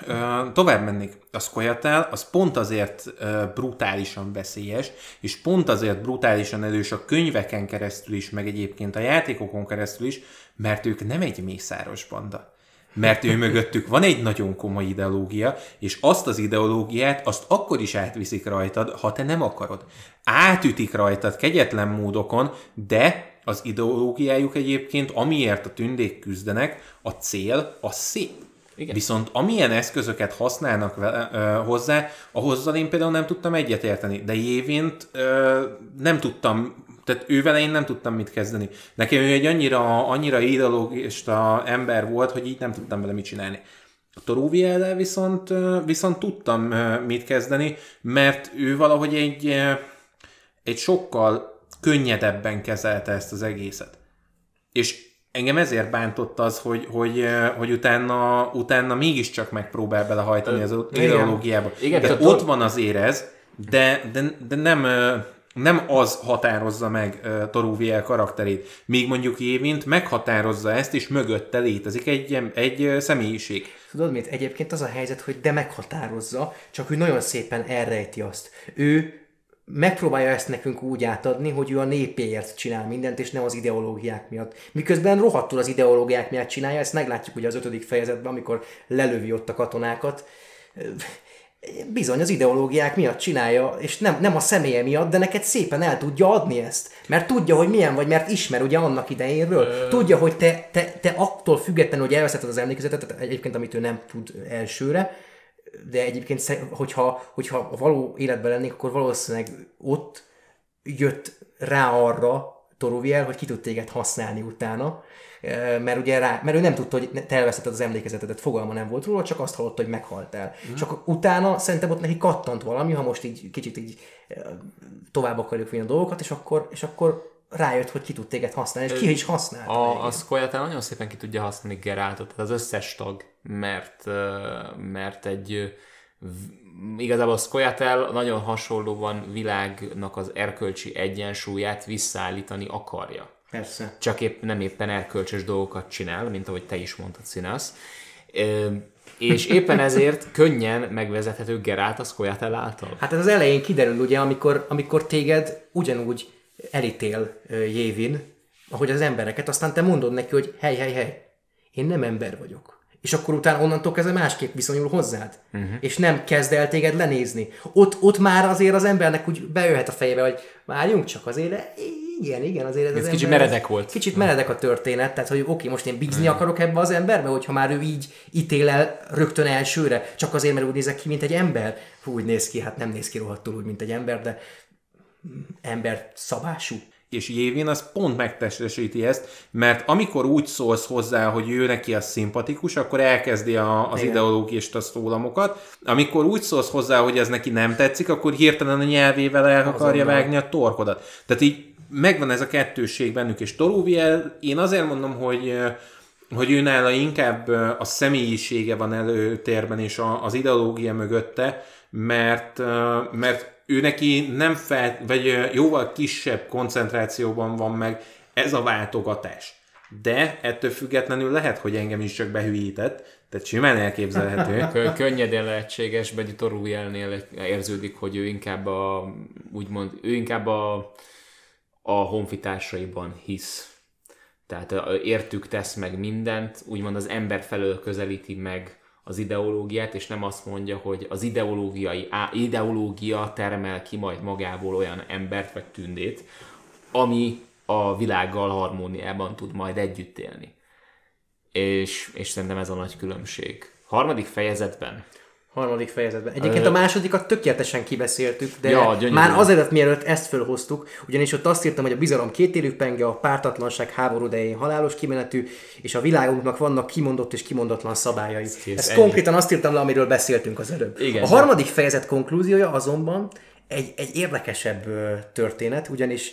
Ö, tovább mennék. A Scoia'tael az pont azért brutálisan veszélyes, és pont azért brutálisan erős a könyveken keresztül is, meg egyébként a játékokon keresztül is, mert ők nem egy mészáros banda. Mert ő mögöttük van egy nagyon komoly ideológia, és azt az ideológiát azt akkor is átviszik rajtad, ha te nem akarod. Átütik rajtad kegyetlen módokon, de az ideológiájuk egyébként, amiért a tündék küzdenek, a cél a szép. Igen. Viszont amilyen eszközöket használnak vele, ö, hozzá, ahhozzal én például nem tudtam egyetérteni, de Jévint ö, nem tudtam, tehát ő vele én nem tudtam mit kezdeni. Nekem ő egy annyira, annyira ideológista ember volt, hogy így nem tudtam vele mit csinálni. A Toruviellel viszont, viszont tudtam mit kezdeni, mert ő valahogy egy, egy sokkal könnyedebben kezelte ezt az egészet. És engem ezért bántott az, hogy, hogy, hogy utána, utána mégiscsak megpróbál belehajtani az ideológiába. Igen, de ott van az érez, de, de, de nem, nem az határozza meg uh, karakterét, míg mondjuk Évint meghatározza ezt, és mögötte létezik egy, egy ö, személyiség. Tudod mit? Egyébként az a helyzet, hogy de meghatározza, csak ő nagyon szépen elrejti azt. Ő megpróbálja ezt nekünk úgy átadni, hogy ő a népéért csinál mindent, és nem az ideológiák miatt. Miközben rohadtul az ideológiák miatt csinálja, ezt meglátjuk ugye az ötödik fejezetben, amikor lelövi ott a katonákat. Bizony az ideológiák miatt csinálja, és nem, nem a személye miatt, de neked szépen el tudja adni ezt. Mert tudja, hogy milyen vagy, mert ismer ugye annak idejénről. Ö... Tudja, hogy te, te, te attól függetlenül, hogy elvesztetted az emlékezetet, egyébként amit ő nem tud elsőre, de egyébként, hogyha, hogyha a való életben lennék, akkor valószínűleg ott jött rá arra Toruviel, hogy ki tud téged használni utána, mert ugye rá, mert ő nem tudta, hogy te elvesztetted az emlékezetedet, fogalma nem volt róla, csak azt hallotta, hogy meghaltál. Mm. Csak utána szerintem ott neki kattant valami, ha most így kicsit így tovább akarjuk vinni a dolgokat, és akkor, és akkor rájött, hogy ki tud téged használni, és ki is használta. A, a Scoia'tán nagyon szépen ki tudja használni Geraltot, tehát az összes tag, mert, mert egy igazából a Scoia'tel nagyon hasonlóan világnak az erkölcsi egyensúlyát visszaállítani akarja. Persze. Csak épp nem éppen erkölcsös dolgokat csinál, mint ahogy te is mondtad, Színász. És éppen ezért könnyen megvezethető Geralt a Scoia'tel által. Hát ez az elején kiderül ugye, amikor, amikor téged ugyanúgy elítél Jévin, ahogy az embereket, aztán te mondod neki, hogy hely, hely, hely, én nem ember vagyok. És akkor utána onnantól kezdve másképp viszonyul hozzád. Uh-huh. És nem kezd el téged lenézni. Ott, ott már azért az embernek úgy bejöhet a fejébe, hogy várjunk csak azért, igen, igen, azért ez, Ez az kicsit ember- meredek volt. Kicsit meredek a történet, tehát hogy oké, most én bízni akarok ebbe az emberbe, hogyha már ő így ítél el rögtön elsőre, csak azért, mert úgy nézek ki, mint egy ember. Hú, úgy néz ki, hát nem néz ki rohadtul úgy, mint egy ember, de ember szabású. És Jévin az pont megtestesíti ezt, mert amikor úgy szólsz hozzá, hogy ő neki az szimpatikus, akkor elkezdi a, az Igen. ideológista szólamokat. Amikor úgy szólsz hozzá, hogy ez neki nem tetszik, akkor hirtelen a nyelvével el akarja Azonnal. vágni a torkodat. Tehát így megvan ez a kettősség bennük, és Toruviel, én azért mondom, hogy eh, hogy ő nála inkább eh, a személyisége van előtérben, és a, az ideológia mögötte, mert, eh, mert ő neki nem fel, vagy jóval kisebb koncentrációban van meg ez a váltogatás. De ettől függetlenül lehet, hogy engem is csak behűített, tehát simán elképzelhető. Kö- könnyedén lehetséges, Begyi Torujelnél érződik, hogy ő inkább a, úgymond, ő inkább a, a honfitársaiban hisz. Tehát értük tesz meg mindent, úgymond az ember felől közelíti meg az ideológiát, és nem azt mondja, hogy az ideológiai, ideológia termel ki majd magából olyan embert vagy tündét, ami a világgal harmóniában tud majd együtt élni. És, és szerintem ez a nagy különbség. Harmadik fejezetben Harmadik fejezetben. Egyébként a másodikat tökéletesen kibeszéltük, de Ja, gyönyörű. már azért, mielőtt ezt fölhoztuk, ugyanis ott azt írtam, hogy a bizalom kétélű penge, a pártatlanság háború idején halálos kimenetű, és a világunknak vannak kimondott és kimondatlan szabályai. kész, Ezt ennyi. konkrétan azt írtam le, amiről beszéltünk az előbb. Igen, a de- harmadik fejezet konklúziója azonban egy, egy érdekesebb történet, ugyanis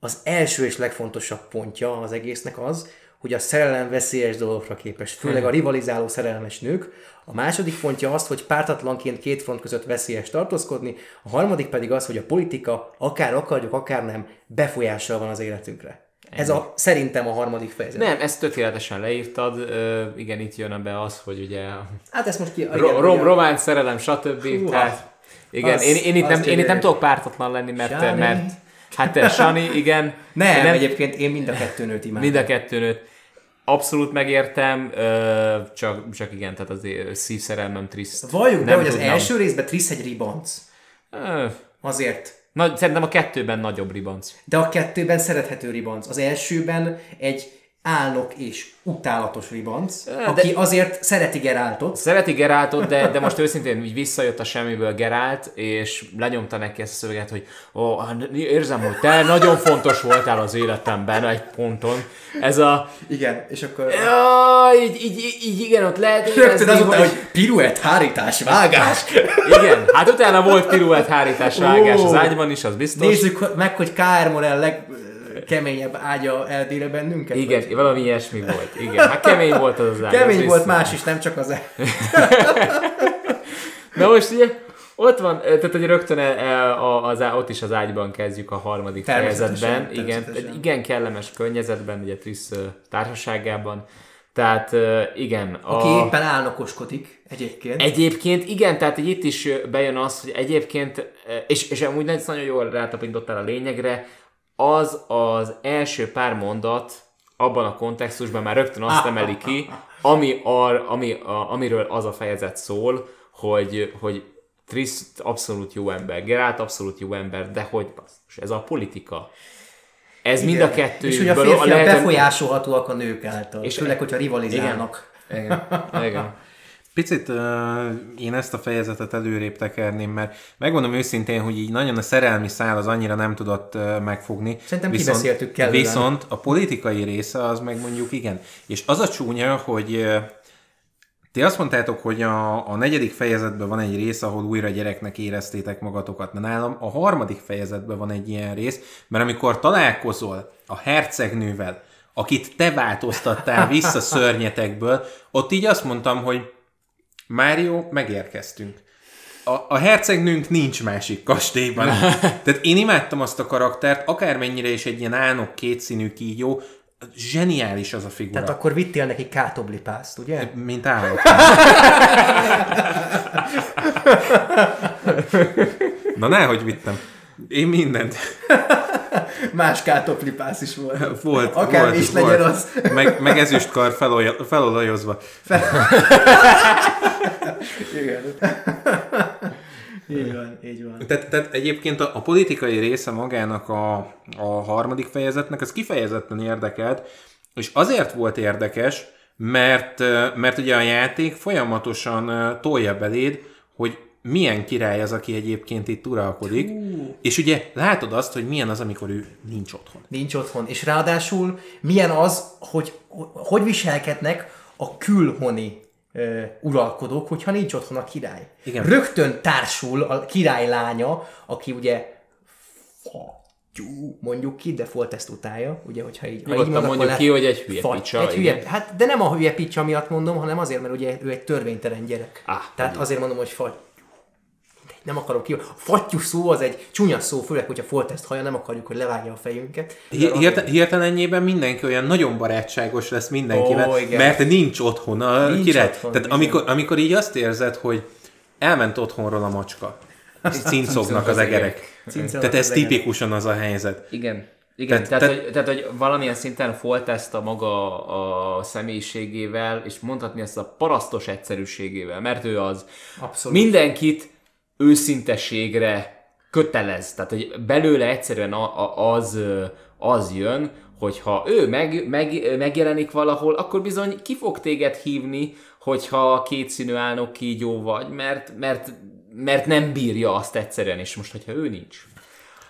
az első és legfontosabb pontja az egésznek az, hogy a szerelem veszélyes dolgokra képes, főleg a rivalizáló szerelmes nők. A második pontja az, hogy pártatlanként két front között veszélyes tartózkodni, a harmadik pedig az, hogy a politika, akár akarjuk, akár nem, befolyással van az életünkre. Ez a, szerintem a harmadik fejezet. Nem, ezt tökéletesen leírtad. Ö, igen, itt jön be az, hogy ugye Hát ezt most ki... igen, ro- rom, ugye- román szerelem, stb. Húha. Tehát, igen, Az- én, én, itt nem, én itt nem tudok pártatlan lenni, mert, Sani. mert hát te, Sani, igen. Nem, nem, egyébként én mind a kettő nőt imádom. mind a kettőnőt. Abszolút megértem, csak, csak igen, tehát azért szívszerelmem Triszt. Valljuk be, Nem hogy az tudnám. első részben Trisz egy ribanc. Ö, Azért. Nagy, szerintem a kettőben nagyobb ribanc. De a kettőben szerethető ribanc. Az elsőben egy álnok és utálatos ribanc, de- aki azért szereti Geráltot. Szereti Geráltot, de, de most őszintén így visszajött a semmiből Gerált, és lenyomta neki ezt a szöveget, hogy ó, érzem, hogy te nagyon fontos voltál az életemben egy ponton. Ez a... Igen, és akkor Ja, így, így, így, igen, ott lehet rögtön azután, hogy piruett, hárítás, vágás. Igen, hát utána volt piruett hárítás vágás az ágyban is, az biztos. Nézzük meg, hogy KR Morel legkeményebb ágya eldére bennünket. Igen, vagy? valami ilyesmi volt. Igen, hát kemény volt az az ágy. Kemény az volt más is, nem csak az Na most ugye, ott van, tehát hogy rögtön e- e- a, az, ott is az ágyban kezdjük a harmadik fejezetben. Igen, egy igen kellemes környezetben, ugye Trisz ö, társaságában. Tehát ö, igen. A... Aki éppen álnokoskodik egyébként. Egyébként igen, tehát itt is bejön az, hogy egyébként, és, és amúgy nagyon jól rátapintottál a lényegre, az az első pár mondat abban a kontextusban már rögtön azt emeli ki, ami, ar, ami a, amiről az a fejezet szól, hogy, hogy Triss abszolút jó ember, Geralt abszolút jó ember, de hogy basszus, ez a politika. Ez mind a kettő. És hogy a férfiak befolyásolhatóak a nők által. És főleg, hogyha rivalizálnak. Igen, igen. Picit uh, én ezt a fejezetet előrébb tekerném, mert megmondom őszintén, hogy így nagyon a szerelmi szál az annyira nem tudott uh, megfogni. Szerintem kibeszéltük kellően. Viszont a politikai része az meg mondjuk igen. És az a csúnya, hogy uh, ti azt mondtátok, hogy a, a negyedik fejezetben van egy rész, ahol újra gyereknek éreztétek magatokat. Na nálam a harmadik fejezetben van egy ilyen rész, mert amikor találkozol a hercegnővel, akit te változtattál vissza szörnyetekből, ott így azt mondtam, hogy Mário, megérkeztünk. A, a hercegnőnk nincs másik kastélyban. Tehát én imádtam azt a karaktert, akármennyire is egy ilyen álnok kétszínű kígyó, zseniális az a figura. Tehát akkor vittél neki kátoblipászt, ugye? Mint állat. Na nehogy vittem. Én mindent. Más kátoblipász is volt. Volt, Akár volt, is volt. legyen az. Meg, meg ezüstkar felolja- felolajozva. Igen. Így van, így van. Tehát, tehát egyébként a, a politikai része magának a, a harmadik fejezetnek, az kifejezetten érdekelt, és azért volt érdekes, mert, mert ugye a játék folyamatosan tolja beléd, hogy milyen király az, aki egyébként itt uralkodik, és ugye látod azt, hogy milyen az, amikor ő nincs otthon. Nincs otthon. És ráadásul milyen az, hogy hogy viselkednek a külhoni ö, uralkodók, hogyha nincs otthon a király. Igen. Rögtön társul a király lánya, aki ugye fattyú, mondjuk ki, de Foltest utálja, ugye, hogyha így, ha így Nyugodtan mondok, mondjuk ki, hogy egy hülye picsa, Egy hülye, igen. hát, de nem a hülye picsa miatt mondom, hanem azért, mert ugye ő egy törvénytelen gyerek. Ah, Tehát ugye. azért mondom, hogy fattyú. Nem akarok ki. A fattyú szó az egy csúnya szó, főleg, hogyha Foltest haja, nem akarjuk, hogy levágja a fejünket. Hi- Hirte, hirtelenjében mindenki olyan nagyon barátságos lesz mindenkivel, igen. mert nincs otthon a Nincs király. otthon, Tehát bizony. amikor, amikor így azt érzed, hogy elment otthonról a macska, és cincognak az egerek. Cincognak Tehát ez tipikusan az a helyzet. Igen. Igen, Tehát- tehát, tehát- hogy, tehát, hogy valamilyen szinten Foltest a maga a személyiségével, és mondhatni ezt a parasztos egyszerűségével, mert ő az Abszolút. mindenkit őszintességre kötelez. Tehát, hogy belőle egyszerűen a, a, az, az jön, hogyha ő meg, meg, megjelenik valahol, akkor bizony ki fog téged hívni, hogyha kétszínű álnok kígyó vagy, mert, mert, mert nem bírja azt egyszerűen, és most, hogyha ő nincs,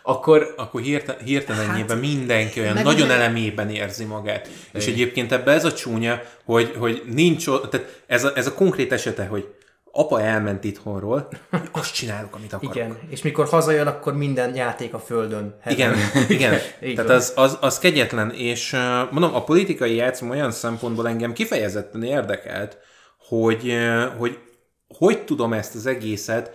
akkor Akkor hirte, hirtelenjében mindenki olyan nagyon ugye- elemében érzi magát. És egyébként ebbe ez a csúnya, hogy, hogy nincs tehát ez a, ez a konkrét esete, hogy apa elment itthonról, azt csinálok, amit akarok. Igen, és mikor hazajön, akkor minden játék a földön. Igen, igen. Így Tehát az, az, az kegyetlen, és mondom, a politikai játszom olyan szempontból engem kifejezetten érdekelt, hogy, hogy hogy tudom ezt az egészet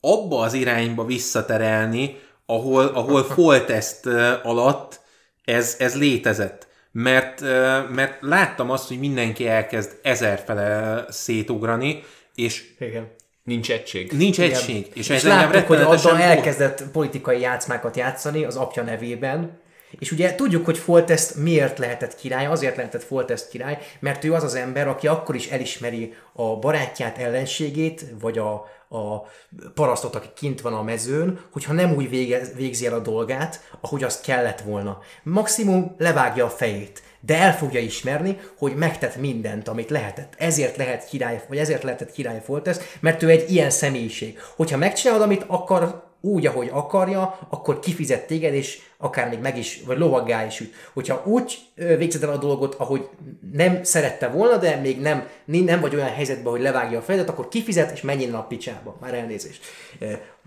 abba az irányba visszaterelni, ahol, ahol Foltest alatt ez, ez létezett. Mert, mert láttam azt, hogy mindenki elkezd ezerfele szétugrani, és Igen. nincs egység. nincs Igen. egység. És, És, és láttuk, hogy Adda elkezdett politikai játszmákat játszani az apja nevében, és ugye tudjuk, hogy Foltest miért lehetett király, azért lehetett Foltest király, mert ő az az ember, aki akkor is elismeri a barátját, ellenségét, vagy a, a parasztot, aki kint van a mezőn, hogyha nem úgy végez, végzi el a dolgát, ahogy azt kellett volna. Maximum levágja a fejét, de el fogja ismerni, hogy megtett mindent, amit lehetett. Ezért lehet király, vagy ezért lehetett király Foltesz, mert ő egy ilyen személyiség. Hogyha megcsinálod, amit akar, úgy, ahogy akarja, akkor kifizet téged, és akár még meg is, vagy lovaggá is üt. Hogyha úgy végzed el a dolgot, ahogy nem szerette volna, de még nem, nem vagy olyan helyzetben, hogy levágja a fejedet, akkor kifizet, és menjen a picsába. Már elnézést.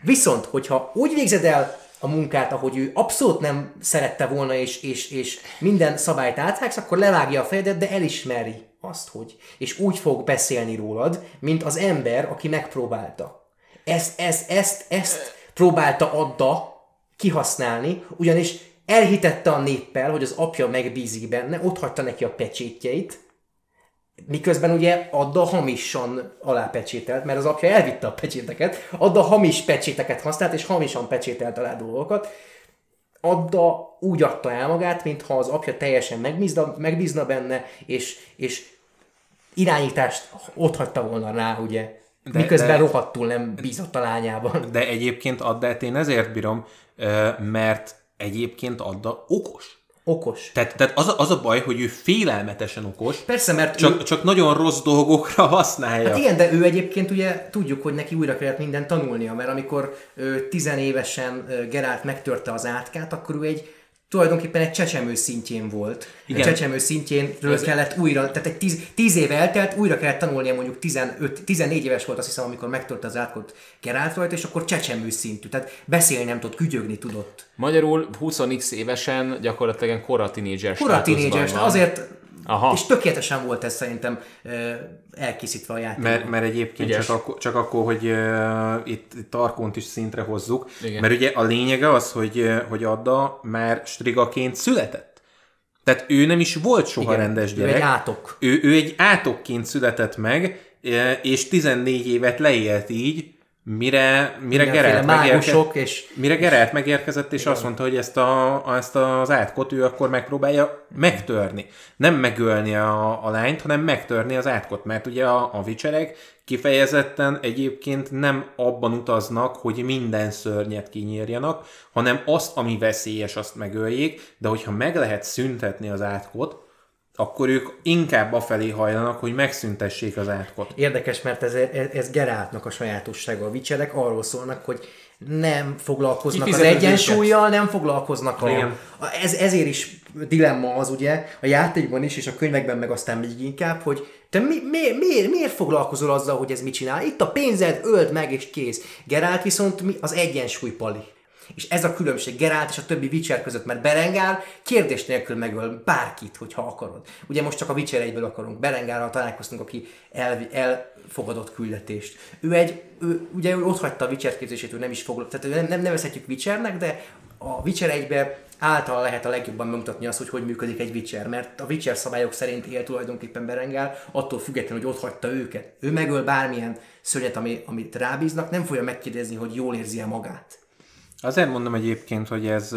Viszont, hogyha úgy végzed el a munkát, ahogy ő abszolút nem szerette volna, és, és, és minden szabályt áthágsz, akkor levágja a fejedet, de elismeri azt, hogy. És úgy fog beszélni rólad, mint az ember, aki megpróbálta. Ezt, ezt, ezt, ezt próbálta adda kihasználni, ugyanis elhitette a néppel, hogy az apja megbízik benne, ott hagyta neki a pecsétjeit, miközben ugye Adda hamisan alápecsételt, mert az apja elvitte a pecséteket, Adda hamis pecséteket használt, és hamisan pecsételt alá dolgokat. Adda úgy adta el magát, mintha az apja teljesen megbízna, megbízna benne, és, és irányítást ott hagyta volna rá, ugye de, Miközben de, rohadtul nem bízott a lányában. De egyébként Addát én ezért bírom, mert egyébként Adda okos. Okos. Tehát, tehát az, a, az a baj, hogy ő félelmetesen okos. Persze, mert csak, ő... csak nagyon rossz dolgokra használja. Hát igen, de ő egyébként ugye tudjuk, hogy neki újra kellett mindent tanulnia, mert amikor ő tizenévesen Gerált megtörte az átkát, akkor ő egy tulajdonképpen egy csecsemő szintjén volt. Igen. A csecsemő szintjénről Ez kellett újra, tehát egy tíz, tíz év eltelt, újra kellett tanulnia mondjuk 15, 14 éves volt azt hiszem, amikor megtört az átkot Gerált rajta, és akkor csecsemő szintű, tehát beszélni nem tudott, kügyögni tudott. Magyarul 20x évesen gyakorlatilag kora tínédzser Kora tínédzser, azért Aha. És tökéletesen volt ez szerintem elkészítve a játék. Mert, mert egyébként csak akkor, csak akkor, hogy uh, itt, itt Tarkont is szintre hozzuk, Igen. mert ugye a lényege az, hogy, hogy Adda már strigaként született. Tehát ő nem is volt soha Igen, rendes gyerek. Ő egy átok. Ő, ő egy átokként született meg, és 14 évet leélt így, Mire, mire Geralt megérkezett, és... mire Geralt megérkezett, és Igen. azt mondta, hogy ezt, a, ezt az átkot ő akkor megpróbálja megtörni. Nem megölni a, a lányt, hanem megtörni az átkot, mert ugye a, a vicserek kifejezetten egyébként nem abban utaznak, hogy minden szörnyet kinyírjanak, hanem azt, ami veszélyes, azt megöljék, de hogyha meg lehet szüntetni az átkot, akkor ők inkább afelé hajlanak, hogy megszüntessék az átkot. Érdekes, mert ez, ez Geráltnak a sajátossága. A vicselek arról szólnak, hogy nem foglalkoznak az egyensúlyjal, nem foglalkoznak a, a ez, ezért is dilemma az ugye a játékban is, és a könyvekben meg aztán még inkább, hogy te mi, mi, miért, miért foglalkozol azzal, hogy ez mit csinál? Itt a pénzed, öld meg és kész. Gerált viszont az egyensúly pali. És ez a különbség Gerált és a többi Witcher között, mert Berengár kérdés nélkül megöl bárkit, hogyha akarod. Ugye most csak a Witcher egyből akarunk. Berengárral találkoztunk, aki el, elfogadott küldetést. Ő egy, ő, ugye ő ott hagyta a Witcher képzését, ő nem is foglal, tehát nem, nem nevezhetjük Witchernek, de a Witcher egybe által lehet a legjobban bemutatni azt, hogy hogy működik egy Witcher, mert a Witcher szabályok szerint él tulajdonképpen Berengár, attól függetlenül, hogy ott hagyta őket. Ő megöl bármilyen szörnyet, ami, amit rábíznak, nem fogja megkérdezni, hogy jól érzi-e magát. Azért mondom egyébként, hogy ez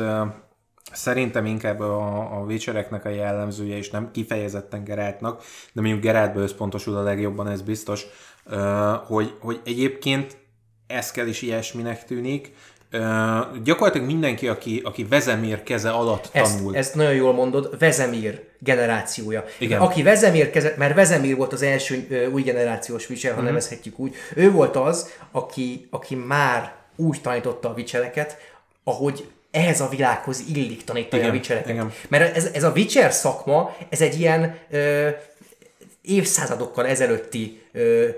szerintem inkább a, a Witchereknek a jellemzője, és nem kifejezetten Geráltnak, de mondjuk Geráltba összpontosul a legjobban, ez biztos, hogy, hogy egyébként ez kell is ilyesminek tűnik, gyakorlatilag mindenki, aki, aki Vezemír keze alatt tanul. Ezt, ezt nagyon jól mondod, Vezemír generációja. Igen. Aki Vezemír keze, mert Vezemír volt az első uh, új generációs Witcher, ha uh-huh. nevezhetjük úgy, ő volt az, aki, aki már úgy tanította a vicseleket, ahogy ehhez a világhoz illik tanítani igen, a vicsereket. Igen. Mert ez, ez a Witcher szakma, ez egy ilyen ö, évszázadokkal ezelőtti ö,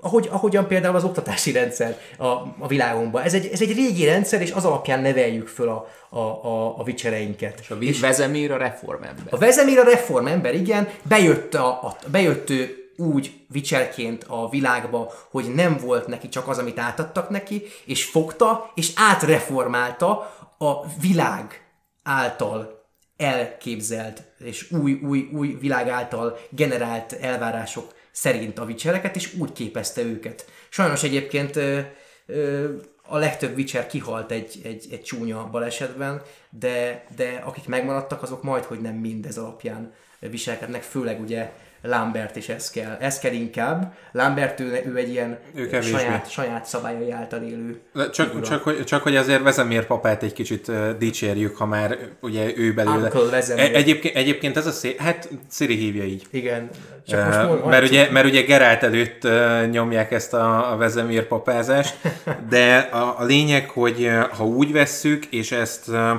ahogy, ahogyan például az oktatási rendszer a, a világunkban. Ez egy, ez egy régi rendszer, és az alapján neveljük föl a, a, a, a vicsereinket. És a és Vezemír a reformember. A Vezemír a reformember, igen. Bejött, a, a, bejött ő úgy vicserként a világba, hogy nem volt neki csak az, amit átadtak neki, és fogta, és átreformálta a világ által elképzelt, és új, új, új világ által generált elvárások szerint a vicsereket, és úgy képezte őket. Sajnos egyébként ö, ö, a legtöbb vicser kihalt egy, egy, egy csúnya balesetben, de, de akik megmaradtak, azok majd, hogy nem mind ez alapján viselkednek, főleg ugye Lambert is ez kell. Ez kell inkább. Lambert ő, ő egy ilyen Ő saját, saját szabályai által élő. Csak, csak, hogy, csak hogy azért Vezemér papát egy kicsit uh, dicsérjük, ha már ugye ő belőle. E- egyébként, egyébként ez a szép, hát Ciri hívja így. Igen. Csak most Uh, mert, ugye, mert ugye Gerált előtt uh, nyomják ezt a, a Vezemér papázást, de a, a lényeg, hogy uh, ha úgy vesszük, és ezt uh,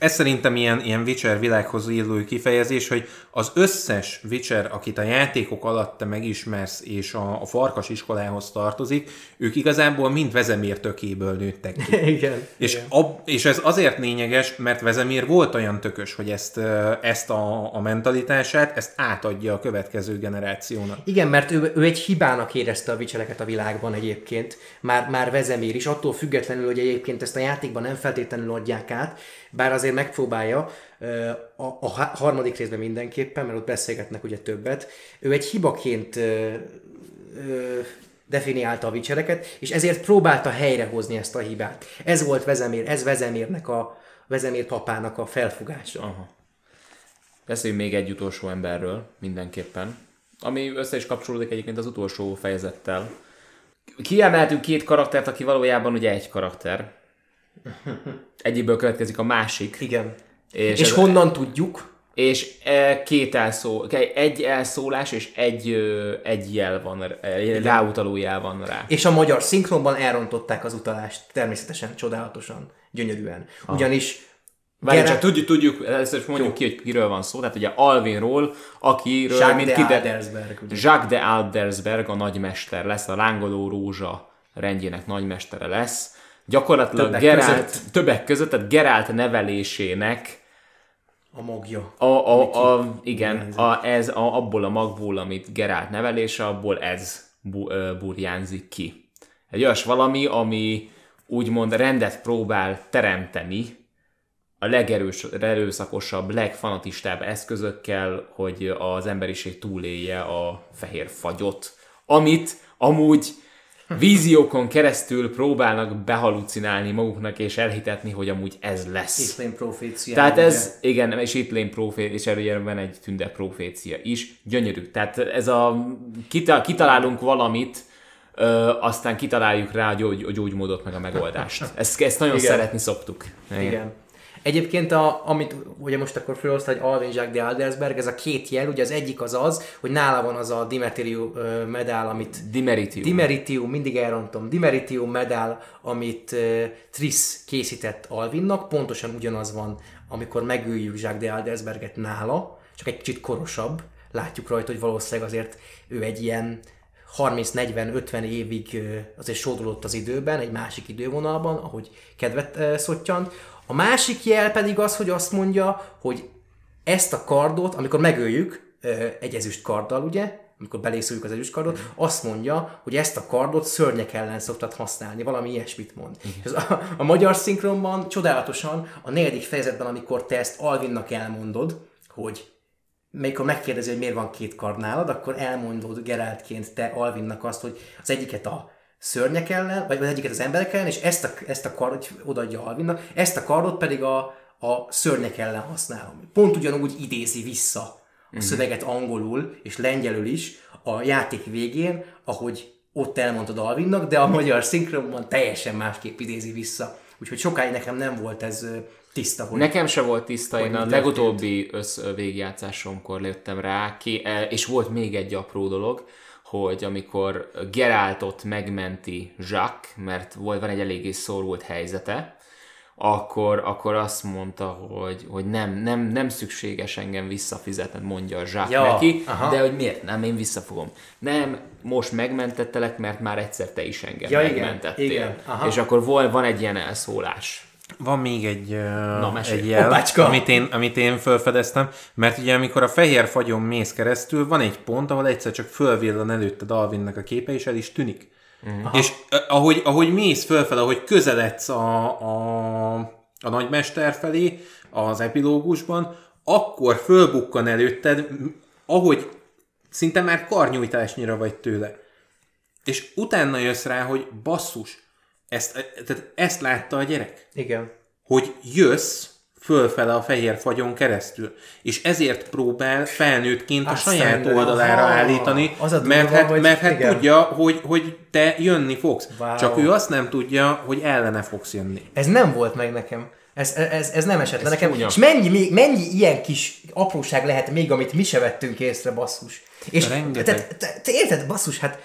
ez szerintem ilyen, ilyen Witcher világhoz illő kifejezés, hogy az összes Witcher, akit a játékok alatt te megismersz, és a, a farkas iskolához tartozik, ők igazából mind Vezemér tökéből nőttek ki. Igen. És, ab, és ez azért lényeges, mert Vezemér volt olyan tökös, hogy ezt, ezt a, a mentalitását, ezt átadja a következő generációnak. Igen, mert ő, ő egy hibának érezte a vicseleket a világban egyébként, már, már Vezemér is, attól függetlenül, hogy egyébként ezt a játékban nem feltétlenül adják át, bár azért megpróbálja, a, a ha- harmadik részben mindenképpen, mert ott beszélgetnek ugye többet, ő egy hibaként ö, ö, definiálta a vicseleket, és ezért próbálta helyrehozni ezt a hibát. Ez volt Vezemér, ez Vezemérnek a Vezemér papának a felfogása. Aha. Beszéljünk még egy utolsó emberről, mindenképpen. Ami össze is kapcsolódik egyébként az utolsó fejezettel. Kiemeltünk két karaktert, aki valójában ugye egy karakter. Egyiből következik a másik. Igen. És, És honnan tudjuk? És e, két elszó, egy elszólás és egy, egy jel van, egy ráutaló jel van rá. És a magyar szinkronban elrontották az utalást, természetesen, csodálatosan, gyönyörűen. Ugyanis Várj, csak tudjuk, tudjuk, először is mondjuk ki, hogy kiről van szó. Tehát ugye Alvinról, akiről, Jacques mint de kider- Aldersberg, ugye. Jacques de Aldersberg a nagymester lesz, a lángoló rózsa rendjének nagymestere lesz. Gyakorlatilag Többek Gerált, között. többek között, tehát Gerált nevelésének a magja. a, a, a, igen, a, ez a, abból a magból, amit Gerált nevelése, abból ez bu, ö, burjánzik ki. Egy olyas valami, ami úgymond rendet próbál teremteni a legerős, legerőszakosabb, legfanatistább eszközökkel, hogy az emberiség túlélje a fehér fagyot, amit amúgy víziókon keresztül próbálnak behalucinálni maguknak és elhitetni, hogy amúgy ez lesz. Iszlém profécia. Tehát ez, igen, és itt lén profét, és erről van egy tünde profécia is. Gyönyörű. Tehát ez a, kita, kitalálunk valamit, ö, aztán kitaláljuk rá a, gyógy, a gyógymódot, meg a megoldást. Ezt, ezt nagyon Igen. szeretni szoktuk. Igen. Egyébként, a, amit ugye most akkor felhozta, hogy Alvin Jacques de Aldersberg, ez a két jel, ugye az egyik az az, hogy nála van az a Dimetriu medál, amit Dimeritium. Dimeritium, mindig elrontom, Dimeritium medál, amit uh, Triss készített Alvinnak, pontosan ugyanaz van, amikor megöljük Jacques de Aldersberget nála, csak egy kicsit korosabb. Látjuk rajta, hogy valószínűleg azért ő egy ilyen 30-40-50 évig azért sodolott az időben, egy másik idővonalban, ahogy kedvet ö, szottyant. A másik jel pedig az, hogy azt mondja, hogy ezt a kardot, amikor megöljük egy ezüst karddal, ugye, amikor belészüljük az ezüst kardot, azt mondja, hogy ezt a kardot szörnyek ellen szoktad használni, valami ilyesmit mond. Ez a, a magyar szinkronban csodálatosan a negyedik fejezetben, amikor te ezt Alvinnak elmondod, hogy amikor megkérdezi, hogy miért van két kard nálad, akkor elmondod Geráltként te Alvinnak azt, hogy az egyiket a szörnyek ellen, vagy az egyiket az emberek ellen, és ezt a, ezt a kardot odaadja Alvinnak, ezt a kardot pedig a, a szörnyek ellen használom. Pont ugyanúgy idézi vissza a szöveget angolul és lengyelül is a játék végén, ahogy ott elmondtad Alvinnak, de a magyar szinkronban teljesen másképp idézi vissza. Úgyhogy sokáig nekem nem volt ez tiszta, hogy Nekem se volt tiszta, én a legutóbbi össz végjátszásomkor lőttem rá, ki, és volt még egy apró dolog, hogy amikor Geraltot megmenti Jacques, mert volt, van egy eléggé szorult helyzete, akkor, akkor azt mondta, hogy, hogy nem, nem, nem szükséges engem visszafizetned, mondja a Jacques Ja, neki, aha. de hogy miért nem, én visszafogom. Nem, most megmentettelek, mert már egyszer te is engem Ja, igen, megmentettél. igen, aha. És akkor vol, van egy ilyen elszólás. Van még egy, Na, mesélj. egy jel, amit én, amit én felfedeztem, mert ugye amikor a fehér fagyon mész keresztül, van egy pont, ahol egyszer csak fölvillan előtted Alvinnak a képe, és el is tűnik. Uh-huh. És uh, ahogy, ahogy mész fölfele, ahogy közeledsz a, a, a nagymester felé az epilógusban, akkor fölbukkan előtted, ahogy szinte már karnyújtásnyira vagy tőle. És utána jössz rá, hogy basszus, ezt, tehát ezt látta a gyerek igen. hogy jössz fölfele a fehér fagyon keresztül. És ezért próbál felnőttként a Aztán, saját oldalára aha, állítani, az a mert durva, hát, mert hát igen. tudja, hogy, hogy te jönni fogsz. Wow. Csak ő azt nem tudja, hogy ellene fogsz jönni. Ez nem volt meg nekem. Ez, ez, ez nem esett le Ez nekem. csúnya. És mennyi, mennyi ilyen kis apróság lehet még, amit mi se vettünk észre, basszus. És te, Rengeteg. te, te, te érted, basszus, hát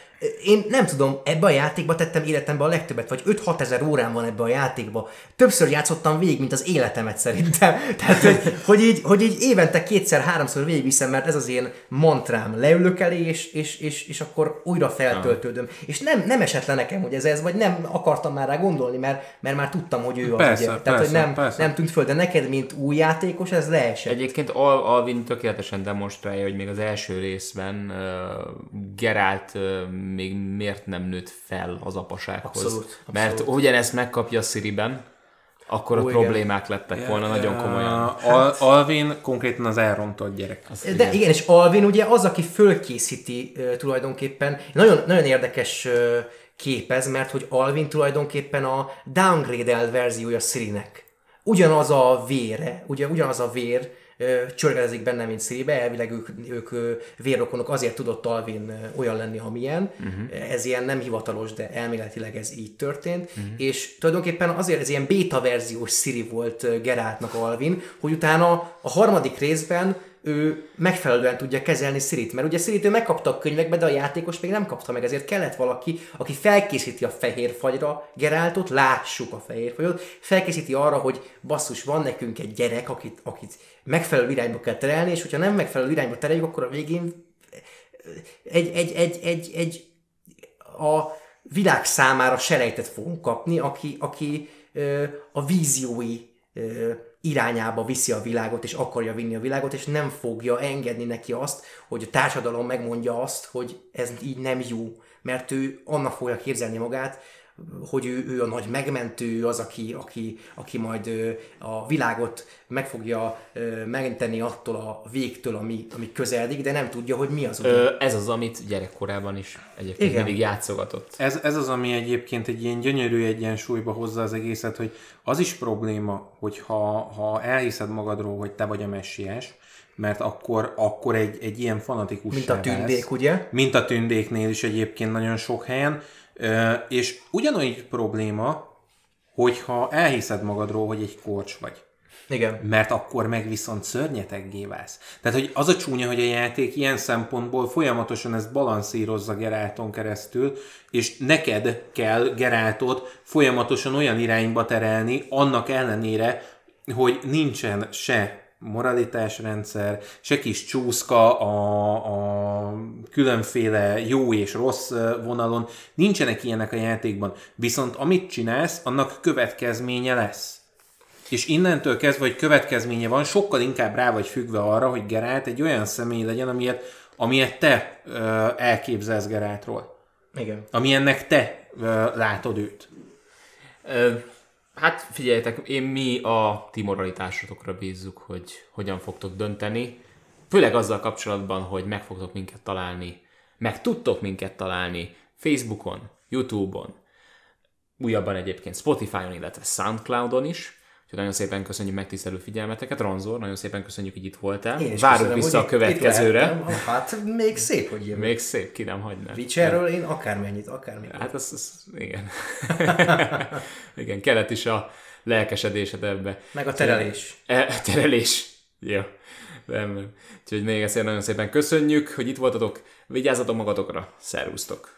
én nem tudom, ebbe a játékba tettem életemben a legtöbbet, vagy 5-6 ezer órán van ebbe a játékba. Többször játszottam végig, mint az életemet szerintem. Tehát, hogy, hogy, így, hogy így évente kétszer-háromszor végigviszem, mert ez az én mantrám. Leülök elé, és, és, és, és akkor újra feltöltődöm. És nem, nem esett le nekem, hogy ez ez, vagy nem akartam már rá gondolni, mert, mert már tudtam, hogy ő az Persze, ugye. Tehát, hogy persze, nem, persze. nem tűnt föl, de neked, mint új játékos, ez leesett. Egyébként Al- Alvin tökéletesen demonstrálja, hogy még az első részben uh, Gerált még miért nem nőtt fel az apasághoz. Abszolút, Mert abszolút. ugyanezt megkapja Siriben, akkor a Ó, igen. problémák lettek volna nagyon komolyan. Uh, Al- Alvin konkrétan az elrontott gyerek. De igen, és Alvin ugye az, aki fölkészíti uh, tulajdonképpen, nagyon, nagyon érdekes uh, képez, mert hogy Alvin tulajdonképpen a downgrade verziója Sirinek. Ugyanaz a vére, ugye ugyanaz a vér csörgedezik benne, mint Siribe, elvileg ők, ők vérrokonok, azért tudott Alvin olyan lenni, amilyen. Uh-huh. Ez ilyen nem hivatalos, de elméletileg ez így történt. Uh-huh. És tulajdonképpen azért ez ilyen beta verziós Siri volt Geráltnak Alvin, hogy utána a harmadik részben ő megfelelően tudja kezelni Sirit, mert ugye Sirit ő megkapta a könyvekbe, de a játékos még nem kapta meg, ezért kellett valaki, aki felkészíti a fehér fagyra Geráltot, lássuk a fehér fagyot, felkészíti arra, hogy basszus, van nekünk egy gyerek, akit, akit megfelelő irányba kell terelni, és hogyha nem megfelelő irányba tereljük, akkor a végén egy, egy, egy, egy, egy a világ számára selejtet fogunk kapni, aki, aki ö, a víziói ö, irányába viszi a világot, és akarja vinni a világot, és nem fogja engedni neki azt, hogy a társadalom megmondja azt, hogy ez így nem jó, mert ő annak fogja képzelni magát, hogy ő, ő a nagy megmentő, az, aki, aki, aki majd a világot meg fogja ö, menteni attól a végtől, ami, ami közeledik, de nem tudja, hogy mi az. Ugye? Ö, ez az, amit gyerekkorában is egyébként Igen. mindig játszogatott. Ez, ez az, ami egyébként egy ilyen gyönyörű egyensúlyba hozza az egészet, hogy az is probléma, hogy ha, ha elhiszed magadról, hogy te vagy a messiás, mert akkor, akkor egy, egy ilyen fanatikus Mint a tündék, ugye? Mint a tündéknél is egyébként nagyon sok helyen. És ugyanúgy probléma, hogyha elhiszed magadról, hogy egy korcs vagy. Igen. Mert akkor meg viszont szörnyeteggé válsz. Tehát, hogy az a csúnya, hogy a játék ilyen szempontból folyamatosan ezt balanszírozza Gerálton keresztül, és neked kell Geráltot folyamatosan olyan irányba terelni, annak ellenére, hogy nincsen se moralitásrendszer, se kis csúszka a, a különféle jó és rossz vonalon, nincsenek ilyenek a játékban. Viszont amit csinálsz, annak következménye lesz. És innentől kezdve, hogy következménye van, sokkal inkább rá vagy függve arra, hogy Gerált egy olyan személy legyen, amilyet, amilyet te ö, elképzelsz Geráltról. Igen. Amilyennek te ö, látod őt. Ö, hát figyeljetek, én mi a ti moralitásotokra bízzuk, hogy hogyan fogtok dönteni. Főleg azzal kapcsolatban, hogy meg fogtok minket találni, meg tudtok minket találni Facebookon, Youtube-on, újabban egyébként Spotify-on, illetve Soundcloud-on is. Úgyhogy nagyon szépen köszönjük megtisztelő figyelmeteket. Ronzor, nagyon szépen köszönjük, hogy itt voltál. Én Várunk vissza a következőre. lehettem. Hát még szép, hogy jövök. Még szép, ki nem hagyná. Witcherről én akármennyit, akármit. Hát az, az igen. igen, kellett is a lelkesedésed ebbe. Meg a terelés. E, terelés. Jó. Nem, nem. Úgyhogy még egyszer nagyon szépen köszönjük, hogy itt voltatok. Vigyázzatok magatokra. Szervusztok.